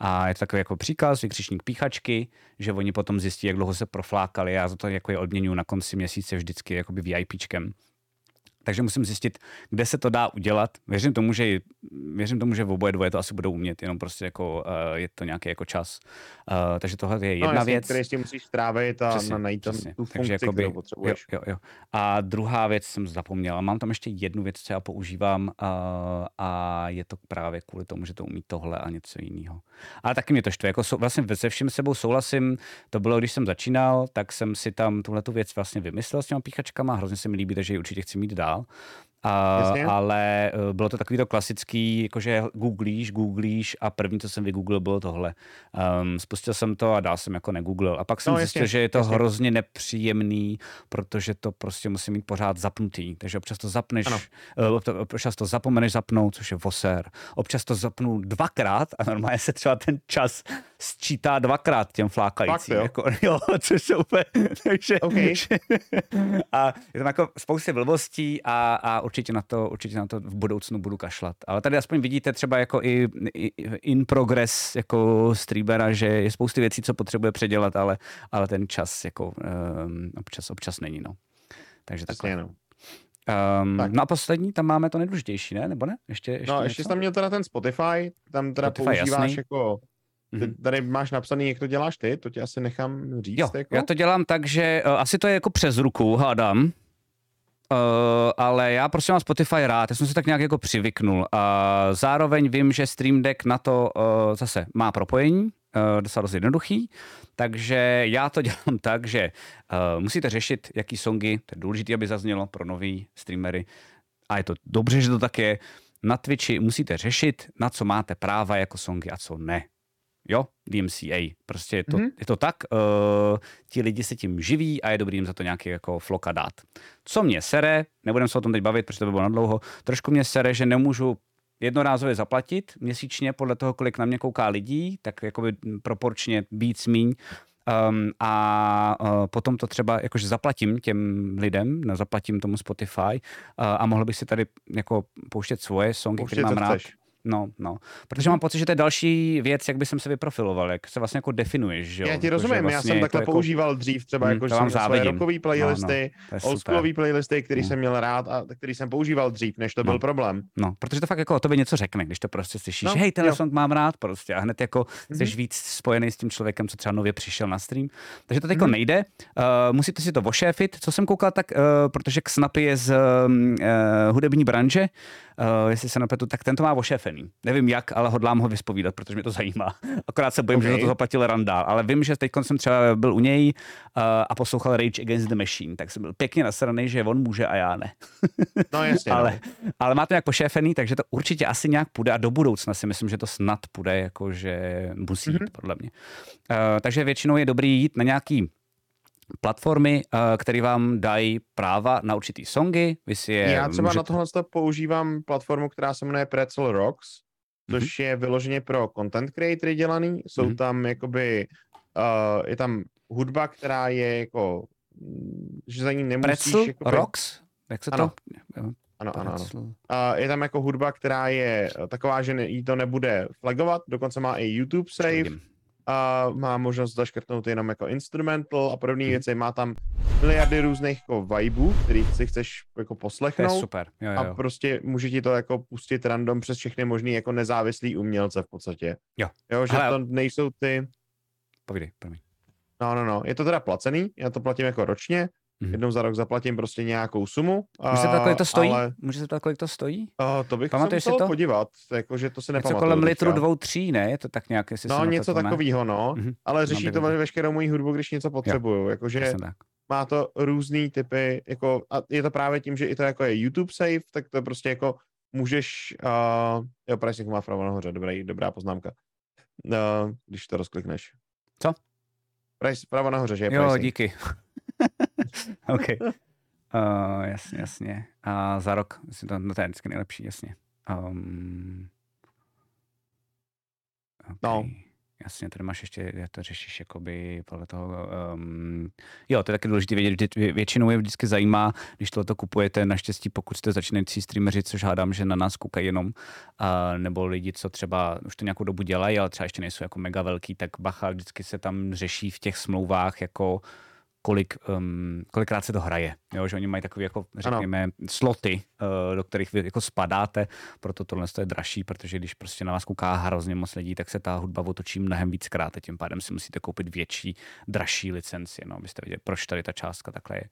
Speaker 2: A je to takový jako příkaz, vykřičník píchačky, že oni potom zjistí, jak dlouho se proflákali. Já za to jako je odměňu na konci měsíce vždycky jakoby VIPčkem. Takže musím zjistit, kde se to dá udělat. Věřím tomu, že, věřím tomu, že v oboje dvoje to asi budou umět, jenom prostě jako, uh, je to nějaký jako čas. Uh, takže tohle je jedna
Speaker 3: no,
Speaker 2: věc.
Speaker 3: Který musíš strávit a přesně, najít tam přesně. tu funkci, takže jakoby, kterou potřebuješ.
Speaker 2: Jo, jo, jo. A druhá věc jsem zapomněl. Mám tam ještě jednu věc, co já používám uh, a je to právě kvůli tomu, že to umí tohle a něco jiného. Ale taky mě to štve. Jako sou, vlastně se vším sebou souhlasím. To bylo, když jsem začínal, tak jsem si tam tuhle tu věc vlastně vymyslel s těma píchačkama. Hrozně se mi líbí, takže ji určitě chci mít dál verhaal. Uh, ale uh, bylo to takový to klasický, jakože googlíš, googlíš a první, co jsem vygooglil, bylo tohle. Um, spustil jsem to a dál jsem jako negooglil. A pak jsem no, zjistil, jasně, že je to jasně. hrozně nepříjemný, protože to prostě musí mít pořád zapnutý. Takže občas to zapneš, uh, občas to zapomeneš zapnout, což je voser. Občas to zapnu dvakrát a normálně se třeba ten čas sčítá dvakrát těm flákajícím. Fakt, jo? Jako, jo, což je úplně, takže,
Speaker 3: okay.
Speaker 2: a je tam jako spousty blbostí a, a určitě na to, určitě na to v budoucnu budu kašlat. Ale tady aspoň vidíte třeba jako i, i in progress jako streamera, že je spousty věcí, co potřebuje předělat, ale, ale ten čas jako um, občas, občas není, no. Takže takhle. Um, tak. No a poslední, tam máme to nejdůležitější, ne? Nebo ne? Ještě, ještě
Speaker 3: no, ještě jsi tam měl teda ten Spotify, tam teda Spotify, používáš jasný. jako ty mhm. tady máš napsaný, jak to děláš ty, to tě asi nechám říct.
Speaker 2: Jo,
Speaker 3: jako?
Speaker 2: já to dělám tak, že uh, asi to je jako přes ruku, hádám. Uh, ale já prostě mám Spotify rád, já jsem si tak nějak jako přivyknul. Uh, zároveň vím, že Stream Deck na to uh, zase má propojení, uh, docela dost jednoduchý, takže já to dělám tak, že uh, musíte řešit, jaký songy, to je důležité, aby zaznělo pro nový streamery, a je to dobře, že to tak je, na Twitchi musíte řešit, na co máte práva jako songy a co ne. Jo, DMCA. Prostě je to, mm-hmm. je to tak, uh, ti lidi se tím živí a je dobrý jim za to nějaký jako floka dát. Co mě sere, nebudem se o tom teď bavit, protože to by bylo nadlouho, trošku mě sere, že nemůžu jednorázově zaplatit měsíčně podle toho, kolik na mě kouká lidí, tak jakoby proporčně víc míň. Um, a uh, potom to třeba jakože zaplatím těm lidem, zaplatím tomu Spotify uh, a mohl bych si tady jako pouštět svoje songy, které mám rád. Chceš. No, no. Protože mám pocit, že to je další věc, jak by jsem se vyprofiloval, jak se vlastně jako definuješ, že jo?
Speaker 3: Já ti rozumím, vlastně já jsem takhle jako... používal dřív třeba, hmm, jako, že jsem svoje rokový playlisty, no, no, oldschoolové playlisty, který hmm. jsem měl rád a který jsem používal dřív, než to no. byl problém.
Speaker 2: No, protože to fakt jako o tobě něco řekne, když to prostě slyšíš, no, hej, ten song mám rád prostě a hned jako mm-hmm. jsi víc spojený s tím člověkem, co třeba nově přišel na stream. Takže to teďko mm-hmm. nejde, uh, musíte si to ošéfit, co jsem koukal, tak uh, protože Snapy je z uh, hudební branže, uh, jestli se napletu, tak ten to má ošefený. Nevím jak, ale hodlám ho vyspovídat, protože mě to zajímá. Akorát se bojím, okay. že to zaplatil Randall, ale vím, že teď jsem třeba byl u něj uh, a poslouchal Rage Against the Machine, tak jsem byl pěkně nasraný, že on může a já ne.
Speaker 3: no jasně.
Speaker 2: ale, no. ale má to nějak pošefený, takže to určitě asi nějak půjde a do budoucna si myslím, že to snad půjde, jakože musí jít, mm-hmm. podle mě. Uh, takže většinou je dobrý jít na nějaký platformy, eh, které vám dají práva na určitý songy. Vy si je
Speaker 3: Já třeba můžete... na tohle používám platformu, která se jmenuje Pretzel Rocks, což mm-hmm. je vyloženě pro content creatory dělaný. Jsou mm-hmm. tam jakoby, uh, je tam hudba, která je jako, že za ní nemusíš...
Speaker 2: Pretzel jakoby... Rocks? Jak se
Speaker 3: ano. to... Ano, ano, ano. Uh, je tam jako hudba, která je taková, že jí to nebude flagovat, dokonce má i YouTube save, a má možnost zaškrtnout jenom jako instrumental a podobné mm. věci. Má tam miliardy různých jako vibeů, který si chceš jako poslechnout. To
Speaker 2: je super. Jo, jo.
Speaker 3: A prostě může ti to jako pustit random přes všechny možný jako nezávislý umělce v podstatě.
Speaker 2: Jo.
Speaker 3: Jo, že Ale... to nejsou ty...
Speaker 2: Povídej, promiň.
Speaker 3: No, no, no. Je to teda placený, já to platím jako ročně, Mm-hmm. Jednou za rok zaplatím prostě nějakou sumu.
Speaker 2: Může se kolik to stojí? Ale... Může se kolik to stojí?
Speaker 3: Uh, to bych Pamatuješ se to? podívat, jako, že to si nepamatuju.
Speaker 2: Něco kolem litru dvou, tří, ne? Je to tak nějak, jestli
Speaker 3: No, něco takového, no. Mm-hmm. Ale řeší no, to veškerou moji hudbu, když něco potřebuju. Jakože má to různý typy, jako, a je to právě tím, že i to jako je YouTube save, tak to prostě jako můžeš, uh, jo, pricing má vpravo nahoře, dobrý, dobrá poznámka. Uh, když to rozklikneš.
Speaker 2: Co?
Speaker 3: Price, pravo nahoře, že je
Speaker 2: Jo, pricing. díky. OK. Uh, jasně, jasně. A za rok, myslím, to, no to je vždycky nejlepší, jasně. Um, okay. No. Jasně, tady máš ještě, to řešíš jakoby podle toho, um, jo, to je taky důležité vědět, většinou je vždycky zajímá, když tohle kupujete, naštěstí pokud jste začínající streameři, což hádám, že na nás koukají jenom, uh, nebo lidi, co třeba už to nějakou dobu dělají, ale třeba ještě nejsou jako mega velký, tak bacha, vždycky se tam řeší v těch smlouvách jako kolik, um, kolikrát se to hraje. Jo, že oni mají takové, jako, řekněme, ano. sloty, uh, do kterých vy jako spadáte, proto tohle je dražší, protože když prostě na vás kouká hrozně moc lidí, tak se ta hudba otočí mnohem víckrát a tím pádem si musíte koupit větší, dražší licenci, no, abyste viděli, proč tady ta částka takhle je.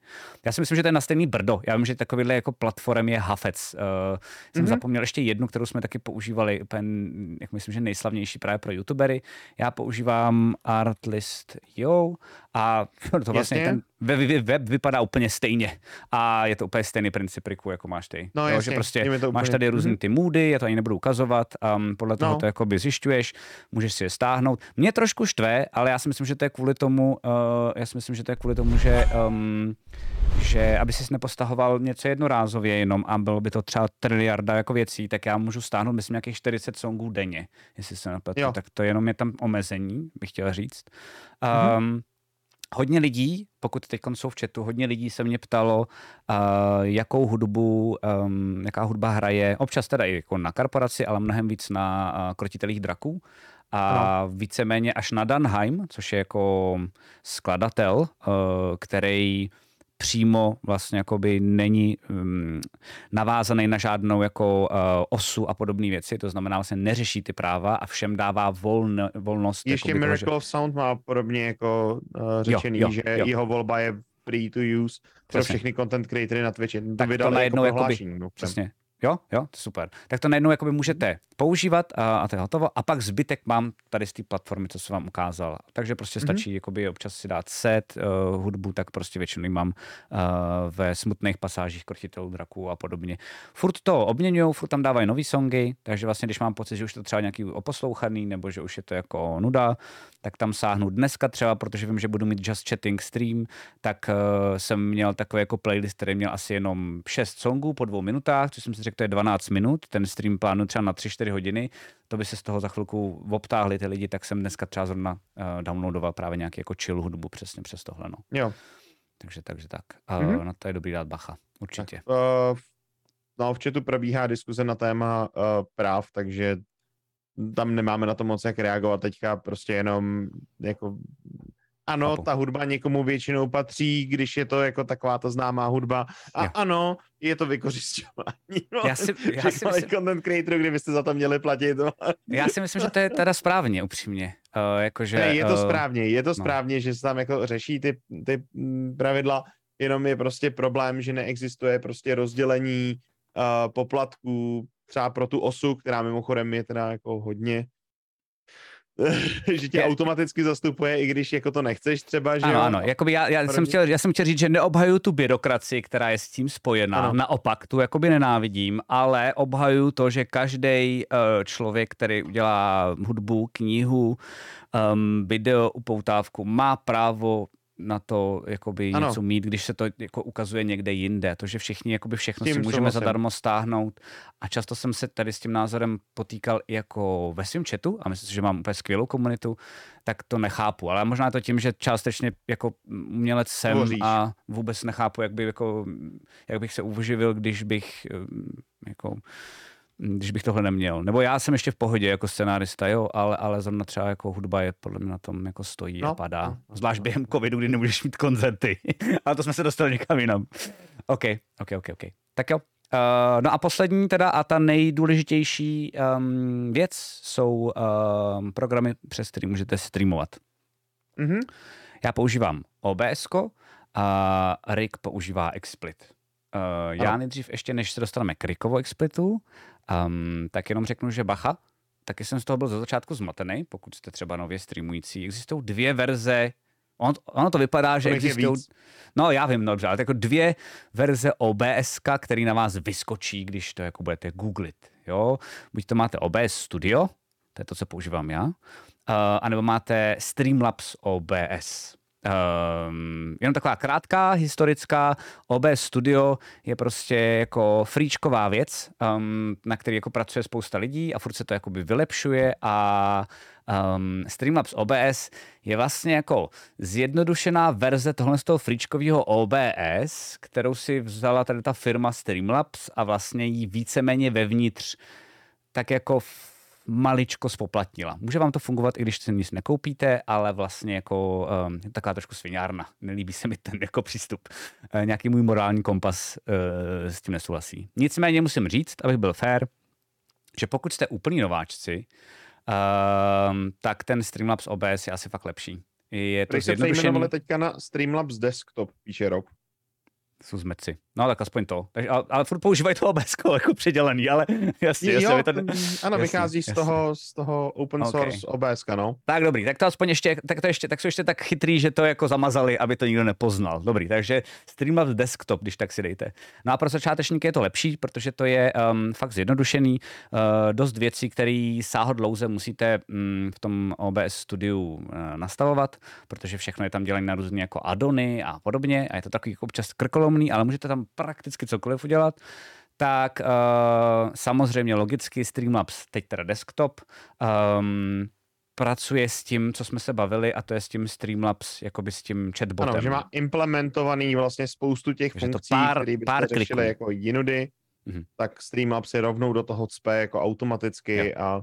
Speaker 2: Já si myslím, že to je na stejný brdo. Já vím, že takovýhle jako platform je Hafec. Uh, jsem mm-hmm. zapomněl ještě jednu, kterou jsme taky používali, úplně, jak myslím, že nejslavnější právě pro youtubery. Já používám Artlist.io a to vlastně ten web, web vypadá úplně stejně a je to úplně stejný princip riku, jako máš ty.
Speaker 3: No, jo, jasně,
Speaker 2: že prostě máš úplně... tady různý ty moody, já to ani nebudu ukazovat, um, podle toho no. to jakoby zjišťuješ, můžeš si je stáhnout. Mě trošku štve, ale já si myslím, že to je kvůli tomu, uh, já si myslím, že to je kvůli tomu, že um, že aby si nepostahoval něco jednorázově jenom a bylo by to třeba triliarda jako věcí, tak já můžu stáhnout, myslím, nějakých 40 songů denně, jestli se napletu. Tak to jenom je tam omezení, bych chtěl říct. Um, mm-hmm hodně lidí, pokud teď jsou v chatu, hodně lidí se mě ptalo, uh, jakou hudbu, um, jaká hudba hraje, občas teda i jako na korporaci, ale mnohem víc na uh, krotitelích draků. A no. víceméně až na Danheim, což je jako skladatel, uh, který přímo vlastně jakoby není um, navázaný na žádnou jako uh, osu a podobné věci, to znamená vlastně neřeší ty práva a všem dává voln, volnost.
Speaker 3: Ještě jakoby, Miracle toho, že... of Sound má podobně jako uh, řečený, jo, jo, že jo. jeho volba je free to use pro všechny content creatory na Twitchi.
Speaker 2: To tak to najednou jako jakoby, přesně, Jo, jo, to super. Tak to najednou jakoby můžete používat a, a to je hotovo. A pak zbytek mám tady z té platformy, co jsem vám ukázal. Takže prostě mhm. stačí mm-hmm. jakoby občas si dát set, uh, hudbu, tak prostě většinou mám uh, ve smutných pasážích krotitelů draků a podobně. Furt to obměňují, furt tam dávají nový songy, takže vlastně, když mám pocit, že už to třeba nějaký oposlouchaný, nebo že už je to jako nuda, tak tam sáhnu dneska třeba, protože vím, že budu mít Just Chatting stream, tak uh, jsem měl takový jako playlist, který měl asi jenom šest songů po dvou minutách, což jsem si řekl, řekl, to je 12 minut, ten stream plánu třeba na 3-4 hodiny, to by se z toho za chvilku obtáhli ty lidi, tak jsem dneska třeba zrovna uh, downloadoval právě nějaký jako chill hudbu přesně přes tohle. No.
Speaker 3: Jo.
Speaker 2: Takže, takže tak. Uh, mm-hmm. No to je dobrý dát bacha, určitě. Tak,
Speaker 3: uh, no, v chatu probíhá diskuze na téma uh, práv, takže tam nemáme na to moc jak reagovat teďka, prostě jenom jako ano, Chápu. ta hudba někomu většinou patří, když je to jako taková ta známá hudba. A jo. ano, je to vykořišťování. No,
Speaker 2: já si, já si myslím,
Speaker 3: content creator, kdybyste za to měli platit. No.
Speaker 2: Já si myslím, že to je teda správně, upřímně. Uh, jakože,
Speaker 3: ne, je to uh, správně, je to no. správně, že se tam jako řeší ty, ty mm, pravidla, jenom je prostě problém, že neexistuje prostě rozdělení uh, poplatků třeba pro tu osu, která mimochodem je teda jako hodně že tě je, automaticky zastupuje, i když jako to nechceš třeba, že
Speaker 2: Ano, jo? ano, jakoby já, já, jsem chtěl, já jsem chtěl říct, že neobhaju tu byrokracii, která je s tím spojená, ano. naopak, tu jakoby nenávidím, ale obhaju to, že každý uh, eh, člověk, který udělá hudbu, knihu, um, video, upoutávku, má právo na to jakoby ano. něco mít, když se to jako ukazuje někde jinde. To, že všichni jakoby všechno tím si můžeme souhlasím. zadarmo stáhnout. A často jsem se tady s tím názorem potýkal jako ve svém chatu a myslím si, že mám úplně skvělou komunitu, tak to nechápu. Ale možná to tím, že částečně jako umělec jsem Tvoříš. a vůbec nechápu, jak, by jako, jak bych se uživil, když bych jako když bych tohle neměl. Nebo já jsem ještě v pohodě jako scenárista, jo, ale, ale zrovna třeba jako hudba je podle mě na tom jako stojí no, a padá. No, no, Zvlášť no. během covidu, kdy nemůžeš mít koncerty. ale to jsme se dostali někam jinam. OK, OK, OK, OK. Tak jo. Uh, no a poslední teda a ta nejdůležitější um, věc jsou um, programy, přes které můžete streamovat. Mm-hmm. Já používám OBS a Rick používá XSplit. Uh, já nejdřív ještě, než se dostaneme k Rickovo XSplitu, Um, tak jenom řeknu, že bacha, taky jsem z toho byl za začátku zmatený, pokud jste třeba nově streamující. Existují dvě verze On, ono to vypadá, že existují... No já vím, no, dobře, ale jako dvě verze OBS, který na vás vyskočí, když to jako budete googlit. Jo? Buď to máte OBS Studio, to je to, co používám já, uh, anebo máte Streamlabs OBS. Um, jenom taková krátká, historická, OBS Studio je prostě jako fríčková věc, um, na který jako pracuje spousta lidí a furt se to jakoby vylepšuje a um, Streamlabs OBS je vlastně jako zjednodušená verze tohle z toho fríčkového OBS, kterou si vzala tady ta firma Streamlabs a vlastně jí víceméně vevnitř. Tak jako maličko spoplatnila. Může vám to fungovat, i když si nic nekoupíte, ale vlastně jako um, taková trošku sviňárna. Nelíbí se mi ten jako přístup. Uh, nějaký můj morální kompas uh, s tím nesouhlasí. Nicméně musím říct, abych byl fair, že pokud jste úplní nováčci, uh, tak ten Streamlabs OBS je asi fakt lepší. Je to
Speaker 3: Když se přejmenovali teďka na Streamlabs Desktop, píše Rob
Speaker 2: jsou zmeci. No tak aspoň to. Takže, ale, ale furt používají to OBS jako předělený, ale jasně.
Speaker 3: Jo,
Speaker 2: jasně
Speaker 3: to, ano, jasně, vychází z toho, z toho open source okay. OBS, no.
Speaker 2: Tak dobrý, tak to aspoň ještě, tak to ještě, tak jsou ještě tak chytrý, že to jako zamazali, aby to nikdo nepoznal. Dobrý, takže Streamlabs desktop, když tak si dejte. No a pro začátečníky je to lepší, protože to je um, fakt zjednodušený. Uh, dost věcí, které sáhodlouze musíte um, v tom OBS studiu uh, nastavovat, protože všechno je tam dělané na různé jako adony a podobně a je to takový občas krkolom ohromný, ale můžete tam prakticky cokoliv udělat, tak uh, samozřejmě logicky Streamlabs, teď teda desktop, um, pracuje s tím, co jsme se bavili, a to je s tím Streamlabs, jakoby s tím chatbotem.
Speaker 3: Ano, že má implementovaný vlastně spoustu těch Takže funkcí, které byste pár řešili kliků. jako jinudy, mm-hmm. tak Streamlabs je rovnou do toho cpe jako automaticky jo. a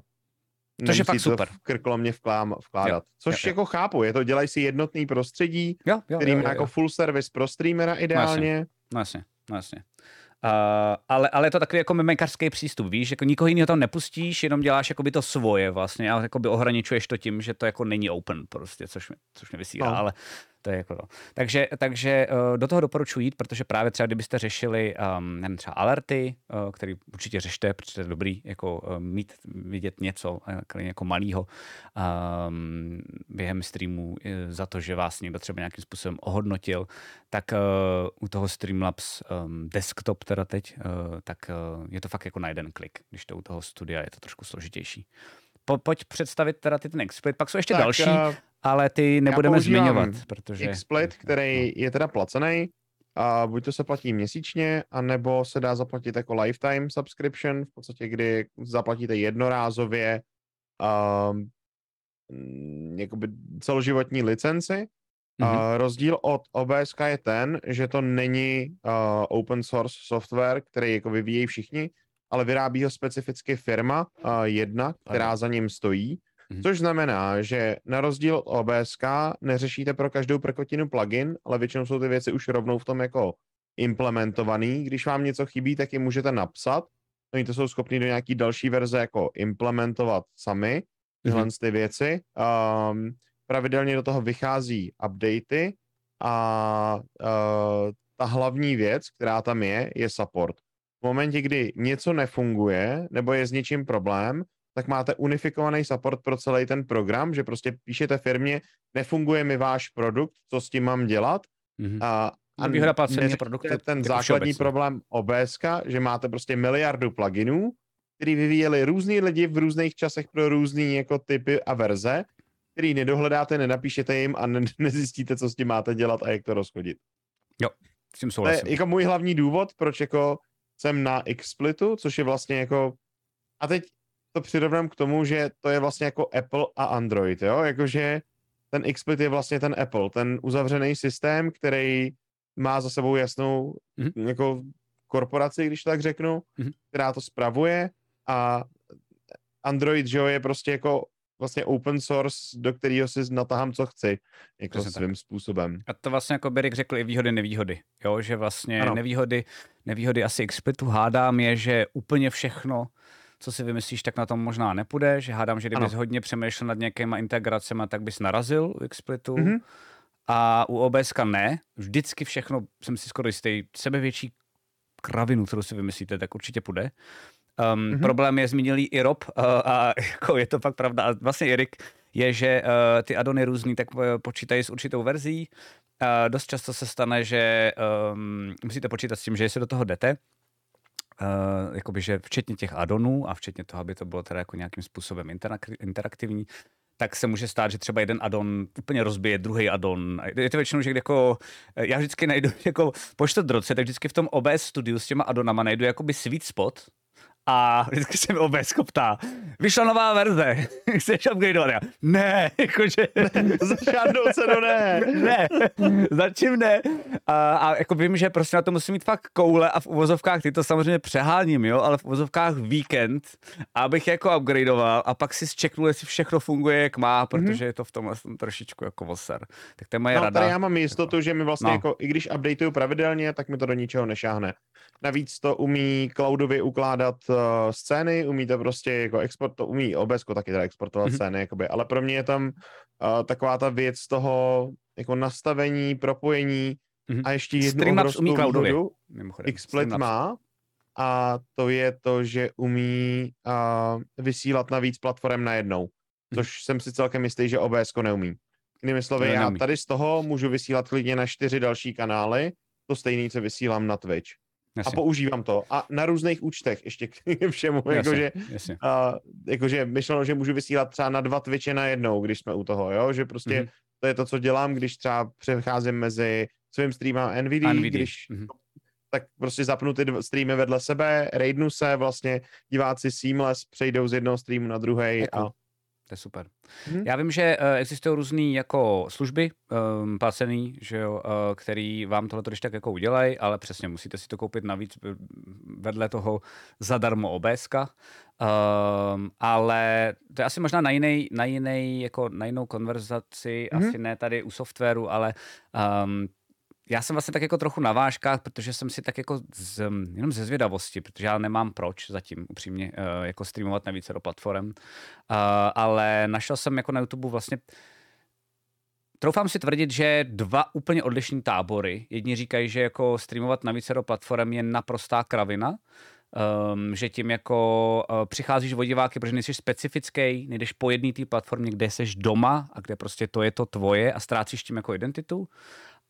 Speaker 2: Což je fakt super.
Speaker 3: v krkolomně vklám, vkládat. Jo, Což jo, jo. jako chápu, je to, dělají si jednotný prostředí, jo, jo, který jo, jo, má jo. jako full service pro streamera ideálně.
Speaker 2: No jasně, no jasně. Uh, ale, ale je to takový jako mimikařský přístup, víš, jako nikoho jiného tam nepustíš, jenom děláš jako by to svoje vlastně a jako by ohraničuješ to tím, že to jako není open prostě, což mě, což mě vysílá, no. ale to je jako to. Takže, takže uh, do toho doporučuji jít, protože právě třeba kdybyste řešili um, nevím, třeba alerty, uh, který určitě řešte, protože je dobrý jako uh, mít, vidět něco uh, jako malýho um, během streamu za to, že vás někdo třeba nějakým způsobem ohodnotil, tak uh, u toho Streamlabs um, desktop teda teď, uh, tak uh, je to fakt jako na jeden klik, když to u toho studia je to trošku složitější. Po, pojď představit teda ty ten exploit, pak jsou ještě tak, další, ale ty nebudeme zmiňovat, protože...
Speaker 3: XSplit, který je teda placený, A buď to se platí měsíčně, anebo se dá zaplatit jako lifetime subscription, v podstatě kdy zaplatíte jednorázově um, jakoby celoživotní licenci. Mm-hmm. Uh, rozdíl od OBSK je ten, že to není uh, open source software, který jako vyvíjejí všichni, ale vyrábí ho specificky firma uh, jedna, která ano. za ním stojí. Mm-hmm. Což znamená, že na rozdíl od OBSK neřešíte pro každou prkotinu plugin, ale většinou jsou ty věci už rovnou v tom jako implementovaný. Když vám něco chybí, tak je můžete napsat. Oni to jsou schopni do nějaký další verze jako implementovat sami, tyhle mm-hmm. ty věci. Um, pravidelně do toho vychází updaty a uh, ta hlavní věc, která tam je, je support. V momentě, kdy něco nefunguje nebo je s něčím problém, tak máte unifikovaný support pro celý ten program, že prostě píšete firmě, nefunguje mi váš produkt, co s tím mám dělat.
Speaker 2: Mm-hmm. A, a výhoda placení produktu
Speaker 3: ten jako základní problém OBS, že máte prostě miliardu pluginů, který vyvíjeli různý lidi v různých časech pro různé jako typy a verze, který nedohledáte, nenapíšete jim a ne- nezjistíte, co s tím máte dělat a jak to rozchodit.
Speaker 2: Jo, s tím souhlasím.
Speaker 3: To je jako můj hlavní důvod, proč jako jsem na XSplitu, což je vlastně jako... A teď to přirovnám k tomu, že to je vlastně jako Apple a Android, jo? Jakože ten XSplit je vlastně ten Apple, ten uzavřený systém, který má za sebou jasnou mm-hmm. jako korporaci, když tak řeknu, mm-hmm. která to spravuje a Android, že jo, je prostě jako vlastně open source, do kterého si natahám, co chci, jako Přesně svým tak. způsobem.
Speaker 2: A to vlastně jako Berik řekl i výhody, nevýhody, jo, že vlastně ano. nevýhody, nevýhody asi XSplitu hádám je, že úplně všechno, co si vymyslíš, tak na tom možná nepůjde, že hádám, že kdybys ano. hodně přemýšlel nad nějakýma integracemi, tak bys narazil u XSplitu. Mm-hmm. A u OBS ne, vždycky všechno, jsem si skoro jistý, sebevětší kravinu, kterou si vymyslíte, tak určitě půjde. Um, mm-hmm. Problém je zmínilý i Rob uh, a jako je to fakt pravda. A vlastně Erik je, že uh, ty adony různý tak uh, počítají s určitou verzí. Uh, dost často se stane, že um, musíte počítat s tím, že jestli do toho jdete, Uh, jakoby, že včetně těch adonů a včetně toho, aby to bylo teda jako nějakým způsobem interak- interaktivní, tak se může stát, že třeba jeden addon úplně rozbije druhý addon. Je to většinou, že jako, já vždycky najdu jako po čtvrtroce, tak vždycky v tom OBS studiu s těma addonama najdu jakoby sweet spot, a vždycky se mi OBS ptá, vyšla nová verze, chceš upgradeovat? Já, ne, jakože...
Speaker 3: za žádnou cenu ne.
Speaker 2: ne, začím ne. A, a jako vím, že prostě na to musím mít fakt koule a v uvozovkách, ty to samozřejmě přeháním, jo, ale v uvozovkách víkend, abych jako upgradeoval a pak si zčeknul, jestli všechno funguje, jak má, protože mm-hmm. je to v tomhle trošičku jako voser. Tak to je moje
Speaker 3: no,
Speaker 2: rada.
Speaker 3: Já mám jistotu, že mi vlastně no. jako, i když updateuju pravidelně, tak mi to do ničeho nešáhne. Navíc to umí cloudově ukládat uh, scény, umí to prostě jako export, to umí OBS taky teda exportovat mm-hmm. scény, jakoby, ale pro mě je tam uh, taková ta věc toho jako nastavení, propojení mm-hmm. a ještě jednu
Speaker 2: Streamlabs umí cloudově,
Speaker 3: XSplit má a to je to, že umí uh, vysílat na víc platform najednou, mm-hmm. což jsem si celkem jistý, že OBS neumí. Jinými slovy, já tady z toho můžu vysílat klidně na čtyři další kanály, to stejný, co vysílám na Twitch. Jasně. A používám to. A na různých účtech ještě k všemu. Jakože, jakože myšleno, že můžu vysílat třeba na dva Twitche na jednou, když jsme u toho, jo? že prostě mm-hmm. to je to, co dělám, když třeba přecházím mezi svým streamem NVD, NVD. když mm-hmm. tak prostě zapnu ty streamy vedle sebe, raidnu se, vlastně diváci seamless přejdou z jednoho streamu na druhý a
Speaker 2: to je super. Hmm. Já vím, že uh, existují různé jako služby um, placený, že jo, uh, který vám tohle když tak jako udělají, ale přesně musíte si to koupit navíc vedle toho zadarmo obézka. Um, ale to je asi možná na jiný, na jiný, jako na jinou konverzaci, hmm. asi ne tady u softwaru, ale um, já jsem vlastně tak jako trochu na vážkách, protože jsem si tak jako z, jenom ze zvědavosti, protože já nemám proč zatím upřímně uh, jako streamovat na více do platform, uh, ale našel jsem jako na YouTube vlastně Troufám si tvrdit, že dva úplně odlišní tábory. Jedni říkají, že jako streamovat na více do platform je naprostá kravina, um, že tím jako uh, přicházíš o diváky, protože nejsi specifický, nejdeš po jedné té platformě, kde jsi doma a kde prostě to je to tvoje a ztrácíš tím jako identitu.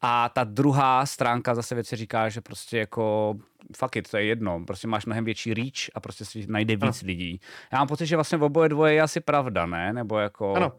Speaker 2: A ta druhá stránka zase věci říká, že prostě jako fuck it, to je jedno, prostě máš mnohem větší reach a prostě si najde víc ano. lidí. Já mám pocit, že vlastně v oboje dvoje je asi pravda, ne? Nebo jako...
Speaker 3: Ano.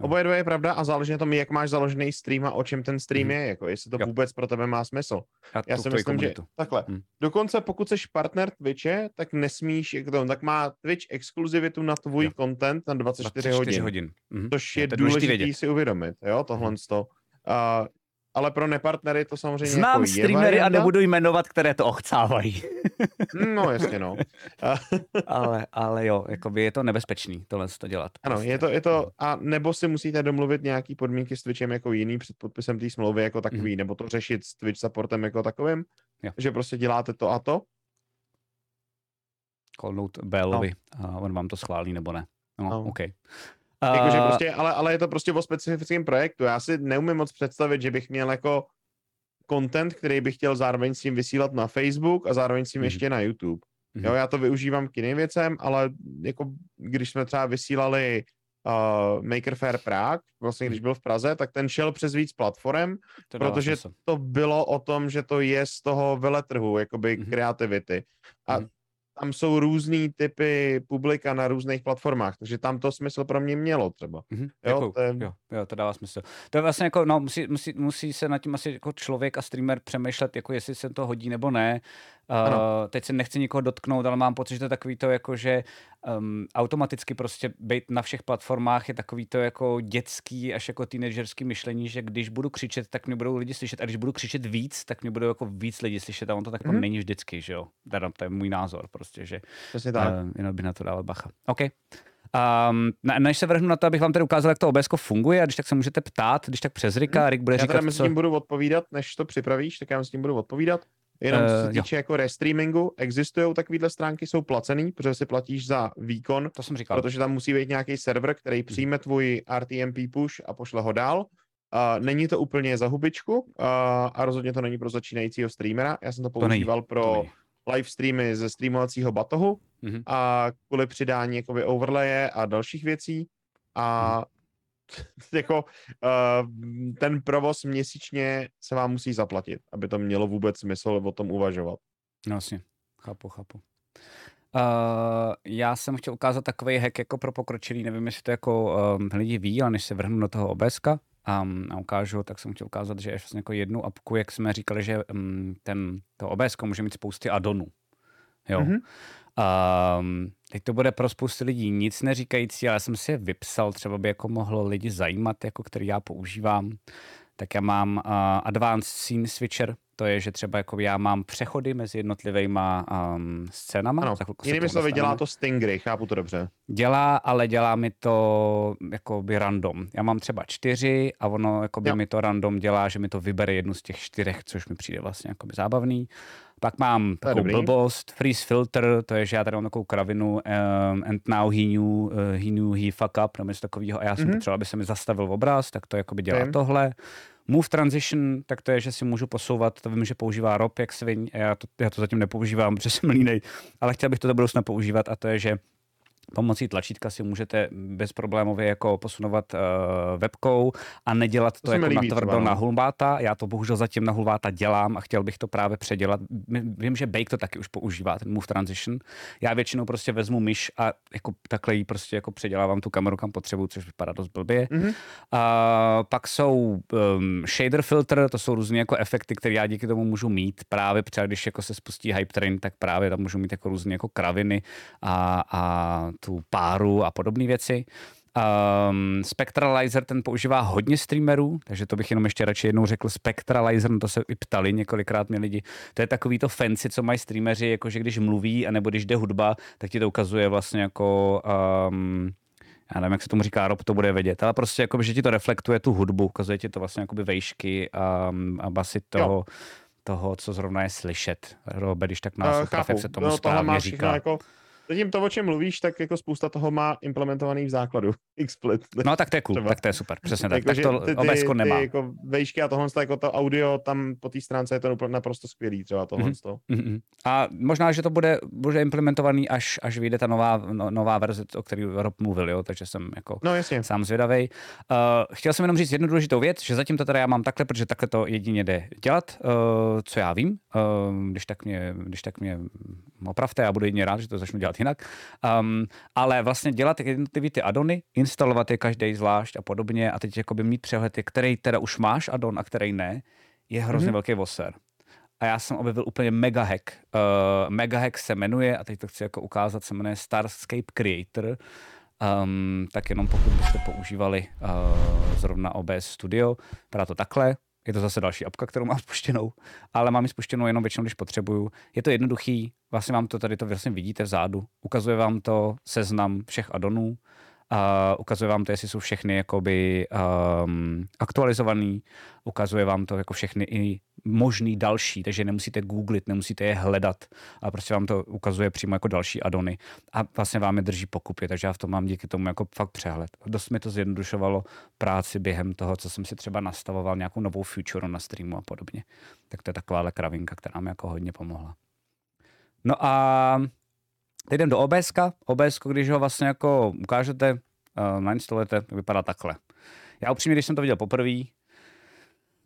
Speaker 3: Oboje dvoje je pravda a záleží na tom, jak máš založený stream a o čem ten stream
Speaker 2: Mhm.
Speaker 3: je, jako jestli to
Speaker 2: Jo.
Speaker 3: vůbec pro tebe má smysl. Já
Speaker 2: tu
Speaker 3: si myslím, že
Speaker 2: komunitu.
Speaker 3: takhle.
Speaker 2: Hm.
Speaker 3: Dokonce pokud jsi partner Twitche, tak nesmíš, jak to, tak má Twitch exkluzivitu na tvůj
Speaker 2: Jo.
Speaker 3: content na 24,
Speaker 2: 24
Speaker 3: hodin,
Speaker 2: hodin. Mhm.
Speaker 3: což je
Speaker 2: to je důležitý
Speaker 3: důležité si uvědomit, jo, tohle to. Uh, ale pro nepartnery to samozřejmě
Speaker 2: Znám
Speaker 3: jako je
Speaker 2: streamery a
Speaker 3: varianta.
Speaker 2: nebudu jmenovat, které to ochcávají.
Speaker 3: No jasně, no. A,
Speaker 2: ale, ale jo, jakoby je to nebezpečný tohle to dělat.
Speaker 3: ano,
Speaker 2: prostě.
Speaker 3: je to, je to, a nebo si musíte domluvit nějaký podmínky s Twitchem jako jiný před podpisem té smlouvy jako takový, nebo to řešit s Twitch supportem jako takovým.
Speaker 2: Jo.
Speaker 3: že prostě děláte to a to.
Speaker 2: Kolnout Bellovi a on vám to schválí nebo ne. No,
Speaker 3: No.
Speaker 2: OK.
Speaker 3: Jakože
Speaker 2: A-
Speaker 3: prostě, ale, ale je to prostě o specifickém projektu. Já si neumím moc představit, že bych měl jako content, který bych chtěl zároveň s tím vysílat na Facebook a zároveň s tím
Speaker 2: Mhm.
Speaker 3: ještě na YouTube.
Speaker 2: Mhm.
Speaker 3: Jo, já to využívám k jiným věcem, ale jako když jsme třeba vysílali uh, Maker Fair Prague, vlastně když byl v Praze, tak ten šel přes víc platform,
Speaker 2: to
Speaker 3: protože to bylo o tom, že to je z toho veletrhu, jakoby
Speaker 2: Mhm.
Speaker 3: kreativity. A
Speaker 2: Mhm.
Speaker 3: Tam jsou různý typy publika na různých platformách, takže tam to smysl pro mě mělo třeba.
Speaker 2: Mhm,
Speaker 3: Jo,
Speaker 2: děkuju.
Speaker 3: to je-
Speaker 2: jo, jo, to dává smysl. To je vlastně jako, no, musí, musí, musí se nad tím asi jako člověk a streamer přemýšlet, jako jestli se to hodí nebo ne. Uh,
Speaker 3: Ano.
Speaker 2: teď se nechci nikoho dotknout, ale mám pocit, že to je takový to, jako že um, automaticky prostě být na všech platformách je takový to jako dětský až jako teenagerský myšlení, že když budu křičet, tak mě budou lidi slyšet a když budu křičet víc, tak mě budou jako víc lidi slyšet a on to tak
Speaker 3: Mhm.
Speaker 2: není vždycky, že jo. Teda, to je můj názor prostě, že
Speaker 3: Přesně tak.
Speaker 2: Uh, jenom by na to dávat bacha. OK. Um, ne, než se vrhnu na to, abych vám tady ukázal, jak to OBS funguje, a když tak se můžete ptát, když tak přes Rika, Rick bude
Speaker 3: Mhm. Já
Speaker 2: říkat,
Speaker 3: mezi
Speaker 2: co...
Speaker 3: tím budu odpovídat, než to připravíš, tak já mezi tím budu odpovídat. Jenom co
Speaker 2: Eh,
Speaker 3: se
Speaker 2: jo.
Speaker 3: týče jako restreamingu, existují takovýhle stránky, jsou placený, protože si platíš za výkon,
Speaker 2: To jsem říkal.
Speaker 3: protože tam musí být nějaký server, který přijme tvůj RTMP push a pošle ho dál. Uh, není to úplně za hubičku uh, a rozhodně to není pro začínajícího streamera. Já jsem to
Speaker 2: To
Speaker 3: používal
Speaker 2: To
Speaker 3: pro
Speaker 2: není.
Speaker 3: live streamy ze streamovacího batohu
Speaker 2: Mhm.
Speaker 3: a kvůli přidání jakoby overlaye a dalších věcí a
Speaker 2: Mhm.
Speaker 3: jako uh, ten provoz měsíčně se vám musí zaplatit, aby to mělo vůbec smysl o tom uvažovat.
Speaker 2: No jasně, chápu, chápu. Uh, já jsem chtěl ukázat takový hack jako pro pokročilý, nevím, jestli to jako um, lidi ví, ale než se vrhnu do toho OBSka um, a ukážu, tak jsem chtěl ukázat, že je vlastně jako jednu apku, jak jsme říkali, že um, ten, to OBSko může mít spousty addonů. Jo.
Speaker 3: Mhm.
Speaker 2: Um, teď to bude pro spoustu lidí nic neříkající, ale já jsem si je vypsal, třeba by jako mohlo lidi zajímat, jako který já používám. Tak já mám uh, Advanced Scene Switcher, to je, že třeba jako já mám přechody mezi jednotlivýma um, scénama.
Speaker 3: Ano,
Speaker 2: se
Speaker 3: jinými slovy, dělá to Stingray, chápu to dobře.
Speaker 2: Dělá, ale dělá mi to jakoby random. Já mám třeba čtyři a ono jakoby
Speaker 3: Jo.
Speaker 2: mi to random dělá, že mi to vybere jednu z těch čtyřech, což mi přijde vlastně jakoby zábavný. Pak mám
Speaker 3: To
Speaker 2: takovou
Speaker 3: dobrý.
Speaker 2: blbost, freeze filter, to je, že já tady mám takovou kravinu um, and now he knew, uh, he knew he fuck up, nebo něco takového a já jsem
Speaker 3: Mhm.
Speaker 2: potřeboval, aby se mi zastavil obraz, tak to jakoby dělá
Speaker 3: Vím.
Speaker 2: tohle. Move transition, tak to je, že si můžu posouvat, to vím, že používá Rob jak sviň, a já to, já to zatím nepoužívám, protože jsem línej, ale chtěl bych to do budoucna používat a to je, že pomocí tlačítka si můžete bezproblémově jako posunovat uh, webkou a nedělat to,
Speaker 3: To
Speaker 2: jako
Speaker 3: líbí
Speaker 2: natvrdo
Speaker 3: třeba, no.
Speaker 2: na hulváta. Já to bohužel zatím na hulváta dělám a chtěl bych to právě předělat. Vím, že Bake to taky už používá, ten Move Transition. Já většinou prostě vezmu myš a jako takhle jí prostě jako předělávám tu kameru, kam potřebuju, což vypadá dost blbě.
Speaker 3: Mhm.
Speaker 2: A pak jsou um, shader filter, to jsou různé jako efekty, které já díky tomu můžu mít. Právě třeba když jako se spustí hype train, tak právě tam můžu mít jako různé jako kraviny a, a tu páru a podobné věci. Um, Spectralizer ten používá hodně streamerů, takže to bych jenom ještě radši jednou řekl. Spectralizer, na to se i ptali několikrát mě lidi. To je takový to fancy, co mají streameři, jakože když mluví, anebo když jde hudba, tak ti to ukazuje vlastně jako um, já nevím, jak se tomu říká, Rob to bude vědět, ale prostě jako, že ti to reflektuje tu hudbu, ukazuje ti to vlastně jakoby vejšky a, a basy toho, toho, co zrovna je slyšet. Robe, když tak nás
Speaker 3: Uh,
Speaker 2: jak se tomu
Speaker 3: no,
Speaker 2: správně říká.
Speaker 3: jako, zatím to, o čem mluvíš, tak jako spousta toho má implementovaný v základu. XSplit.
Speaker 2: No tak to je cool,
Speaker 3: třeba.
Speaker 2: tak to je super, přesně tak. Tak
Speaker 3: že
Speaker 2: to
Speaker 3: ty, ty,
Speaker 2: nemá.
Speaker 3: Ty jako vejšky a tohle, jako to audio, tam po té stránce je to naprosto skvělý, třeba tohle.
Speaker 2: Mhm.
Speaker 3: Mm-hmm.
Speaker 2: Mhm. A možná, že to bude, bude implementovaný, až, až vyjde ta nová, no, nová verze, o které Rob mluvil, jo? takže jsem jako
Speaker 3: No jasně.
Speaker 2: sám zvědavej. Uh, chtěl jsem jenom říct jednu důležitou věc, že zatím to teda já mám takhle, protože takhle to jedině jde dělat, uh, co já vím. Uh, když, tak mě, když tak mě opravte, já budu jedině rád, že to začnu dělat jinak. Um, ale vlastně dělat jednotlivý ty addony, instalovat je každý zvlášť a podobně a teď jakoby mít přehled, který teda už máš addon a který ne, je hrozně mm-hmm. velký voser. A já jsem objevil úplně mega hack. Uh, mega hack se jmenuje, a teď to chci jako ukázat, se jmenuje Starscape Creator. Um, tak jenom pokud byste používali uh, zrovna OBS Studio, vypadá to takhle, je to zase další apka, kterou mám spuštěnou, ale mám ji spuštěnou jenom většinou, když potřebuju. Je to jednoduchý, vlastně vám to tady to vlastně vidíte vzadu. Ukazuje vám to seznam všech adonů, a ukazuje vám to, jestli jsou všechny jakoby um, aktualizovaný, ukazuje vám to jako všechny i možný další, takže nemusíte googlit, nemusíte je hledat a prostě vám to ukazuje přímo jako další adony a vlastně vám je drží pokupy, takže já v tom mám díky tomu jako fakt přehled. Dost mi to zjednodušovalo práci během toho, co jsem si třeba nastavoval nějakou novou future na streamu a podobně. Tak to je taková kravinka, která mi jako hodně pomohla. No a teď jdem do OBS. OBS, když ho vlastně jako ukážete, uh, nainstalujete, tak vypadá takhle. Já upřímně, když jsem to viděl poprvé,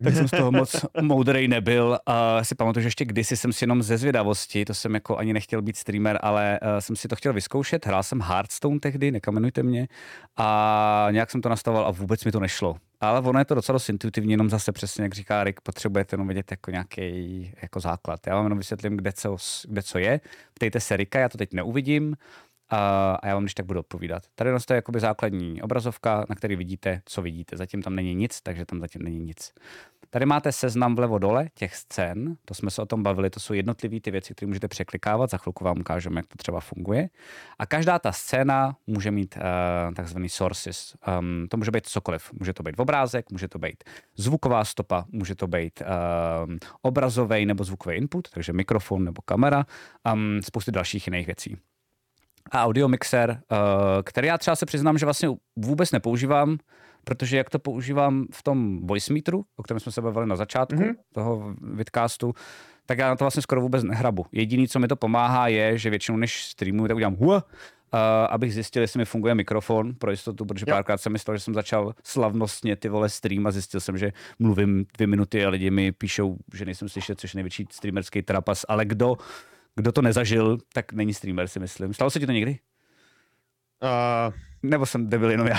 Speaker 2: tak jsem z toho moc moudrej nebyl. A si pamatuju, že ještě kdysi jsem si jenom ze zvědavosti, to jsem jako ani nechtěl být streamer, ale uh, jsem si to chtěl vyzkoušet. Hrál jsem Hearthstone tehdy, nekamenujte mě. A nějak jsem to nastavoval a vůbec mi to nešlo. Ale ono je to docela dost intuitivní, jenom zase přesně, jak říká Rick, potřebujete jenom vidět jako nějaký jako základ. Já vám jenom vysvětlím, kde co, kde co je. Ptejte se Rika, já to teď neuvidím a, a já vám když tak budu odpovídat. Tady je jakoby základní obrazovka, na který vidíte, co vidíte. Zatím tam není nic, takže tam zatím není nic. Tady máte seznam vlevo dole těch scén, to jsme se o tom bavili, to jsou jednotlivé ty věci, které můžete překlikávat, za chvilku vám ukážeme, jak to třeba funguje. A každá ta scéna může mít uh, takzvaný sources. Um, to může být cokoliv. Může to být obrázek, může to být zvuková stopa, může to být um, obrazový nebo zvukový input, takže mikrofon nebo kamera, um, spousty dalších jiných věcí a audio mixer, uh, který já třeba se přiznám, že vlastně vůbec nepoužívám, protože jak to používám v tom voice meteru, o kterém jsme se bavili na začátku mm-hmm. toho vidcastu, tak já na to vlastně skoro vůbec nehrabu. Jediný, co mi to pomáhá, je, že většinou než streamuju, tak udělám hua, uh, abych zjistil, jestli mi funguje mikrofon pro jistotu, protože jo. párkrát jsem myslel, že jsem začal slavnostně ty vole stream a zjistil jsem, že mluvím dvě minuty a lidi mi píšou, že nejsem slyšet, což je největší streamerský trapas, ale kdo kdo to nezažil, tak není streamer, si myslím. Stalo se ti to někdy? Uh, Nebo jsem debil jenom já?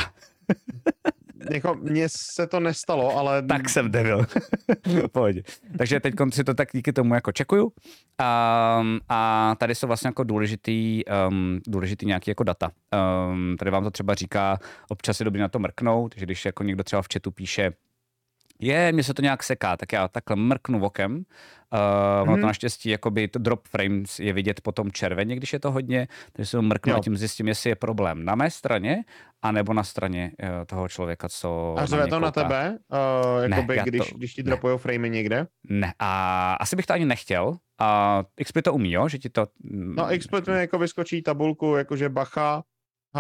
Speaker 3: jako, mně se to nestalo, ale...
Speaker 2: Tak jsem debil. Pojď. Takže teď si to tak díky tomu jako čekuju. Um, a tady jsou vlastně jako důležitý, um, důležitý nějaký jako data. Um, tady vám to třeba říká, občas je dobrý na to mrknout, že když jako někdo třeba v chatu píše, je, mně se to nějak seká, tak já takhle mrknu okem. Uh. Ono to mhm. naštěstí, jakoby to drop frames je vidět potom červeně, když je to hodně, takže se mrknu jo. a tím zjistím, jestli je problém na mé straně, anebo na straně uh, toho člověka, co
Speaker 3: A řve to na tebe, uh, jakoby, ne, když, to, když ti dropujou framey někde?
Speaker 2: Ne, a asi bych to ani nechtěl. A XSplit to umí, jo? Že ti to...
Speaker 3: No XSplit mi jako vyskočí tabulku, jakože bacha,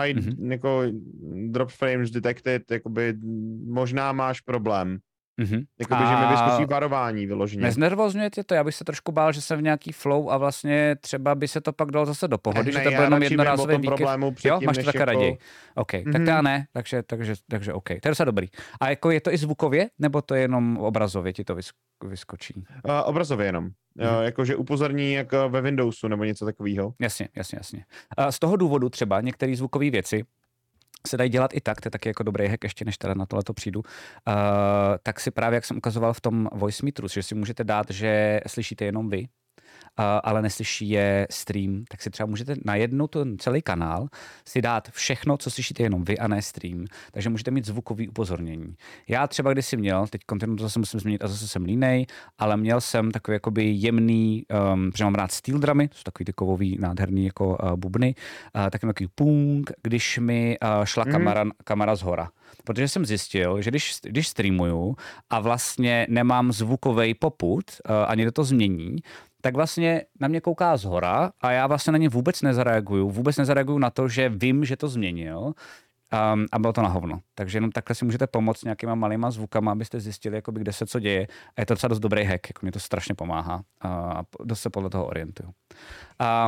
Speaker 3: hide, mm-hmm. jako drop frames detected, jakoby možná máš problém. Mm-hmm. Jakoby, a... že mi vyskočí varování vyloženě.
Speaker 2: Neznervozňuje tě to? Já bych se trošku bál, že jsem v nějaký flow a vlastně třeba by se to pak dalo zase do pohody, ne, že to bude jenom jednorázový výkyv. Problému předtím, jo, máš to také jako... raději. OK, mm-hmm. tak to já ne, takže, takže, takže OK. To je docela dobrý. A jako je to i zvukově, nebo to je jenom obrazově ti to vyskočí?
Speaker 3: Uh, obrazově jenom. Mm-hmm. Jakože upozorní jako ve Windowsu nebo něco takového.
Speaker 2: Jasně, jasně, jasně. Z toho důvodu třeba některé zvukové věci se dají dělat i tak, to je taky jako dobrý hack, ještě než teda na tohleto přijdu, uh, tak si právě, jak jsem ukazoval v tom voice meteru, že si můžete dát, že slyšíte jenom vy, ale neslyší je stream, tak si třeba můžete na jednu ten celý kanál si dát všechno, co slyšíte jenom vy a ne stream. Takže můžete mít zvukový upozornění. Já třeba když si měl, teď kontinu to zase musím změnit a zase jsem línej, ale měl jsem takový jakoby jemný, um, protože mám rád steel drumy, to jsou takový ty kovový nádherný jako uh, bubny, uh, tak takový punk, když mi uh, šla mm. kamera, kamera z hora protože jsem zjistil, že když, když streamuju a vlastně nemám zvukový poput, uh, ani to změní, tak vlastně na mě kouká z hora a já vlastně na ně vůbec nezareaguju. Vůbec nezareaguju na to, že vím, že to změnil um, a bylo to na hovno. Takže jenom takhle si můžete pomoct nějakýma malýma zvukama, abyste zjistili, jakoby, kde se co děje. A je to docela dost dobrý hack, jako mě to strašně pomáhá a dost se podle toho orientuju.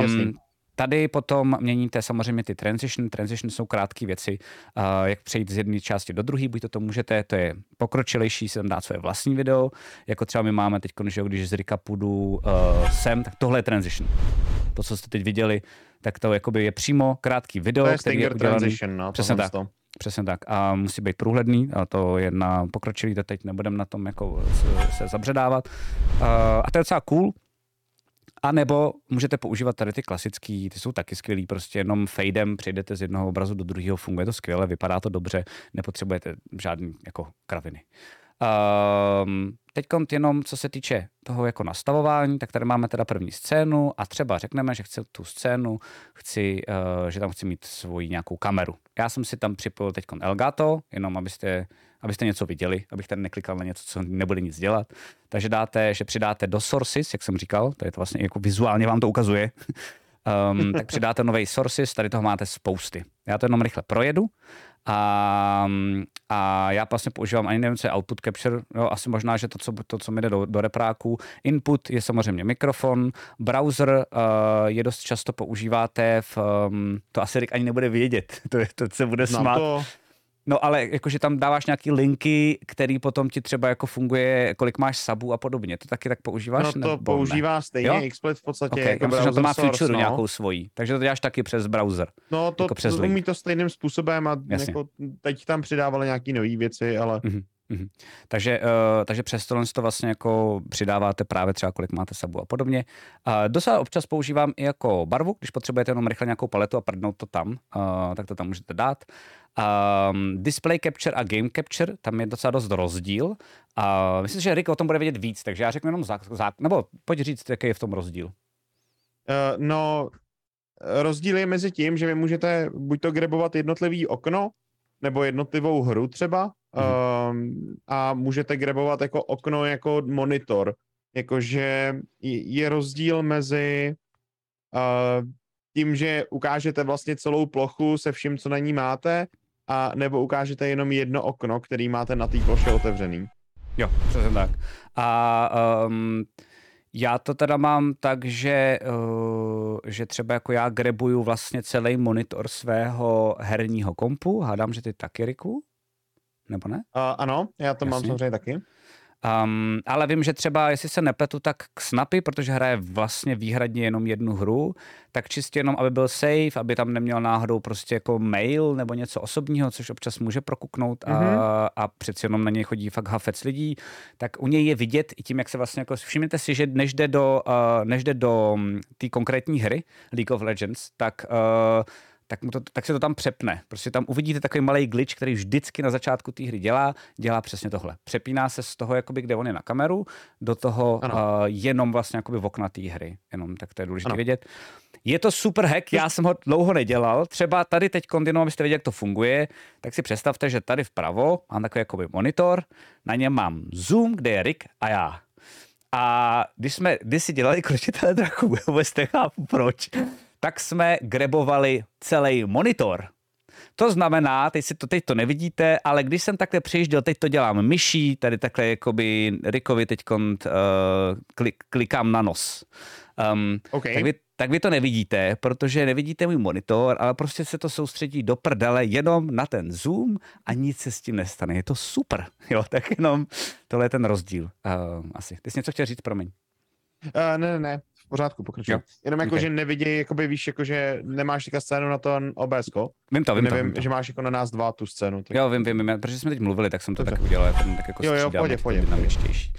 Speaker 2: Um, Tady potom měníte samozřejmě ty transition. Transition jsou krátké věci, uh, jak přejít z jedné části do druhé, buď to, to můžete, to je pokročilejší, si tam dát své vlastní video, jako třeba my máme teď, že když z Rika půjdu uh, sem, tak tohle je transition. To, co jste teď viděli, tak to jakoby je přímo krátký video,
Speaker 3: To je
Speaker 2: který je udělaný.
Speaker 3: Transition, no,
Speaker 2: Přesně tak.
Speaker 3: to.
Speaker 2: Přesně tak. A musí být průhledný, a to je na pokročilý, to teď nebudem na tom jako se, se zabředávat. Uh, a to je docela cool. A nebo můžete používat tady ty klasický, ty jsou taky skvělý, prostě jenom fadem přejdete z jednoho obrazu do druhého, funguje to skvěle, vypadá to dobře, nepotřebujete žádný jako kraviny. Um, teď jenom co se týče toho jako nastavování, tak tady máme teda první scénu a třeba řekneme, že chci tu scénu, chci, uh, že tam chci mít svoji nějakou kameru. Já jsem si tam připojil teď Elgato, jenom abyste, abyste něco viděli, abych tady neklikal na něco, co nebude nic dělat. Takže dáte, že přidáte do sources, jak jsem říkal, to je to vlastně jako vizuálně vám to ukazuje, um, tak přidáte nový sources, tady toho máte spousty. Já to jenom rychle projedu a, a já vlastně používám, ani nevím, co je output capture, jo, asi možná, že to, co, to, co mi jde do, do repráku. Input je samozřejmě mikrofon, browser uh, je dost často používáte v, um, to asi Rick ani nebude vědět, to, je, to se bude
Speaker 3: Znám
Speaker 2: smát.
Speaker 3: to,
Speaker 2: No ale jakože tam dáváš nějaký linky, který potom ti třeba jako funguje, kolik máš sabů a podobně. To taky tak používáš?
Speaker 3: no to
Speaker 2: nebo ne?
Speaker 3: používá stejně
Speaker 2: Jo?
Speaker 3: XSplit v podstatě
Speaker 2: Okay,
Speaker 3: jako
Speaker 2: myslím, že to má feature
Speaker 3: no.
Speaker 2: nějakou svojí, takže to děláš taky přes browser.
Speaker 3: No to,
Speaker 2: jako přes
Speaker 3: to umí to stejným způsobem a
Speaker 2: Jasně.
Speaker 3: jako teď tam přidávali nějaké nové věci, ale
Speaker 2: Mhm. Takže, uh, takže přes tohle to vlastně jako přidáváte právě třeba kolik máte sabu a podobně. Uh, docela občas používám i jako barvu, když potřebujete jenom rychle nějakou paletu a prdnout to tam, uh, tak to tam můžete dát. Um, display capture a game capture, tam je docela dost rozdíl. Uh, myslím, že Rick o tom bude vědět víc, takže já řeknu jenom zák, zák nebo pojď říct, jaký je v tom rozdíl.
Speaker 3: Uh, no, rozdíl je mezi tím, že vy můžete buď to grabovat jednotlivý okno, nebo jednotlivou hru třeba, um, a můžete grabovat jako okno jako monitor. Jakože je je rozdíl mezi uh, tím, že ukážete vlastně celou plochu se vším, co na ní máte, a nebo ukážete jenom jedno okno, který máte na té ploše otevřený.
Speaker 2: Jo, přesně tak. A um, já to teda mám tak, že, uh, že třeba jako já grebuju vlastně celý monitor svého herního kompu. Hádám, že ty taky, Riku? Nebo ne?
Speaker 3: Uh, ano, já to mám
Speaker 2: Jasně.
Speaker 3: samozřejmě taky.
Speaker 2: Um, ale vím, že třeba, jestli se nepletu, tak k Snapy, protože hraje vlastně výhradně jenom jednu hru, tak čistě jenom, aby byl safe, aby tam neměl náhodou prostě jako mail nebo něco osobního, což občas může prokuknout a,
Speaker 3: Mhm.
Speaker 2: a přeci jenom na něj chodí fakt hafec lidí, tak u něj je vidět i tím, jak se vlastně jako, všimněte si, že než jde do, uh, než jde do mm, té konkrétní hry League of Legends, tak uh, tak, mu to, tak se to tam přepne. Prostě tam uvidíte takový malý glitch, který vždycky na začátku té hry dělá, dělá přesně tohle. Přepíná se z toho, jakoby, kde on je na kameru, do toho uh, jenom vlastně jakoby v okna té hry. Jenom tak to je důležité
Speaker 3: Ano.
Speaker 2: vědět. Je to super hack, já jsem ho dlouho nedělal. Třeba tady teď, jenom abyste věděli, jak to funguje, tak si představte, že tady vpravo mám takový jakoby monitor, na něm mám Zoom, kde je Rick a já. A když jsme když si dělali kročitele draku, vůbec nechápu proč, tak jsme grebovali celý monitor. To znamená, teď, si to, teď to nevidíte, ale když jsem takhle přijížděl, teď to dělám myší, tady takhle jakoby Rickovi teď uh, klik, klikám na nos. Um,
Speaker 3: OK.
Speaker 2: tak, vy, tak vy to nevidíte, protože nevidíte můj monitor, ale prostě se to soustředí do prdele jenom na ten zoom a nic se s tím nestane. Je to super. Jo, tak jenom tohle je ten rozdíl. Uh, asi. Ty jsi něco chtěl říct, promiň.
Speaker 3: Uh, ne, ne, ne, v pořádku, pokračuj. Jenom jako,
Speaker 2: Ok.
Speaker 3: že nevidějí, jakoby víš, jako, že nemáš teďka scénu na to OBSko.
Speaker 2: Vím to, vím to.
Speaker 3: Nevím,
Speaker 2: Vím to.
Speaker 3: že máš jako na nás dva tu scénu. Tak...
Speaker 2: Jo, vím, vím, vím, protože jsme teď mluvili, tak jsem to
Speaker 3: Dobře.
Speaker 2: tak udělal, já to tak jako
Speaker 3: Jo, jo,
Speaker 2: střídám, to
Speaker 3: pohodě,
Speaker 2: dynamičtější.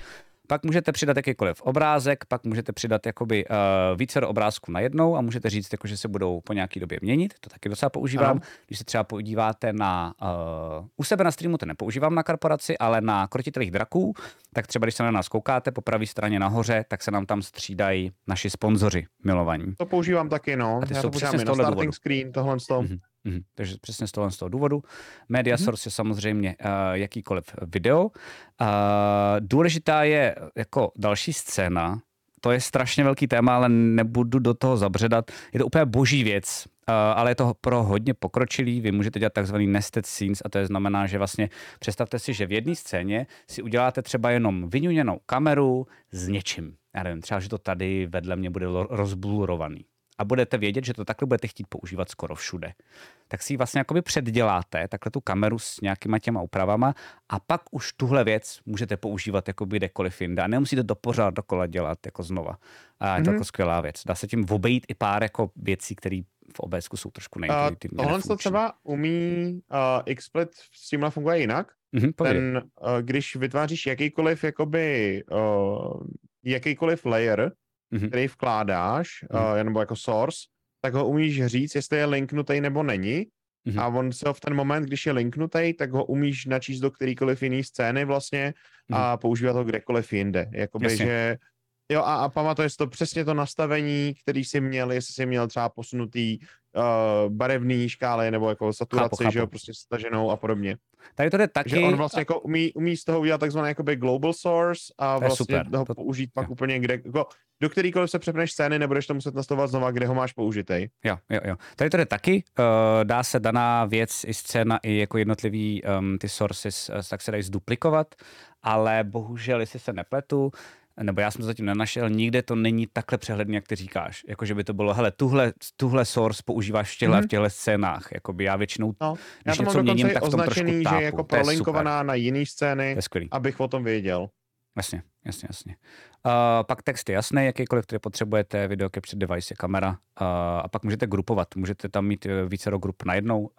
Speaker 2: Pak můžete přidat jakýkoliv obrázek, pak můžete přidat jakoby uh, více obrázků na jednou a můžete říct, jako, že se budou po nějaký době měnit. To taky docela používám.
Speaker 3: Ano.
Speaker 2: Když se třeba podíváte na... Uh, u sebe na streamu to nepoužívám na korporaci, ale na krotitelých draků, tak třeba když se na nás koukáte po pravé straně nahoře, tak se nám tam střídají naši sponzoři milovaní.
Speaker 3: To používám taky, no.
Speaker 2: A ty
Speaker 3: Já
Speaker 2: jsou
Speaker 3: to
Speaker 2: přesně
Speaker 3: používám na starting
Speaker 2: důvodu.
Speaker 3: screen, tohle z
Speaker 2: Mhm. Mhm. Takže přesně z toho, z toho důvodu. Media
Speaker 3: Mhm.
Speaker 2: source je samozřejmě uh, jakýkoliv video. Uh, důležitá je jako další scéna. To je strašně velký téma, ale nebudu do toho zabředat. Je to úplně boží věc, uh, ale je to pro hodně pokročilý. Vy můžete dělat takzvaný nested scenes a to je znamená, že vlastně představte si, že v jedné scéně si uděláte třeba jenom vyňuněnou kameru s něčím. Já nevím, třeba, že to tady vedle mě bude rozblurovaný. A budete vědět, že to takhle budete chtít používat skoro všude. Tak si ji vlastně jakoby předděláte, takhle tu kameru s nějakýma těma úpravama a pak už tuhle věc můžete používat jakoby kdekoliv jinde a nemusíte to pořád dokola dělat jako znova. A je to mm-hmm. jako skvělá věc. Dá se tím obejít i pár jako věcí, které v OBS jsou trošku nejintuitivní.
Speaker 3: Uh, tohle to třeba umí uh, XSplit s tímhle funguje jinak. Mm-hmm, Ten, uh, když vytváříš jakýkoliv jakoby, uh, jakýkoliv layer, mm-hmm. který vkládáš, mm-hmm. uh, nebo jako source, tak ho umíš říct, jestli je linknutý nebo není. Mm-hmm. A on se v ten moment, když je linknutý, tak ho umíš načíst do kterýkoliv jiný scény vlastně mm-hmm. a používat ho kdekoliv jinde. Jakoby, Jasně. že Jo a, a pamatuješ to přesně to nastavení, který jsi měl, jestli jsi měl třeba posunutý uh, barevný škály nebo jako saturaci, chápu, chápu. že jo, prostě staženou a podobně.
Speaker 2: Tady to jde taky. Že
Speaker 3: on vlastně jako umí, umí z toho udělat takzvaný jakoby global source a vlastně super. ho to... použít pak jo. úplně kde, jako, do kterýkoliv se přepneš scény, nebudeš to muset nastavovat znova, kde ho máš použitej.
Speaker 2: Jo, jo, jo. Tady to jde taky. Uh, dá se daná věc i scéna i jako jednotlivý um, ty sources, uh, tak se dají zduplikovat, ale bohužel, jestli se nepletu, nebo já jsem to zatím nenašel, nikde to není takhle přehledný, jak ty říkáš. Jako, že by to bylo, hele, tuhle, tuhle source používáš v těchto, mm-hmm. v těchto scénách. Jakoby já většinou,
Speaker 3: no, já to něco měním, tak v tom trošku tápu. že jako prolinkovaná na jiný scény, abych o tom věděl.
Speaker 2: Jasně, jasně, jasně. Uh, pak text je jasný, jakýkoliv, který potřebujete, video capture device je kamera uh, a pak můžete grupovat, můžete tam mít eh, více grup najednou, uh,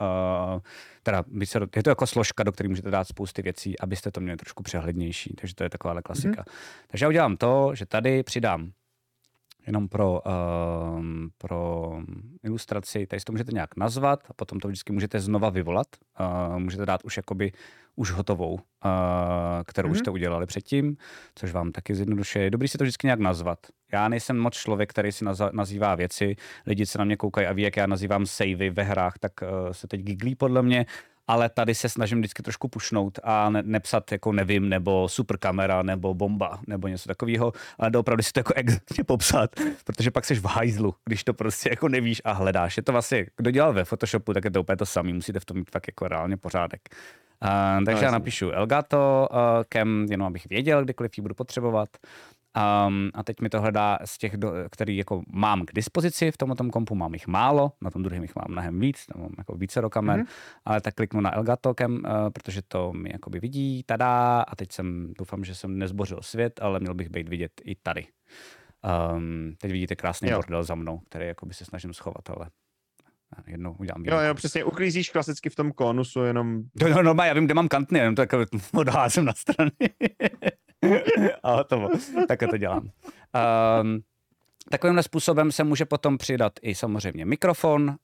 Speaker 2: teda vícero, je to jako složka, do které můžete dát spousty věcí, abyste to měli trošku přehlednější, takže to je taková klasika. Mm-hmm. Takže já udělám to, že tady přidám jenom pro, uh, pro ilustraci, tady si to můžete nějak nazvat a potom to vždycky můžete znova vyvolat. Uh, můžete dát už jakoby už hotovou, uh, kterou mm-hmm. už mhm. jste udělali předtím, což vám taky zjednodušuje. Je dobrý si to vždycky nějak nazvat. Já nejsem moc člověk, který si naz- nazývá věci. Lidi se na mě koukají a ví, jak já nazývám savey ve hrách, tak uh, se teď giglí podle mě ale tady se snažím vždycky trošku pušnout a ne, nepsat jako nevím, nebo super kamera, nebo bomba, nebo něco takového, ale opravdu si to jako exaktně popsat, protože pak jsi v hajzlu, když to prostě jako nevíš a hledáš. Je to vlastně, kdo dělal ve Photoshopu, tak je to úplně to samé, musíte v tom mít fakt jako reálně pořádek. Uh, takže no, já napíšu Elgato uh, jenom abych věděl, kdykoliv ji budu potřebovat. Um, a teď mi to hledá z těch, do, který jako mám k dispozici v tomto kompu, mám jich málo, na tom druhém jich mám mnohem víc, tam mám jako více do kamer, mm-hmm. ale tak kliknu na Elgatokem, uh, protože to mi jakoby vidí, tada, a teď jsem, doufám, že jsem nezbořil svět, ale měl bych být vidět i tady. Um, teď vidíte krásný jo. bordel za mnou, který jakoby se snažím schovat, ale jednou udělám.
Speaker 3: Jo, jo, přesně, uklízíš klasicky v tom konusu, jenom...
Speaker 2: No, no, no, já vím, kde mám kantny, jenom to jako odházím na strany. a hotovo. Takhle to dělám. Um, Takovýmhle způsobem se může potom přidat i samozřejmě mikrofon uh,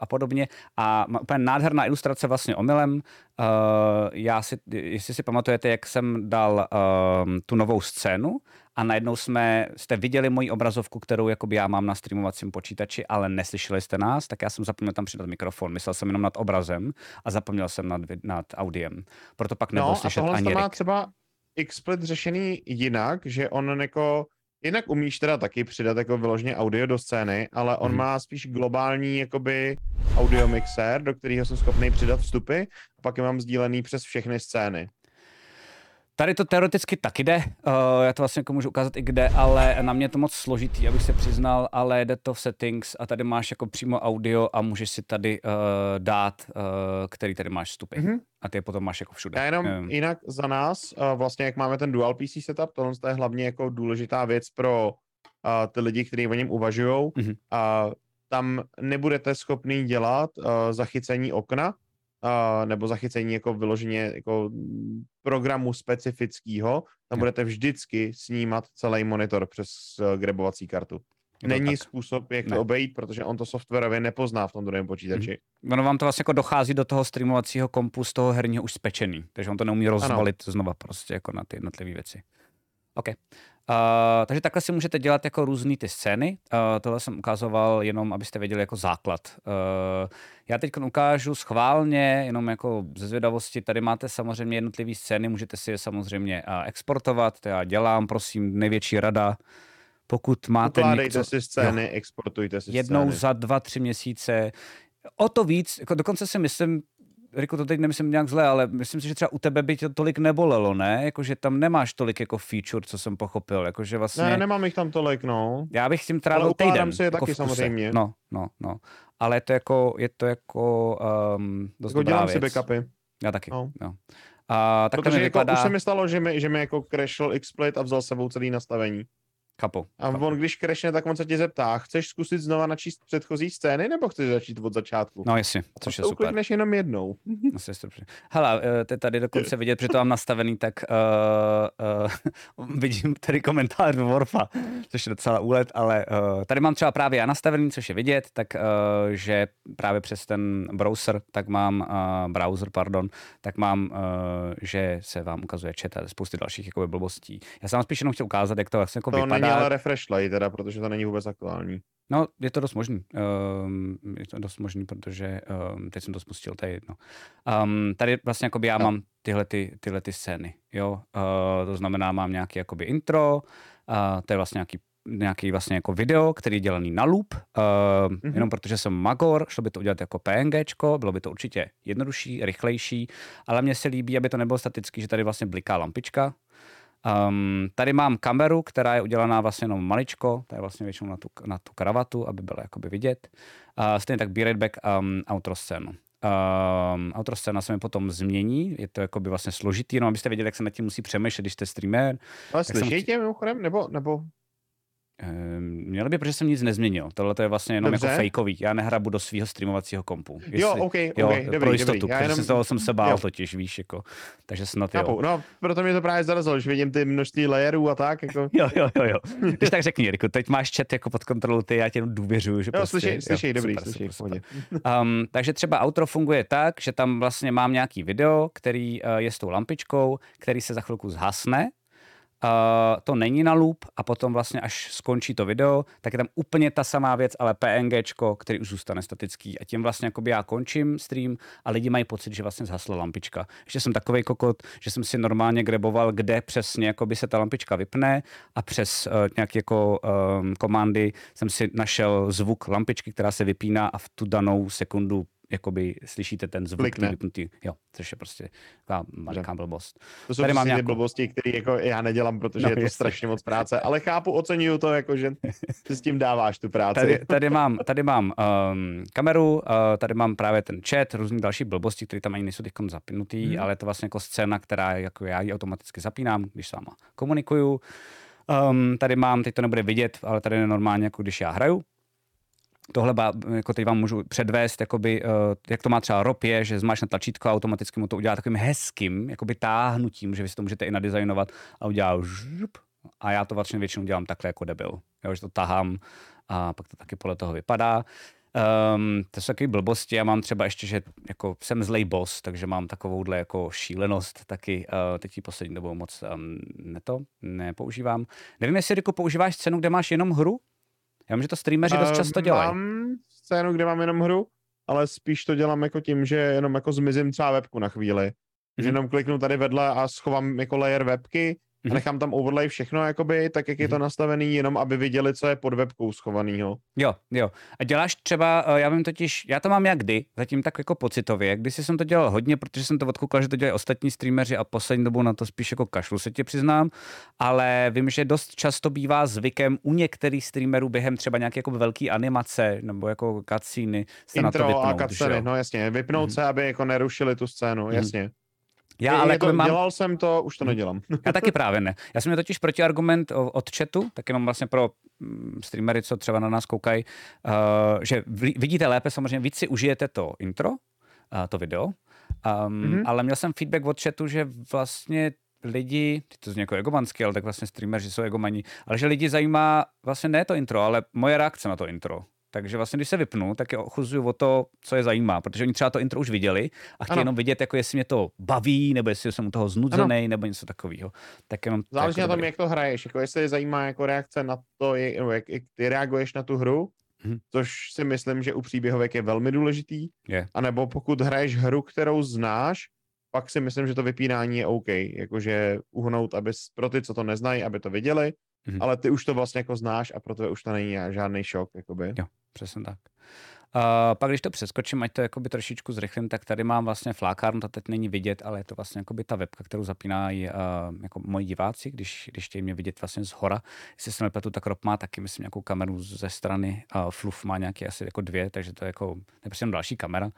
Speaker 2: a podobně. A má úplně nádherná ilustrace vlastně omylem. Uh, já si, jestli si pamatujete, jak jsem dal uh, tu novou scénu a najednou jsme, jste viděli moji obrazovku, kterou jakoby já mám na streamovacím počítači, ale neslyšeli jste nás, tak já jsem zapomněl tam přidat mikrofon. Myslel jsem jenom nad obrazem a zapomněl jsem nad, nad audiem. Proto pak nebylo no, slyšet a ani má
Speaker 3: třeba XSplit řešený jinak, že on jako Jinak umíš teda taky přidat jako vyloženě audio do scény, ale on hmm. má spíš globální jakoby audio mixer, do kterého jsem schopný přidat vstupy a pak je mám sdílený přes všechny scény.
Speaker 2: Tady to teoreticky taky jde, uh, já to vlastně jako můžu ukázat i kde, ale na mě je to moc složitý, abych se přiznal, ale jde to v settings a tady máš jako přímo audio a můžeš si tady uh, dát, uh, který tady máš vstupy. Mm-hmm. A ty je potom máš jako všude.
Speaker 3: Já jenom um. jinak za nás, uh, vlastně jak máme ten dual PC setup, tohle je hlavně jako důležitá věc pro uh, ty lidi, kteří o něm uvažují. Mm-hmm. Uh, tam nebudete schopný dělat uh, zachycení okna, uh, nebo zachycení jako vyloženě jako programu specifického, tam budete vždycky snímat celý monitor přes uh, grebovací kartu. Není tak. způsob, jak ne. to obejít, protože on to softwarově nepozná v tom druhém počítači.
Speaker 2: Hmm. Ono vám to vlastně jako dochází do toho streamovacího kompu z toho herního už spečený, takže on to neumí rozvalit ano. znova prostě jako na ty jednotlivé věci. OK. Uh, takže takhle si můžete dělat jako různé ty scény. Uh, tohle jsem ukazoval jenom, abyste věděli jako základ. Uh, já teď ukážu schválně, jenom jako ze zvědavosti, tady máte samozřejmě jednotlivé scény, můžete si je samozřejmě uh, exportovat, to já dělám, prosím, největší rada. Pokud máte
Speaker 3: Ukládejte někdo, si scény, jo, exportujte si
Speaker 2: Jednou
Speaker 3: scény.
Speaker 2: za dva, tři měsíce. O to víc, jako dokonce si myslím, Riku, to teď nemyslím nějak zle, ale myslím si, že třeba u tebe by tě tolik nebolelo, ne? Jakože tam nemáš tolik jako feature, co jsem pochopil. Jakože vlastně...
Speaker 3: Ne, nemám jich tam tolik, no.
Speaker 2: Já bych s tím trávil
Speaker 3: Ale
Speaker 2: týden.
Speaker 3: si je
Speaker 2: jako
Speaker 3: taky samozřejmě.
Speaker 2: No, no, no. Ale je to jako, je to jako um, dost
Speaker 3: Jako
Speaker 2: dobrá
Speaker 3: dělám si
Speaker 2: věc.
Speaker 3: backupy.
Speaker 2: Já taky,
Speaker 3: No.
Speaker 2: no. A tak to
Speaker 3: Protože jako,
Speaker 2: vypadá,
Speaker 3: už se mi stalo, že mi, že mi jako crashl XSplit a vzal s sebou celý nastavení.
Speaker 2: Kapu.
Speaker 3: A on, když crashne, tak on se tě zeptá, chceš zkusit znova načíst předchozí scény, nebo chceš začít od začátku?
Speaker 2: No jasně, což je
Speaker 3: to
Speaker 2: super.
Speaker 3: uklikneš jenom jednou.
Speaker 2: Asi je super. Hele, to je tady dokonce vidět, protože to mám nastavený, tak uh, uh, vidím tady komentář do Warfa, což je docela úlet, ale uh, tady mám třeba právě já nastavený, což je vidět, tak uh, že právě přes ten browser, tak mám, uh, browser, pardon, tak mám, uh, že se vám ukazuje chat a spousty dalších jakoby, blbostí. Já jsem vám spíš jenom chtěl ukázat, jak to vlastně jako
Speaker 3: To
Speaker 2: vypadá.
Speaker 3: Není ale refresh lay, teda, protože to není vůbec aktuální.
Speaker 2: No, je to dost možný. Um, je to dost možný, protože um, teď jsem to spustil, to je jedno. Um, tady vlastně jakoby já
Speaker 3: No.
Speaker 2: mám tyhle, ty, tyhle ty scény, jo. Uh, to znamená, mám nějaký jakoby intro, uh, to je vlastně nějaký nějaký vlastně jako video, který je dělaný na loop, uh, mm-hmm.
Speaker 3: Mhm.
Speaker 2: jenom protože jsem magor, šlo by to udělat jako PNGčko, bylo by to určitě jednodušší, rychlejší, ale mně se líbí, aby to nebylo statický, že tady vlastně bliká lampička, Um, tady mám kameru, která je udělaná vlastně jenom maličko, to je vlastně většinou na tu, na tu kravatu, aby byla jakoby vidět. Uh, stejně tak Be Right Back um, outro scénu. Um, outro scéna se mi potom změní, je to jakoby vlastně složitý, jenom abyste věděli, jak se nad tím musí přemýšlet, když jste streamer.
Speaker 3: Ale
Speaker 2: jsem chci-
Speaker 3: tě mimochodem, nebo, nebo
Speaker 2: Um, měli by, protože jsem nic nezměnil. Tohle to je vlastně jenom
Speaker 3: Dobře.
Speaker 2: jako fakeový. Já nehrabu do svého streamovacího kompu.
Speaker 3: jo, OK,
Speaker 2: jo,
Speaker 3: OK, dobrý,
Speaker 2: pro jistotu,
Speaker 3: dobrý. Já jenom,
Speaker 2: jsem, toho jsem se bál
Speaker 3: jo.
Speaker 2: totiž, víš, jako. Takže snad jo.
Speaker 3: No, proto mě to právě zarazilo, že vidím ty množství layerů a tak, jako,
Speaker 2: Jo, jo, jo, jo. Když tak řekni, Jirko, teď máš chat jako pod kontrolou, ty, já tě jenom důvěřuju, že
Speaker 3: jo,
Speaker 2: prostě,
Speaker 3: slyšej, slyšej, dobrý,
Speaker 2: super,
Speaker 3: slyšej,
Speaker 2: super, super. Um, takže třeba outro funguje tak, že tam vlastně mám nějaký video, který uh, je s tou lampičkou, který se za chvilku zhasne. To není na loop a potom vlastně až skončí to video, tak je tam úplně ta samá věc, ale PNGčko, který už zůstane statický a tím vlastně jakoby já končím stream a lidi mají pocit, že vlastně zhasla lampička. Ještě jsem takovej kokot, že jsem si normálně greboval, kde přesně jakoby se ta lampička vypne a přes uh, nějaké jako um, komandy jsem si našel zvuk lampičky, která se vypíná a v tu danou sekundu jakoby slyšíte ten zvuk
Speaker 3: Klikne.
Speaker 2: který vypnutý. Jo, což je prostě taková maličká blbost.
Speaker 3: To jsou
Speaker 2: Tady mám
Speaker 3: ty
Speaker 2: nějakou-
Speaker 3: blbosti, které jako já nedělám, protože
Speaker 2: No,
Speaker 3: je to
Speaker 2: jasně.
Speaker 3: strašně moc práce, ale chápu, oceňuju to, jako, že si s tím dáváš tu práci.
Speaker 2: Tady, tady mám, tady mám um, kameru, uh, tady mám právě ten chat, různé další blbosti, které tam ani nejsou teď zapnutý, hmm. ale je to vlastně jako scéna, která jako já ji automaticky zapínám, když s váma komunikuju. Um, tady mám, teď to nebude vidět, ale tady je normálně, jako když já hraju. Tohle jako teď vám můžu předvést, jakoby, uh, jak to má třeba ROP je, že zmáš na tlačítko a automaticky mu to udělá takovým hezkým jakoby táhnutím, že vy si to můžete i nadizajnovat a udělá žup, a já to vlastně většinou dělám takhle jako debil. Jo, že to tahám a pak to taky podle toho vypadá. Um, to jsou takové blbosti. Já mám třeba ještě, že jako jsem zlej boss, takže mám takovouhle jako šílenost taky. Uh, teď ji poslední dobou moc um, ne to, nepoužívám. Nevím, jestli Riku, používáš scénu, kde máš jenom hru? Já vím, že to streameři dost
Speaker 3: Eh,
Speaker 2: často dělají.
Speaker 3: Mám scénu, kde mám jenom hru, ale spíš to dělám jako tím, že jenom jako zmizím třeba webku na chvíli. Že
Speaker 2: Mhm.
Speaker 3: jenom kliknu tady vedle a schovám jako layer webky a
Speaker 2: Mhm.
Speaker 3: nechám tam overlay všechno, jakoby, tak jak je to nastavený, jenom aby viděli, co je pod webkou schovanýho.
Speaker 2: Jo, jo. A děláš třeba, eh, já vím totiž, já to mám jak kdy, zatím tak jako pocitově. Když jsem to dělal hodně, protože jsem to odkoukal, že to dělají ostatní streameři a poslední dobou na to spíš jako kašlu se ti přiznám, ale vím, že dost často bývá zvykem u některých streamerů během třeba nějaké jako velké animace nebo jako cutscény se na to
Speaker 3: Intro a
Speaker 2: vypnout, že
Speaker 3: cutsceny,
Speaker 2: jo.
Speaker 3: no jasně, vypnout
Speaker 2: Mhm.
Speaker 3: se, aby jako nerušili tu scénu, jasně.
Speaker 2: Já
Speaker 3: Je-
Speaker 2: ale
Speaker 3: je
Speaker 2: jako
Speaker 3: to,
Speaker 2: mám,
Speaker 3: Dělal jsem to, už to
Speaker 2: Mhm.
Speaker 3: nedělám.
Speaker 2: Já taky právě ne. Já jsem měl totiž protiargument od chatu, tak jenom vlastně pro mm, streamery, co třeba na nás koukají, uh, že vidíte lépe, samozřejmě víc si užijete to intro, uh, to video, um,
Speaker 3: Mhm.
Speaker 2: mm-hmm. ale měl jsem feedback od chatu, že vlastně lidi, to zní jako egomansky, ale tak vlastně streameři jsou egomaní, ale že lidi zajímá vlastně ne to intro, ale moje reakce na to intro. Takže vlastně, když se vypnu, tak je ochuzuju o to, co je zajímá, protože oni třeba to intro už viděli a chtějí
Speaker 3: Ano.
Speaker 2: jenom vidět, jako jestli mě to baví, nebo jestli jsem u toho znudzený, nebo něco takového. Tak jenom
Speaker 3: Záleží
Speaker 2: jako
Speaker 3: na tom, jak to hraješ, jako jestli je zajímá jako reakce na to, jak, nebo jak, jak ty reaguješ na tu hru,
Speaker 2: Mhm.
Speaker 3: což si myslím, že u příběhovek je velmi důležitý,
Speaker 2: Je.
Speaker 3: anebo pokud hraješ hru, kterou znáš, pak si myslím, že to vypínání je OK, jakože uhnout, aby pro ty, co to neznají, aby to viděli,
Speaker 2: Mhm.
Speaker 3: ale ty už to vlastně jako znáš a pro tebe už to není žádný šok, jakoby.
Speaker 2: Jo. Přesně tak. Uh, pak když to přeskočím, ať to jakoby trošičku zrychlím, tak tady mám vlastně flákárnu, to teď není vidět, ale je to vlastně jakoby ta webka, kterou zapínají uh, jako moji diváci, když, když chtějí mě vidět vlastně z hora. Jestli se nepletu, tak Rob má taky, myslím, nějakou kameru ze strany, uh, Fluff má nějaký asi jako dvě, takže to je jako, je prostě další kamera. Uh,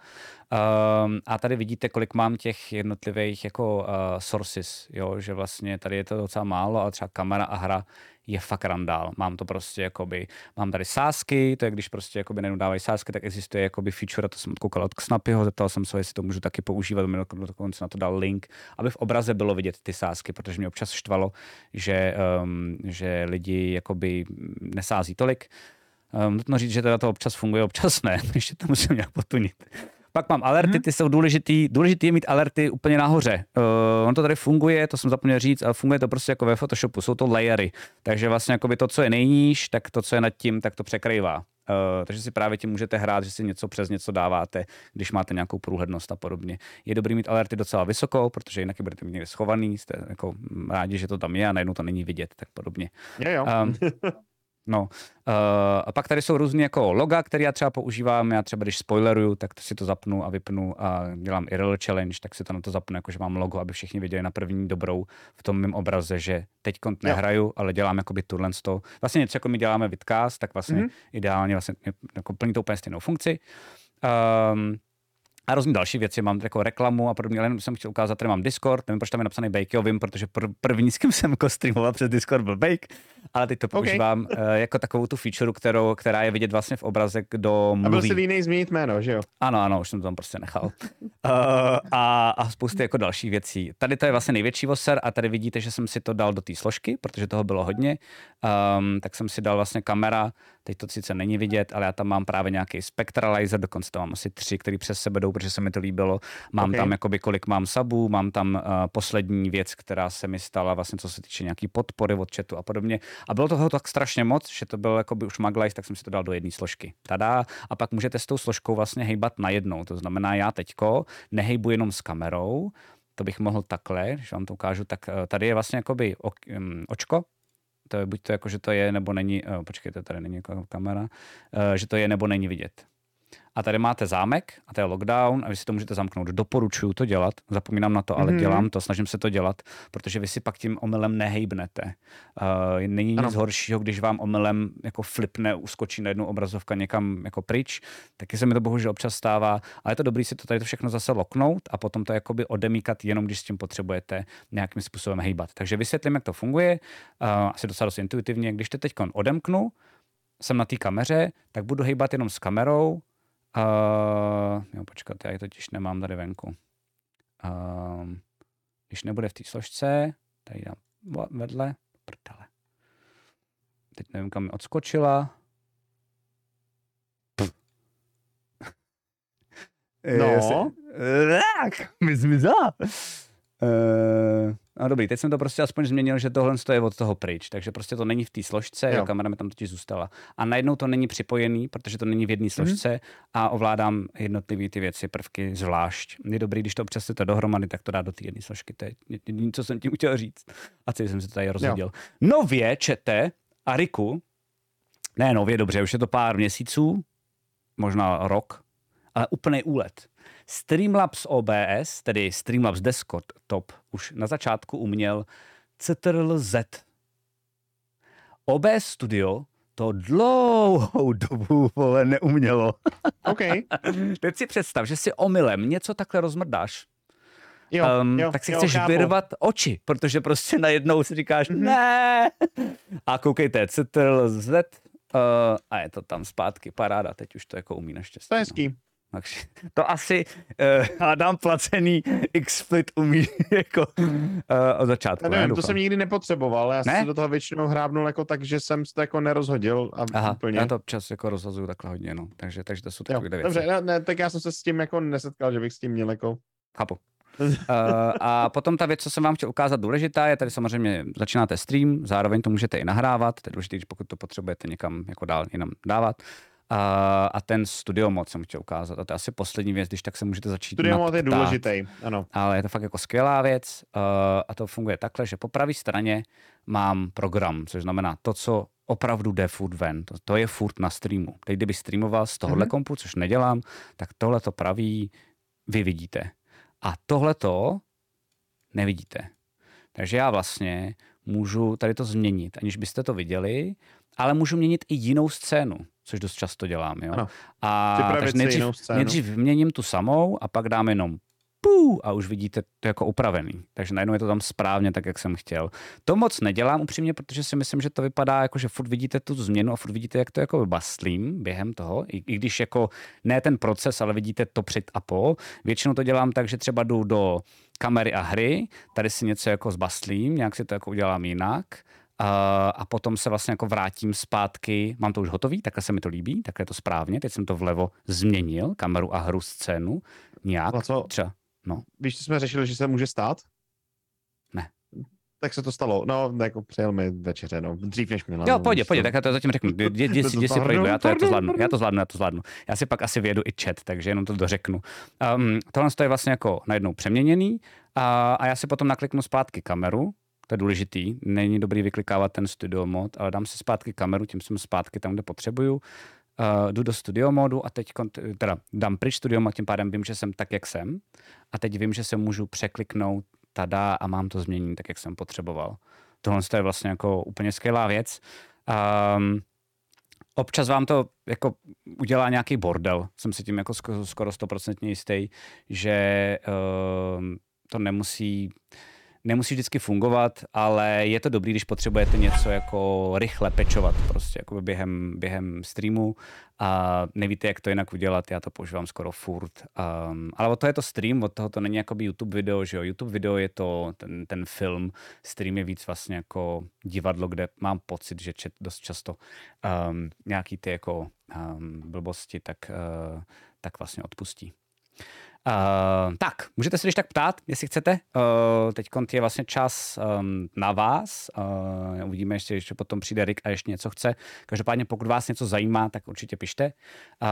Speaker 2: a tady vidíte, kolik mám těch jednotlivých jako uh, sources, jo, že vlastně tady je to docela málo, ale třeba kamera a hra je fakt randál. Mám to prostě jakoby, mám tady sásky, to je když prostě jakoby nenudávají sásky, tak existuje jakoby feature, to jsem koukal od Snapyho, zeptal jsem se, jestli to můžu taky používat, mi dokonce na to dal link, aby v obraze bylo vidět ty sásky, protože mě občas štvalo, že, um, že lidi jakoby nesází tolik. Um, nutno říct, že teda to občas funguje, občas ne, ještě to musím nějak potunit. Pak mám alerty, mhm. ty jsou důležitý. Důležitý je mít alerty úplně nahoře. Uh, on to tady funguje, to jsem zapomněl říct, ale funguje to prostě jako ve Photoshopu, jsou to layery. Takže vlastně jako by to, co je nejníž, tak to, co je nad tím, tak to překrývá. Uh, takže si právě tím můžete hrát, že si něco přes něco dáváte, když máte nějakou průhlednost a podobně. Je dobrý mít alerty docela vysokou, protože jinak je budete mít někde schovaný, jste jako rádi, že to tam je a najednou to není vidět, tak podobně.
Speaker 3: Je, jo. Um,
Speaker 2: No, uh, a pak tady jsou různé jako loga, které já třeba používám. Já třeba, když spoileruju, tak si to zapnu a vypnu a dělám real challenge, tak si to na to zapnu, jako že mám logo, aby všichni viděli na první dobrou v tom mém obraze, že teď nehraju, jo. ale dělám jako by tuhle to. Vlastně něco, jako my děláme vidcast, tak vlastně mm-hmm. ideálně vlastně jako plní to úplně stejnou funkci. Um, a různé další věci, mám jako reklamu a podobně, ale jsem chtěl ukázat, tady mám Discord, nevím, proč tam je napsaný Bake, vím, protože pr- první, s kým jsem jako streamoval přes Discord byl Bake, ale teď to používám okay. uh, jako takovou tu feature, kterou, která je vidět vlastně v obrazek do mluví.
Speaker 3: A byl si línej zmínit jméno, že jo?
Speaker 2: Ano, ano, už jsem to tam prostě nechal. uh, a, a spousty jako další věcí. Tady to je vlastně největší voser a tady vidíte, že jsem si to dal do té složky, protože toho bylo hodně. Um, tak jsem si dal vlastně kamera, teď to sice není vidět, ale já tam mám právě nějaký spectralizer, dokonce tam mám asi tři, který přes sebe jdou, protože se mi to líbilo. Mám okay. tam jakoby kolik mám sabů, mám tam uh, poslední věc, která se mi stala vlastně co se týče nějaký podpory od chatu a podobně. A bylo toho tak strašně moc, že to bylo jakoby už maglajs, tak jsem si to dal do jedné složky. Tada. A pak můžete s tou složkou vlastně hejbat najednou. To znamená, já teďko nehejbu jenom s kamerou, to bych mohl takhle, když vám to ukážu, tak eh, tady je vlastně jakoby mm, očko, to je buď to jako, že to je nebo není, uh, počkejte, tady není jako kamera, uh, že to je nebo není vidět. A tady máte zámek a to je lockdown a vy si to můžete zamknout. Doporučuju to dělat, zapomínám na to, ale mm-hmm. dělám to, snažím se to dělat, protože vy si pak tím omylem nehejbnete. Uh, není ano. nic horšího, když vám omylem jako flipne, uskočí na jednu obrazovka někam jako pryč, taky se mi to bohužel občas stává, ale je to dobrý si to tady to všechno zase loknout a potom to jakoby odemíkat jenom, když s tím potřebujete nějakým způsobem hejbat. Takže vysvětlím, jak to funguje, uh, asi docela dost intuitivně. Když to teď odemknu, jsem na té kameře, tak budu hejbat jenom s kamerou, Uh, jo, počkat, já ji totiž nemám tady venku. Uh, když nebude v té složce, tady dám vedle, prdele. Teď nevím, kam mi odskočila.
Speaker 3: No.
Speaker 2: Mi zmizela. Uh, no dobrý, teď jsem to prostě aspoň změnil, že tohle je od toho pryč, takže prostě to není v té složce, jo. kamera mi tam totiž zůstala. A najednou to není připojený, protože to není v jedné mhm. složce mm. a ovládám jednotlivé ty věci, prvky zvlášť. Je dobrý, když to přesete dohromady, tak to dá do té jedné složky. To je jediné, co jsem tím chtěl říct. A celý jsem se tady rozhodil. Nově čete a Riku, ne nově, dobře, už je to pár měsíců, možná rok, ale úplný úlet Streamlabs OBS, tedy Streamlabs Desktop, už na začátku uměl Ctrl-Z. OBS Studio to dlouhou dobu vole, neumělo.
Speaker 3: OK.
Speaker 2: Teď si představ, že si omylem něco takhle rozmrdáš.
Speaker 3: Jo, um, jo,
Speaker 2: tak si
Speaker 3: jo,
Speaker 2: chceš
Speaker 3: chápu.
Speaker 2: vyrvat oči, protože prostě najednou si říkáš mm-hmm. ne. A koukejte, Ctrl Z uh, a je to tam zpátky, paráda, teď už to jako umí naštěstí.
Speaker 3: To je hezký.
Speaker 2: No. Takže to asi uh, Adam placený XSplit umí jako uh, od začátku.
Speaker 3: Já nevím, to jsem nikdy nepotřeboval, já ne? jsem se do toho většinou hrábnul jako tak, že jsem se to jako nerozhodil. A
Speaker 2: Aha,
Speaker 3: úplně.
Speaker 2: já to občas jako rozhazuju takhle hodně, no. Takže, takže to jsou takové věci.
Speaker 3: Dobře, ne, ne, tak já jsem se s tím jako nesetkal, že bych s tím měl jako...
Speaker 2: Chápu. uh, a potom ta věc, co jsem vám chtěl ukázat důležitá, je tady samozřejmě začínáte stream, zároveň to můžete i nahrávat, to je důležité, pokud to potřebujete někam jako dál jinam dávat. A, a ten studio mod jsem chtěl ukázat. A to je asi poslední věc, když tak se můžete začít
Speaker 3: Studio mod je důležitý, ano.
Speaker 2: Ale je to fakt jako skvělá věc uh, a to funguje takhle, že po pravé straně mám program, což znamená to, co opravdu jde furt ven. To, to je furt na streamu. Teď kdyby streamoval z tohohle mm-hmm. kompu, což nedělám, tak tohle to praví vy vidíte. A tohle to nevidíte. Takže já vlastně můžu tady to změnit, aniž byste to viděli, ale můžu měnit i jinou scénu, což dost často dělám. Jo?
Speaker 3: Ano.
Speaker 2: A takže nejdřív, nejdřív měním tu samou a pak dám jenom pů, a už vidíte to jako upravený. Takže najednou je to tam správně tak, jak jsem chtěl. To moc nedělám upřímně, protože si myslím, že to vypadá jako, že furt vidíte tu změnu a furt vidíte, jak to jako bastlím během toho. I, I, když jako ne ten proces, ale vidíte to před a po. Většinou to dělám tak, že třeba jdu do kamery a hry, tady si něco jako zbastlím, nějak si to jako udělám jinak. A potom se vlastně jako vrátím zpátky, mám to už hotový, takhle se mi to líbí, takhle je to správně, teď jsem to vlevo změnil, kameru a hru scénu, nějak,
Speaker 3: A co?
Speaker 2: třeba, no,
Speaker 3: Víš, co jsme řešili, že se může stát?
Speaker 2: Ne.
Speaker 3: Tak se to stalo. No, jako přijel mi večeře, no. Dřív než Milan.
Speaker 2: Jo, pojď, pojď, tak já to zatím řeknu. Jdi, si, jdi si projdu, já to, já to zvládnu, já to zvládnu, já to zvládnu. Já si pak asi vědu i chat, takže jenom to dořeknu. Um, tohle je vlastně jako najednou přeměněný a, a já si potom nakliknu zpátky kameru, to je důležitý, není dobrý vyklikávat ten studio mod, ale dám si zpátky kameru, tím jsem zpátky tam, kde potřebuju. Uh, jdu do studio modu a teď teda dám pryč studio mod, tím pádem vím, že jsem tak, jak jsem. A teď vím, že se můžu překliknout tada a mám to změnit tak, jak jsem potřeboval. Tohle je vlastně jako úplně skvělá věc. Um, občas vám to jako udělá nějaký bordel. Jsem si tím jako sko- skoro stoprocentně jistý, že um, to nemusí nemusí vždycky fungovat, ale je to dobrý, když potřebujete něco jako rychle pečovat prostě jako během, během streamu a nevíte, jak to jinak udělat, já to používám skoro furt. Um, ale od toho je to stream, od toho to není jako YouTube video, že jo, YouTube video je to ten, ten film, stream je víc vlastně jako divadlo, kde mám pocit, že čet dost často um, nějaký ty jako um, blbosti, tak, uh, tak vlastně odpustí. Uh, tak, můžete se když tak ptát, jestli chcete. Uh, Teď je vlastně čas um, na vás. Uh, uvidíme ještě, ještě potom přijde Rick a ještě něco chce. Každopádně pokud vás něco zajímá, tak určitě pište.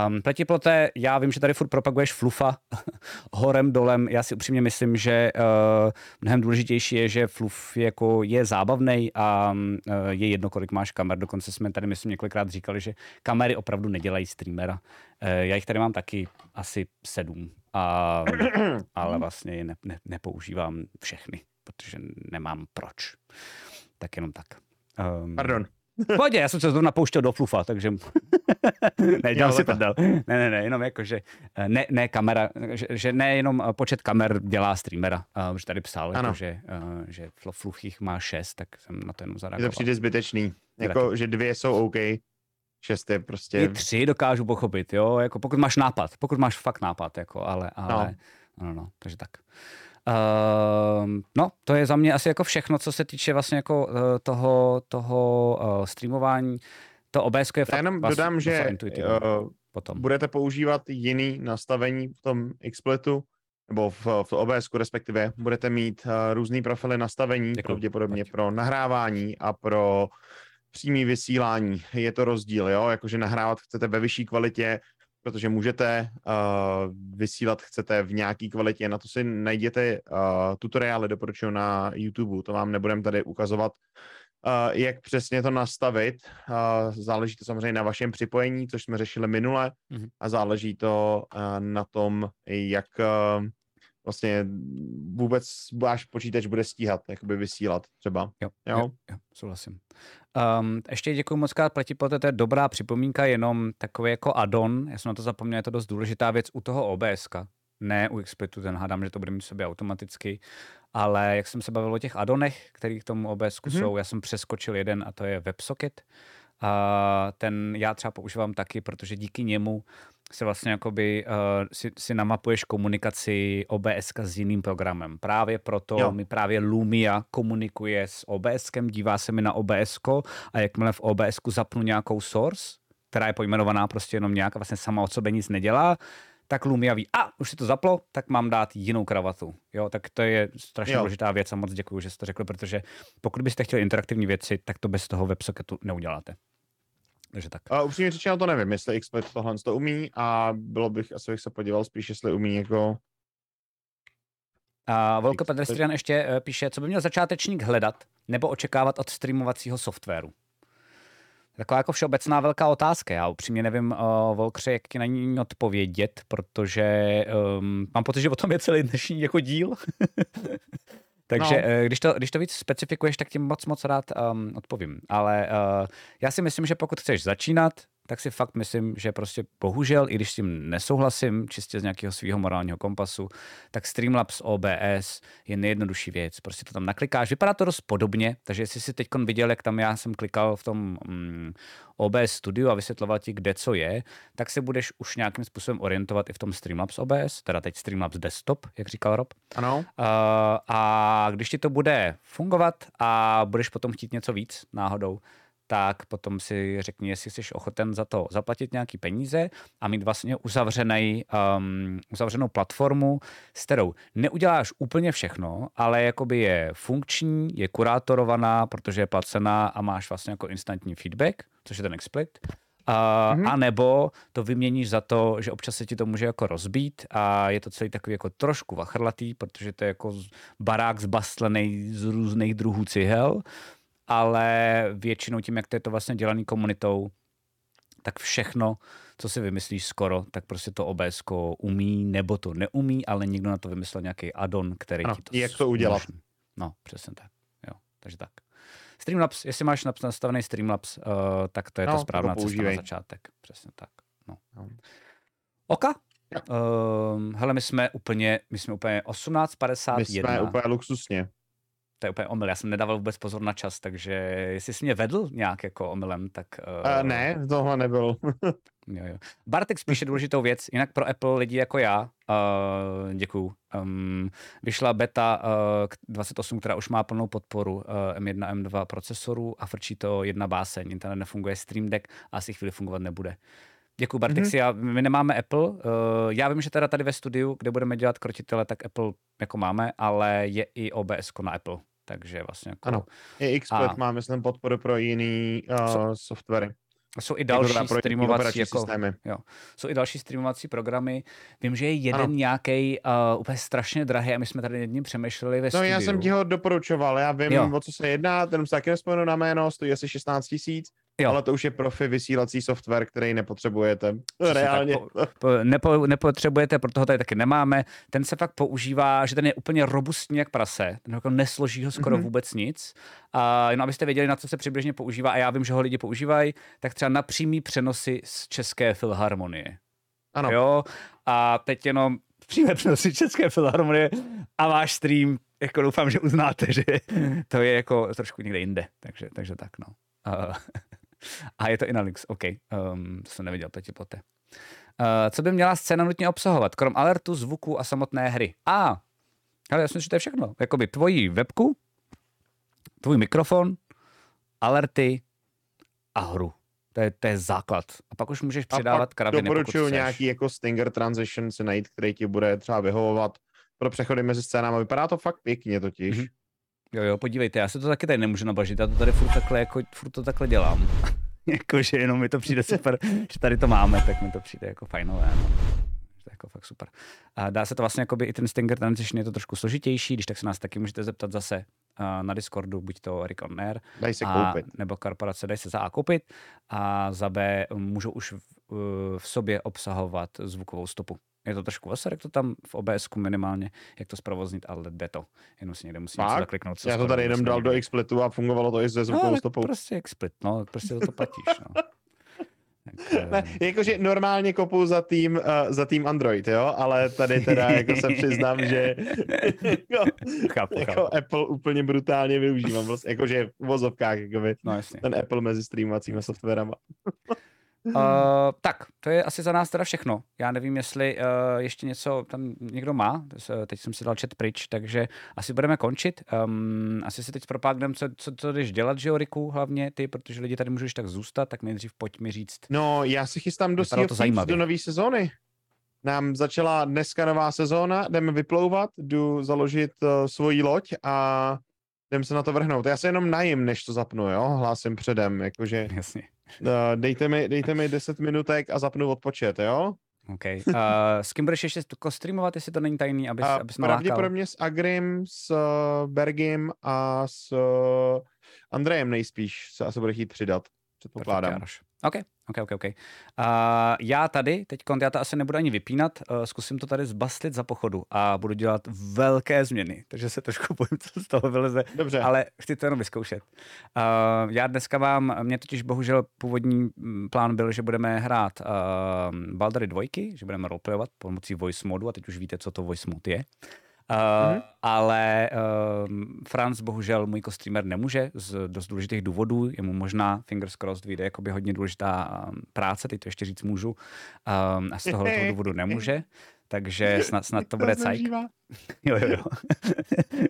Speaker 2: Um, Pletiplote, já vím, že tady furt propaguješ flufa horem, dolem. Já si upřímně myslím, že uh, mnohem důležitější je, že fluf jako je zábavný a uh, je jedno, kolik máš kamer. Dokonce jsme tady, myslím, několikrát říkali, že kamery opravdu nedělají streamera. Uh, já jich tady mám taky asi sedm. A, ale vlastně je ne, ne, nepoužívám všechny, protože nemám proč. Tak jenom tak. Um,
Speaker 3: Pardon.
Speaker 2: Pojď, já jsem se zrovna pouštěl do flufa, takže ne, dělám si prdel. Ne, ne, ne, jenom jako, že eh, ne, ne kamera, že, že ne jenom eh, počet kamer dělá streamera, uh, že tady psal,
Speaker 3: Ano.
Speaker 2: jako, že, uh, že fl- fluch jich má šest, tak jsem na to jenom
Speaker 3: Mně to
Speaker 2: zareagoval.
Speaker 3: přijde zbytečný. Jako, že dvě jsou OK, šest je prostě...
Speaker 2: I tři dokážu pochopit, jo, jako pokud máš nápad, pokud máš fakt nápad, jako, ale, ale, no, no, no takže tak. Uh, no, to je za mě asi jako všechno, co se týče vlastně jako uh, toho, toho uh, streamování. To OBS je
Speaker 3: Já
Speaker 2: fakt,
Speaker 3: jenom dodám, že
Speaker 2: docela intuitivní
Speaker 3: uh,
Speaker 2: potom.
Speaker 3: budete používat jiný nastavení v tom XSplitu, nebo v, v OBS respektive, budete mít uh, různý profily nastavení,
Speaker 2: Děkuju,
Speaker 3: pravděpodobně
Speaker 2: pojď.
Speaker 3: pro nahrávání a pro přímý vysílání. Je to rozdíl, jo? Jakože nahrávat chcete ve vyšší kvalitě, protože můžete uh, vysílat chcete v nějaký kvalitě. Na to si najděte uh, tutoriály, doporučuji na YouTube, to vám nebudem tady ukazovat, uh, jak přesně to nastavit. Uh, záleží to samozřejmě na vašem připojení, což jsme řešili minule,
Speaker 2: Mhm.
Speaker 3: a záleží to uh, na tom, jak uh, vlastně vůbec váš počítač bude stíhat, jakoby vysílat třeba.
Speaker 2: Jo,
Speaker 3: Jo.
Speaker 2: jo, jo souhlasím. Um, ještě děkuji moc krát, Pletipote, to je dobrá připomínka, jenom takový jako add-on, já jsem na to zapomněl, je to dost důležitá věc u toho OBS. Ne u XSplitu, ten hádám, že to bude mít v sobě automaticky, ale jak jsem se bavil o těch addonech, který k tomu OBS
Speaker 3: Mhm.
Speaker 2: jsou, já jsem přeskočil jeden a to je WebSocket. A ten já třeba používám taky, protože díky němu se vlastně jakoby uh, si, si namapuješ komunikaci OBS s jiným programem. Právě proto
Speaker 3: Jo.
Speaker 2: mi právě Lumia komunikuje s OBSkem, dívá se mi na OBS a jakmile v OBS zapnu nějakou source, která je pojmenovaná prostě jenom nějak a vlastně sama od sebe nic nedělá, tak Lumia ví, a už si to zaplo, tak mám dát jinou kravatu. Jo, tak to je strašně
Speaker 3: Jo.
Speaker 2: důležitá věc a moc děkuji, že jste to řekl, protože pokud byste chtěli interaktivní věci, tak to bez toho WebSocketu neuděláte. Takže tak.
Speaker 3: A upřímně řečeno to nevím, jestli XSplit tohle to umí a bylo bych, asi bych se podíval spíš, jestli umí jako...
Speaker 2: A Volko Pedestrian ještě eh, píše, co by měl začátečník hledat nebo očekávat od streamovacího softwaru. Taková jako všeobecná velká otázka. Já upřímně nevím, uh, Volkře, jak ti na ní odpovědět, protože um, mám pocit, že o tom je celý dnešní jako díl. Takže no. když, to, když to víc specifikuješ, tak ti moc, moc rád um, odpovím. Ale uh, já si myslím, že pokud chceš začínat, tak si fakt myslím, že prostě bohužel, i když s tím nesouhlasím, čistě z nějakého svého morálního kompasu, tak Streamlabs OBS je nejjednodušší věc. Prostě to tam naklikáš, vypadá to dost podobně, takže jestli si teď viděl, jak tam já jsem klikal v tom mm, OBS studiu a vysvětloval ti, kde co je, tak se budeš už nějakým způsobem orientovat i v tom Streamlabs OBS, teda teď Streamlabs Desktop, jak říkal Rob.
Speaker 3: Ano.
Speaker 2: Uh, a když ti to bude fungovat a budeš potom chtít něco víc náhodou, tak potom si řekni, jestli jsi ochoten za to zaplatit nějaký peníze a mít vlastně uzavřený, um, uzavřenou platformu, s kterou neuděláš úplně všechno, ale jakoby je funkční, je kurátorovaná, protože je placená a máš vlastně jako instantní feedback, což je ten XSplit. Uh, mm-hmm. A nebo to vyměníš za to, že občas se ti to může jako rozbít a je to celý takový jako trošku vachrlatý, protože to je jako barák zbastlený z různých druhů cihel ale většinou tím, jak to je to vlastně dělaný komunitou, tak všechno, co si vymyslíš skoro, tak prostě to OBS umí, nebo to neumí, ale někdo na to vymyslel nějaký addon, který
Speaker 3: ano,
Speaker 2: ti to
Speaker 3: jak to udělat.
Speaker 2: Umožní. No, přesně tak. Jo, takže tak. Streamlabs, jestli máš nastavený Streamlabs, uh, tak to je no, to správná to cesta na začátek. Přesně tak. No. No. Oka? Uh, hele, my jsme úplně, my jsme úplně 18.51. My
Speaker 3: jsme úplně luxusně
Speaker 2: to je úplně omyl. Já jsem nedával vůbec pozor na čas, takže jestli jsi mě vedl nějak jako omylem, tak...
Speaker 3: Uh, uh, ne, tohle nebyl.
Speaker 2: jo, jo. Bartek spíše důležitou věc, jinak pro Apple lidi jako já, uh, děkuju. Um, vyšla beta uh, 28, která už má plnou podporu uh, M1, M2 procesorů a frčí to jedna báseň. Internet nefunguje, Stream Deck a asi chvíli fungovat nebude. Děkuji, Bartexi. Mm-hmm. Já, my nemáme Apple. Uh, já vím, že teda tady ve studiu, kde budeme dělat krotitele, tak Apple jako máme, ale je i OBS na Apple. Takže vlastně jako...
Speaker 3: Ano, i XSplit a... má, myslím, podporu pro jiný uh, so, softwary.
Speaker 2: Jsou i další jako streamovací jako, systémy. Jo. Jsou i další streamovací programy. Vím, že je jeden nějaký uh, úplně strašně drahý a my jsme tady jedním přemýšleli ve
Speaker 3: No
Speaker 2: studiu.
Speaker 3: já jsem ti ho doporučoval, já vím, jo. o co se jedná, ten se taky nespomenu na jméno, stojí asi 16 tisíc. Jo. Ale to už je profi vysílací software, který nepotřebujete. Reálně. Po,
Speaker 2: po, nepo, nepotřebujete, proto ho tady taky nemáme. Ten se fakt používá, že ten je úplně robustní jak prase. Ten jako nesloží ho skoro mm-hmm. vůbec nic. A jenom abyste věděli, na co se přibližně používá, a já vím, že ho lidi používají, tak třeba na přímý přenosy z České filharmonie.
Speaker 3: Ano.
Speaker 2: Jo? A teď jenom přímé přenosy České filharmonie a váš stream, jako doufám, že uznáte, že to je jako trošku někde jinde. Takže, takže tak no. Uh, A je to i na Linux, OK. Um, to jsem neviděl, to ti poté. Uh, co by měla scéna nutně obsahovat, krom alertu, zvuku a samotné hry? A, ale já si myslím, že to je všechno. Jakoby tvoji webku, tvůj mikrofon, alerty a hru. To je, to je základ. A pak už můžeš přidávat kraviny,
Speaker 3: Doporučuji nějaký jako Stinger Transition si najít, který ti bude třeba vyhovovat pro přechody mezi scénami. Vypadá to fakt pěkně totiž. Mm-hmm.
Speaker 2: Jo, jo, podívejte, já se to taky tady nemůžu nabažit, já to tady furt takhle, jako, furt to takhle dělám. Jakože jenom mi to přijde super, že tady to máme, tak mi to přijde jako fajnové. No. To je jako fakt super. A dá se to vlastně, jakoby i ten Stinger Transition je to trošku složitější, když tak se nás taky můžete zeptat zase na Discordu, buď to Rick on Air,
Speaker 3: Daj se a, koupit.
Speaker 2: nebo korporace, dají se za A koupit a za B můžou už v, v sobě obsahovat zvukovou stopu. Je to trošku jak to tam v obs minimálně, jak to zprovoznit, ale jde to. Jenom si někde musím něco zakliknout.
Speaker 3: Já to tady jenom dal do XSplitu a fungovalo to i se zvukovou no, stopou.
Speaker 2: Prostě XSplit, no, prostě to, to platíš. No.
Speaker 3: Tak, ne, jakože normálně kopu za tým, uh, za tým Android, jo, ale tady teda jako se přiznám, že jako, chápu, jako chápu. Apple úplně brutálně využívám, vlastně, jakože v vozovkách, jakoby, no, ten Apple mezi streamovacími softwarama.
Speaker 2: Uh, tak, to je asi za nás teda všechno. Já nevím, jestli uh, ještě něco tam někdo má. Teď jsem si dal chat pryč, takže asi budeme končit. Um, asi si teď propágneme, co, co, co jdeš dělat, že Riku, hlavně ty, protože lidi tady můžeš tak zůstat, tak nejdřív pojď mi říct.
Speaker 3: No, já si chystám do do nové sezóny. Nám začala dneska nová sezóna, jdeme vyplouvat, jdu založit uh, svoji loď a jdem se na to vrhnout. Já se jenom najím, než to zapnu, jo? Hlásím předem, jakože
Speaker 2: Jasně.
Speaker 3: uh, dejte, mi, dejte mi 10 minutek a zapnu odpočet, jo?
Speaker 2: OK. Uh, s kým budeš ještě jako streamovat, jestli to není tajný, abys,
Speaker 3: A
Speaker 2: abys nalákal?
Speaker 3: pravděpodobně s Agrim, s uh, Bergim a s uh, Andrejem nejspíš se asi bude chtít přidat, předpokládám.
Speaker 2: Perfekt, OK, OK, OK, OK. Uh, já tady, teď já to asi nebudu ani vypínat, uh, zkusím to tady zbastlit za pochodu a budu dělat velké změny, takže se trošku bojím, co z toho vyleze,
Speaker 3: Dobře.
Speaker 2: ale chci to jenom vyzkoušet. Uh, já dneska vám, mě totiž bohužel původní mm, plán byl, že budeme hrát uh, Baldery 2, že budeme roleplayovat pomocí voice modu a teď už víte, co to voice mode je. Uh, mm-hmm. Ale uh, Franz bohužel můj kostreamer nemůže z dost důležitých důvodů. Je mu možná, fingers crossed, vyjde jakoby hodně důležitá um, práce, teď to ještě říct můžu. Um, a z toho důvodu nemůže. Takže snad, snad to bude cajk. Jo, jo, jo.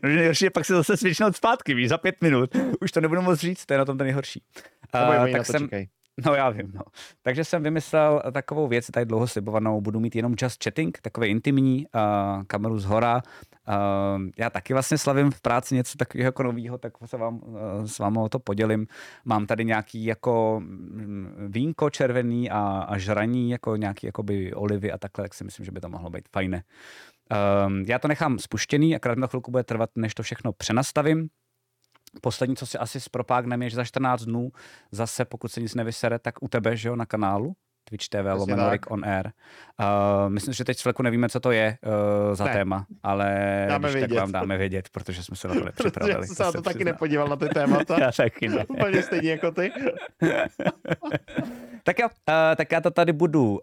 Speaker 2: no, nejhorší je pak se zase svičnout zpátky, víš, za pět minut. Už to nebudu moc říct, to je na tom ten nejhorší.
Speaker 3: Uh, tak jsem, čekaj.
Speaker 2: No já vím, no. Takže jsem vymyslel takovou věc, tady dlouho slibovanou, budu mít jenom just chatting, takový intimní, uh, kameru z hora. Uh, já taky vlastně slavím v práci něco takového jako nového, tak se vám uh, s vámi o to podělím. Mám tady nějaký jako mm, vínko červený a, a žraní, jako nějaký jakoby olivy a takhle, tak si myslím, že by to mohlo být fajné. Um, já to nechám spuštěný, akorát na chvilku bude trvat, než to všechno přenastavím. Poslední, co si asi zpropágneme, je, že za 14 dnů zase, pokud se nic nevysere, tak u tebe, že jo, na kanálu. Twitch TV, lomeno Rick on Air. Uh, myslím, že teď s Fleku nevíme, co to je uh, za ne. téma, ale
Speaker 3: dáme
Speaker 2: když tak vám dáme vědět, protože jsme se na to nepřipravili.
Speaker 3: Já jsem se na to taky nepodíval na ty témata.
Speaker 2: já taky ne.
Speaker 3: Úplně stejně jako ty.
Speaker 2: tak jo, uh, tak já to tady budu uh,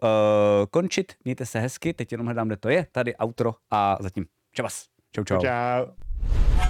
Speaker 2: končit. Mějte se hezky, teď jenom hledám, kde to je. Tady outro a zatím čau. Čau, čau.
Speaker 3: čau.